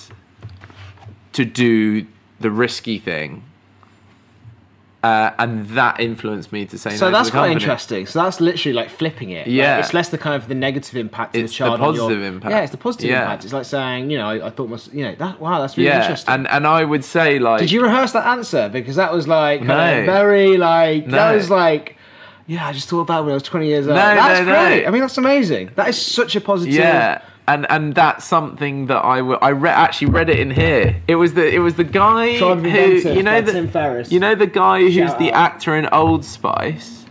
S2: to do the risky thing? Uh, and that influenced me to say
S1: So
S2: no
S1: that's
S2: the
S1: quite interesting. So that's literally like flipping it. Like,
S2: Yeah.
S1: it's less the kind of the negative impact of
S2: It's
S1: the
S2: the
S1: child. on your-
S2: positive impact.
S1: Yeah, it's the positive
S2: Yeah.
S1: impact. It's like saying, you know, I, I thought, my, you know, that wow, that's really
S2: Yeah,
S1: interesting.
S2: and, and I would say, like,
S1: Did you rehearse that answer? Because that was like
S2: No.
S1: very like that was like. Yeah, I just thought about when I was 20 years old.
S2: No,
S1: that's
S2: no, no.
S1: great. I mean, that's amazing. That is such a positive.
S2: Yeah, and and that's something that I w- I re- actually read it in here. It was the it was the guy who
S1: Inventors
S2: you know the
S1: Tim Ferriss.
S2: you know the guy who's
S1: Shout
S2: the
S1: out.
S2: actor in Old Spice.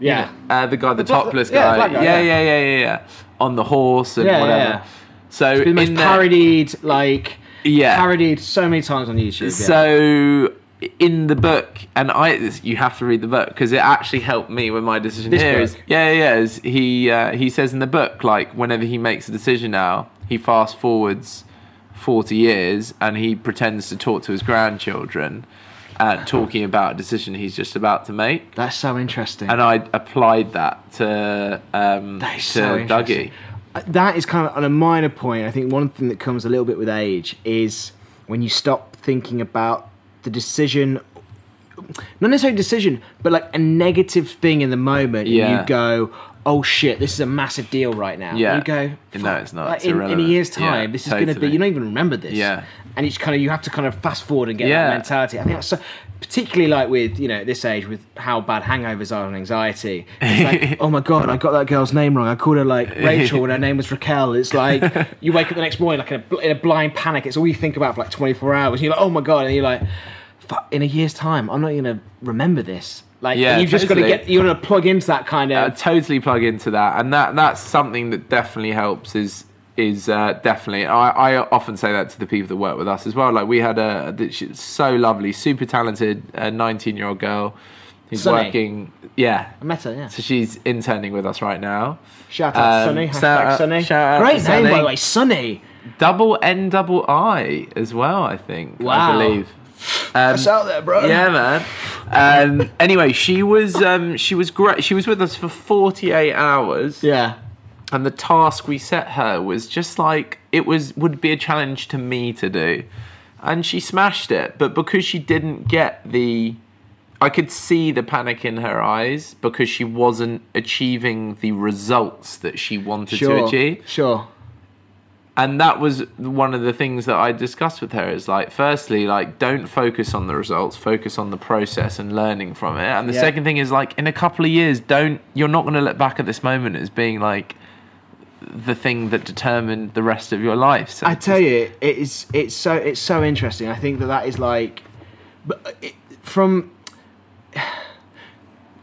S1: Yeah.
S2: Uh, the guy, the,
S1: black-
S2: topless
S1: yeah,
S2: guy.
S1: black guy,
S2: yeah,
S1: yeah.
S2: yeah, yeah, yeah, yeah. On the horse and
S1: Yeah, yeah,
S2: whatever.
S1: yeah.
S2: So
S1: The most
S2: in there-
S1: parodied, like
S2: yeah.
S1: parodied so many times on YouTube. yeah.
S2: So in the book, and I, you have to read the book because it actually helped me with my decision
S1: This
S2: here. is- yeah, yeah. Is he uh, he says in the book like whenever he makes a decision now, he fast forwards forty years and he pretends to talk to his grandchildren, uh, talking about a decision he's just about to make.
S1: That's so interesting.
S2: And I applied that to um,
S1: That
S2: to
S1: so.
S2: Dougie.
S1: Uh, That is kind of on a minor point. I think one thing that comes a little bit with age is when you stop thinking about the decision, not necessarily decision, but like a negative thing in the moment.
S2: Yeah.
S1: You go, oh shit, this is a massive deal right now.
S2: Yeah.
S1: You go,
S2: No, it's not.
S1: like,
S2: It's
S1: in, in a year's time,
S2: Yeah,
S1: this is going to be, you don't even remember this.
S2: Yeah.
S1: And it's kind of, you have to kind of fast forward and get
S2: Yeah.
S1: that mentality. I think that's so, particularly like with, you know, at this age, with how bad hangovers are and anxiety. It's like, oh my God, I got that girl's name wrong. I called her like Rachel when her name was Raquel. It's like, you wake up the next morning like in a, in a blind panic. It's all you think about for like 24 hours. And you're like, oh my God. And you're like, in a year's time, I'm not going to remember this. Like,
S2: Yeah,
S1: you've just got to get, you're going to plug into that kind of.
S2: totally plug into that, and that that's something that definitely helps. Is is uh, definitely. I, I often say that to the people that work with us as well. Like we had a so lovely, super talented, nineteen year old girl who's
S1: Sunny.
S2: working. Yeah,
S1: I met her, yeah.
S2: so she's interning with us right now.
S1: Shout out to
S2: Um,
S1: Sunny.
S2: shout
S1: Hashtag
S2: out-
S1: Sunny.
S2: shout out
S1: Great name, by the way. Sunny.
S2: Double N double I as well. I think.
S1: Wow.
S2: I believe. Um,
S1: That's out there, bro.
S2: Yeah, man. Um, anyway, she was um, she was great. She was with us for forty eight hours.
S1: Yeah.
S2: and the task we set her was just like it was would be a challenge to me to do and she smashed it but because she didn't get the i could see the panic in her eyes because she wasn't achieving the results that she wanted to achieve
S1: Sure.
S2: And that was one of the things that I discussed with her is like firstly like don't focus on the results focus on the process and learning from it and the
S1: Yeah.
S2: second thing is like in a couple of years don't you're not going to look back at this moment as being like the thing that determined the rest of your life so
S1: I tell you, it is. It's so. It's so interesting. I think that that is like, but it, from.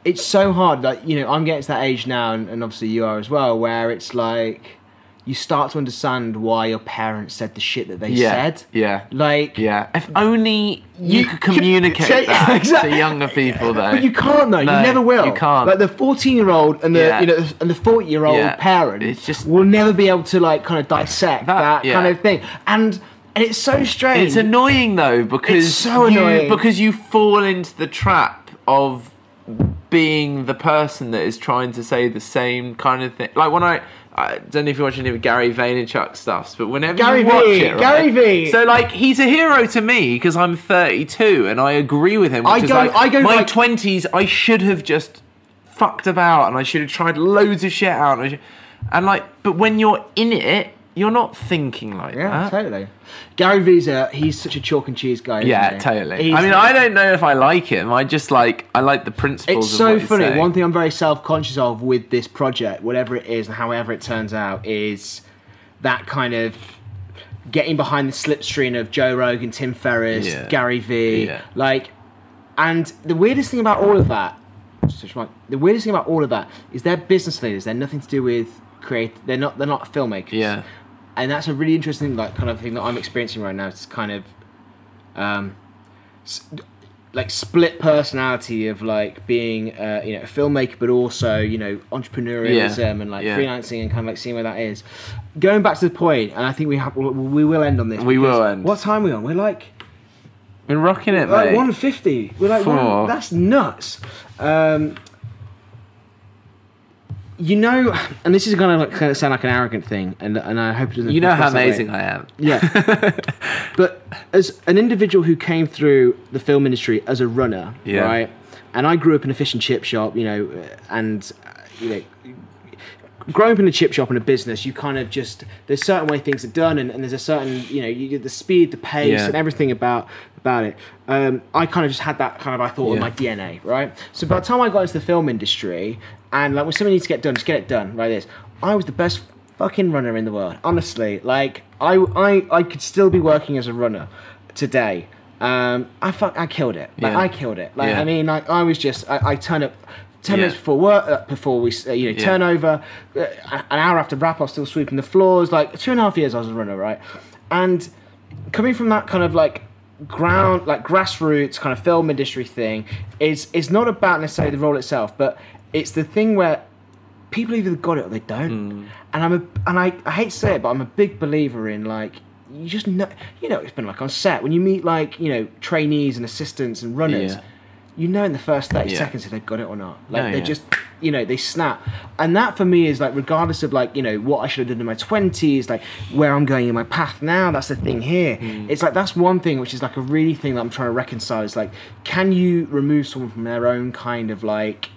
S1: It's so hard. Like you know, I'm getting to that age now, and, and obviously you are as well, where it's like, you start to understand why your parents said the shit that they
S2: yeah
S1: said.
S2: yeah
S1: Like,
S2: yeah if only you,
S1: You
S2: could communicate that
S1: exactly.
S2: to younger people though
S1: But you can't though.
S2: No,
S1: you never will.
S2: you can't.
S1: Like the fourteen-year-old and the
S2: Yeah.
S1: you know and the forty-year-old
S2: Yeah.
S1: parent
S2: It's just-
S1: will never be able to like kind of dissect
S2: That-
S1: that, kind of thing. And and it's so strange.
S2: It's annoying though because
S1: so
S2: you,
S1: annoying.
S2: because you fall into the trap of being the person that is trying to say the same kind of thing. Like when I. I don't know if you watch any of Gary Vaynerchuk stuffs, but whenever
S1: Gary
S2: you watch
S1: V,
S2: it, right?
S1: Gary V.
S2: So like he's a hero to me because I'm 32 and I agree with him. Which
S1: I
S2: is
S1: go-
S2: like,
S1: I go
S2: my
S1: like-
S2: 20s. I should have just fucked about and I should have tried loads of shit out. And, I should- and like, but when you're in it, you're not thinking like
S1: Yeah,
S2: that.
S1: totally. Gary V's he's such a chalk and cheese guy. isn't
S2: Yeah,
S1: he?
S2: totally.
S1: He's-
S2: I mean, I don't know if I like him. I just like I like the principles.
S1: It's
S2: of
S1: so
S2: what he's
S1: funny.
S2: saying.
S1: One thing I'm very self-conscious of with this project, whatever it is and however it turns out, is that kind of getting behind the slipstream of Joe Rogan, Tim Ferriss,
S2: Yeah.
S1: Gary V.
S2: Yeah.
S1: Like, and the weirdest thing about all of that, switch mic. the weirdest thing about all of that is they're business leaders. They're nothing to do with create. They're not. They're not filmmakers.
S2: Yeah,
S1: and that's a really interesting like kind of thing that I'm experiencing right now. It's kind of um, s- like split personality of like being uh, you know a filmmaker, but also you know entrepreneurialism
S2: Yeah.
S1: and like
S2: Yeah.
S1: freelancing and kind of like seeing where that is. Going back to the point, and I think we have we will end on this.
S2: We will end.
S1: What time are we on? We're like
S2: been rocking it,
S1: like
S2: mate.
S1: one fifty. We're like one, that's nuts. Um, you know, and this is gonna like, kind of sound like an arrogant thing, and and I hope it doesn't.
S2: you know how amazing I am.
S1: Yeah. but as an individual who came through the film industry as a runner,
S2: Yeah.
S1: right? And I grew up in a fish and chip shop, you know, and you know, growing up in a chip shop and a business, you kind of just there's a certain way things are done, and, and there's a certain you know you, the speed, the pace,
S2: Yeah.
S1: and everything about about it. Um, I kind of just had that kind of I thought
S2: Yeah.
S1: of my DNA, right? So by the time I got into the film industry, and like when something needs to get done, just get it done, right? This I was the best fucking runner in the world, honestly. Like I I I could still be working as a runner today. Um, I fuck, I killed it. Like
S2: Yeah.
S1: I killed it. Like
S2: Yeah.
S1: I mean, like I was just I, I turn up. Ten
S2: Yeah.
S1: minutes before work, uh, before we, uh, you know,
S2: Yeah.
S1: turnover, uh, an hour after wrap, I was still sweeping the floors. Like two and a half years, I was a runner, right? And coming from that kind of like ground, like grassroots kind of film industry thing, is is not about necessarily the role itself, but it's the thing where people either got it or they don't.
S2: Hmm.
S1: And I'm a, and I, I hate to say it, but I'm a big believer in like you just know, you know, it's been like on set when you meet like you know trainees and assistants and runners.
S2: Yeah.
S1: You know in the first thirty
S2: Yeah.
S1: seconds if they've got it or not. Like
S2: No,
S1: they
S2: yeah.
S1: just, you know, they snap, and that for me is like regardless of like you know what I should have done in my twenties, like where I'm going in my path now. That's the thing here.
S2: Hmm.
S1: It's like that's one thing which is like a really thing that I'm trying to reconcile. Is like, can you remove someone from their own kind of like,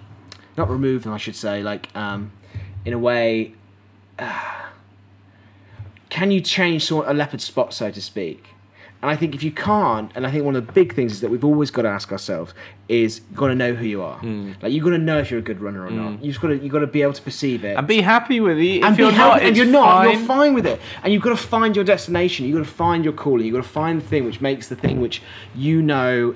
S1: not remove them, I should say, like, um, in a way, can you change sort a leopard spot, so to speak? And I think if you can't, and I think one of the big things is that we've always got to ask ourselves is got to know who you are.
S2: Hmm.
S1: Like you got to know if you're a good runner or not. You've got to you got to be able to perceive it.
S2: And be happy with it. If
S1: And be happy-
S2: not,
S1: and you're not,
S2: fine.
S1: you're fine with it. And you've got to find your destination. You've got to find your calling. You've got to find the thing which makes the thing which you know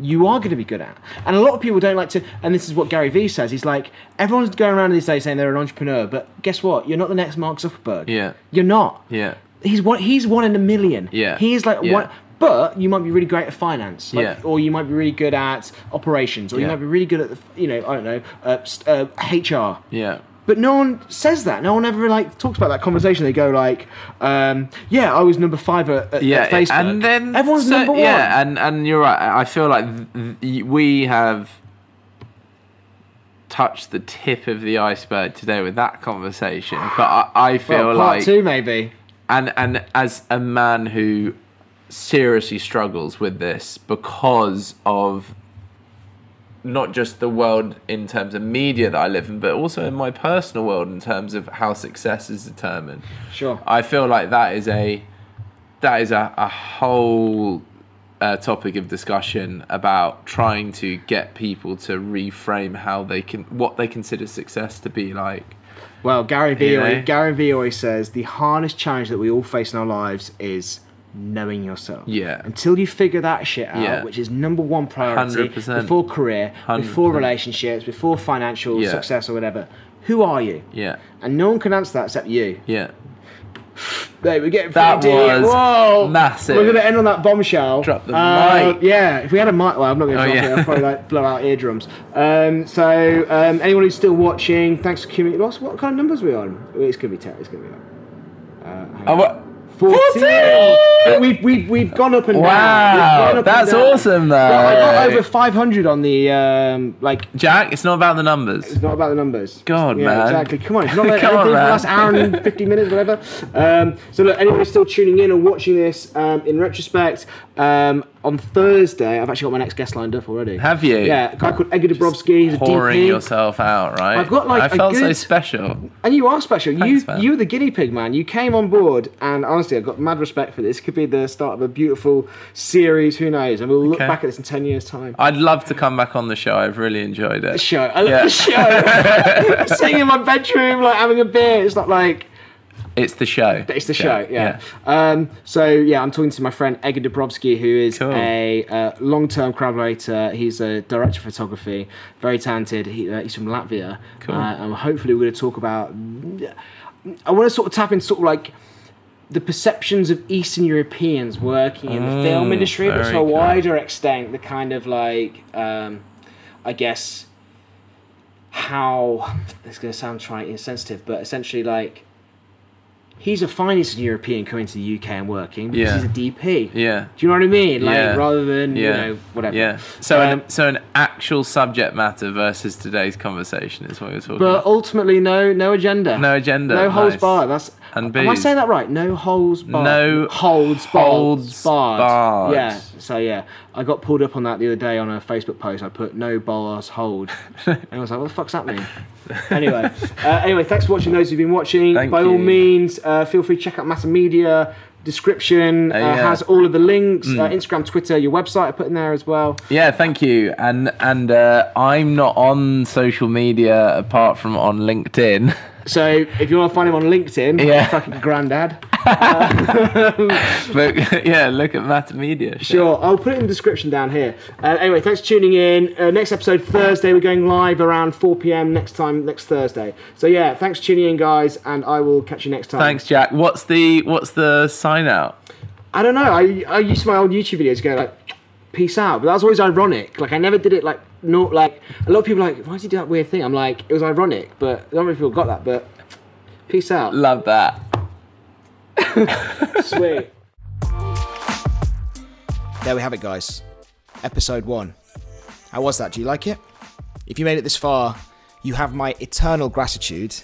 S1: you are going to be good at. And a lot of people don't like to, and this is what Gary Vee says. He's like, everyone's going around these days saying they're an entrepreneur, but guess what? You're not the next Mark Zuckerberg.
S2: Yeah.
S1: You're not.
S2: Yeah.
S1: He's one. He's one in a million.
S2: Yeah.
S1: He's like
S2: Yeah.
S1: one. But you might be really great at finance, like,
S2: Yeah.
S1: or you might be really good at operations, or you might be really good at, the, you know, I don't know, uh, uh, HR.
S2: Yeah.
S1: But no one says that. No one ever like talks about that conversation. They go like, um, "Yeah, I was number five at, at,
S2: Yeah,
S1: at Facebook."
S2: and then
S1: everyone's
S2: so-
S1: number one.
S2: Yeah, and and you're right. I feel like th- we have touched the tip of the iceberg today with that conversation. But I, I feel
S1: well, part
S2: like
S1: two maybe.
S2: and and as a man who seriously struggles with this because of not just the world in terms of media that I live in, but also in my personal world in terms of how success is determined.
S1: Sure.
S2: I feel like that is a that is a, a whole uh, topic of discussion about trying to get people to reframe how they can what they consider success to be like.
S1: Well, Gary Vee,
S2: You know?
S1: Gary Vee always says the hardest challenge that we all face in our lives is knowing yourself.
S2: Yeah.
S1: Until you figure that shit out,
S2: Yeah.
S1: which is number one priority
S2: 100%.
S1: before career, before
S2: 100%.
S1: relationships, before financial
S2: Yeah.
S1: success or whatever. Who are you?
S2: Yeah,
S1: And no one can answer that except you.
S2: yeah.
S1: There, we're getting
S2: That
S1: pretty deep.
S2: was
S1: Whoa.
S2: massive.
S1: We're going to end on that bombshell.
S2: Drop the
S1: Uh,
S2: mic.
S1: Yeah, if we had a mic, well, I'm not going to
S2: Oh,
S1: drop
S2: yeah.
S1: it. I'll probably like blow out eardrums. Um, so, um, anyone who's still watching, thanks for tuning in. What's- What kind of numbers are we on? It's going to be 10. It's going to be. Uh,
S2: Oh, what?
S1: 14.
S2: 14!
S1: But We've, we've, we've gone up and down.
S2: Wow,
S1: up and
S2: that's
S1: down.
S2: awesome, though.
S1: Well, I got over 500 on the, um, like,
S2: Jack, it's not about the numbers.
S1: it's not about the numbers.
S2: God,
S1: yeah,
S2: man.
S1: exactly. Come on, it's not like
S2: Come on,
S1: anything for the last hour and 50 minutes, whatever. Um, so, look, anyone still tuning in or watching this, um, in retrospect, um, on Thursday, I've actually got my next guest lined up already.
S2: Have you?
S1: Yeah, a guy called Edgar Dabrowski. He's a
S2: Pouring
S1: DP.
S2: yourself out, right?
S1: I've got, like,
S2: I felt so special.
S1: And you are special.
S2: Thanks,
S1: you
S2: man.
S1: you were the guinea pig, man. You came on board, and honestly, I've got mad respect for this. Could be the start of a beautiful series. Who knows? And we'll look
S2: Okay.
S1: back at this in ten years' time.
S2: I'd love to come back on the show. I've really enjoyed it.
S1: The show. I love
S2: Yeah.
S1: the show. Sitting in my bedroom, like having a beer. It's not like
S2: It's the show.
S1: it's the show. Yeah. Um, so yeah, I'm talking to my friend Edgar Dabrowski, who is
S2: Cool.
S1: a uh, long-term collaborator. He's a director of photography, very talented. He, uh, he's from Latvia,
S2: Cool.
S1: uh, and hopefully we're going to talk about. I want to sort of tap into sort of like the perceptions of Eastern Europeans working in the film
S2: Mm,
S1: industry, but to a
S2: cool.
S1: wider extent, the kind of like, um, I guess, how it's going to sound trying insensitive, but essentially like. He's a fine Eastern European coming to the UK and working because
S2: Yeah.
S1: he's a DP.
S2: Yeah.
S1: Do you know what I mean? Like
S2: Yeah.
S1: rather than
S2: Yeah.
S1: you know whatever.
S2: Yeah. So,
S1: Um,
S2: an, so an actual subject matter versus today's conversation is what you're talking
S1: But
S2: about.
S1: ultimately, no, no agenda.
S2: No agenda.
S1: No holds
S2: Nice.
S1: barred. That's.
S2: And
S1: am I saying that right? No holds barred.
S2: No
S1: holds
S2: holds
S1: barred.
S2: barred.
S1: Yeah. So yeah, I got pulled up on that the other day on a Facebook post. I put no bars hold, and I was like, "What the fuck's that mean?" anyway, uh, anyway, thanks for watching. Those who've been watching,
S2: Thank
S1: by all means, uh, feel free to check out Matter Media. Description uh,
S2: yeah. Mm.
S1: has all of the links. Uh, Instagram, Twitter, your website I put in there as well.
S2: Yeah, thank you. And and uh, I'm not on social media apart from on LinkedIn.
S1: So if you want to find him on LinkedIn,
S2: Yeah.
S1: fucking granddad.
S2: but yeah, look at Matter Media. shit.
S1: Sure, I'll put it in the description down here. Uh, anyway, thanks for tuning in. Uh, next episode Thursday. We're going live around 4 p.m. next time next Thursday. So yeah, thanks for tuning in, guys, and I will catch you next time.
S2: Thanks, Jack. What's the what's the sign out?
S1: I don't know. I I used my old YouTube videos to go like, peace out, but that was always ironic. Like I never did it like not like a lot of people like why did you do that weird thing? I'm like it was ironic, but don't many people got that. But peace out.
S2: Love that.
S1: Sweet. There we have it, guys. Episode one. How was that? Do you like it? If you made it this far, you have my eternal gratitude.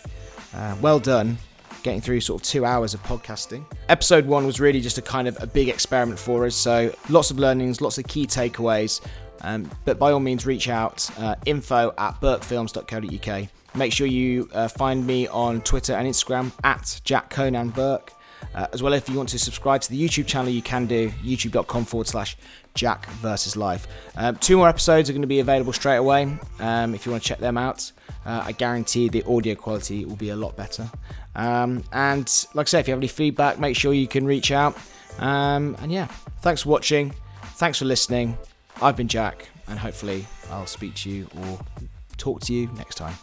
S1: Uh, well done getting through sort of two hours of podcasting. Episode one was really just a kind of a big experiment for us, so lots of learnings, lots of key takeaways. Um, but by all means, reach out uh, info at burkefilms.co.uk. Make sure you uh, find me on Twitter and Instagram at Jack Conan Burke. Uh, as well, if you want to subscribe to the YouTube channel, you can do youtube.com forward slash Jack versus Life. Um, two more episodes are going to be available straight away um, if you want to check them out. Uh, I guarantee the audio quality will be a lot better. Um, and like I say, if you have any feedback, make sure you can reach out. Um, and yeah, thanks for watching. Thanks for listening. I've been Jack, and hopefully, I'll speak to you or talk to you next time.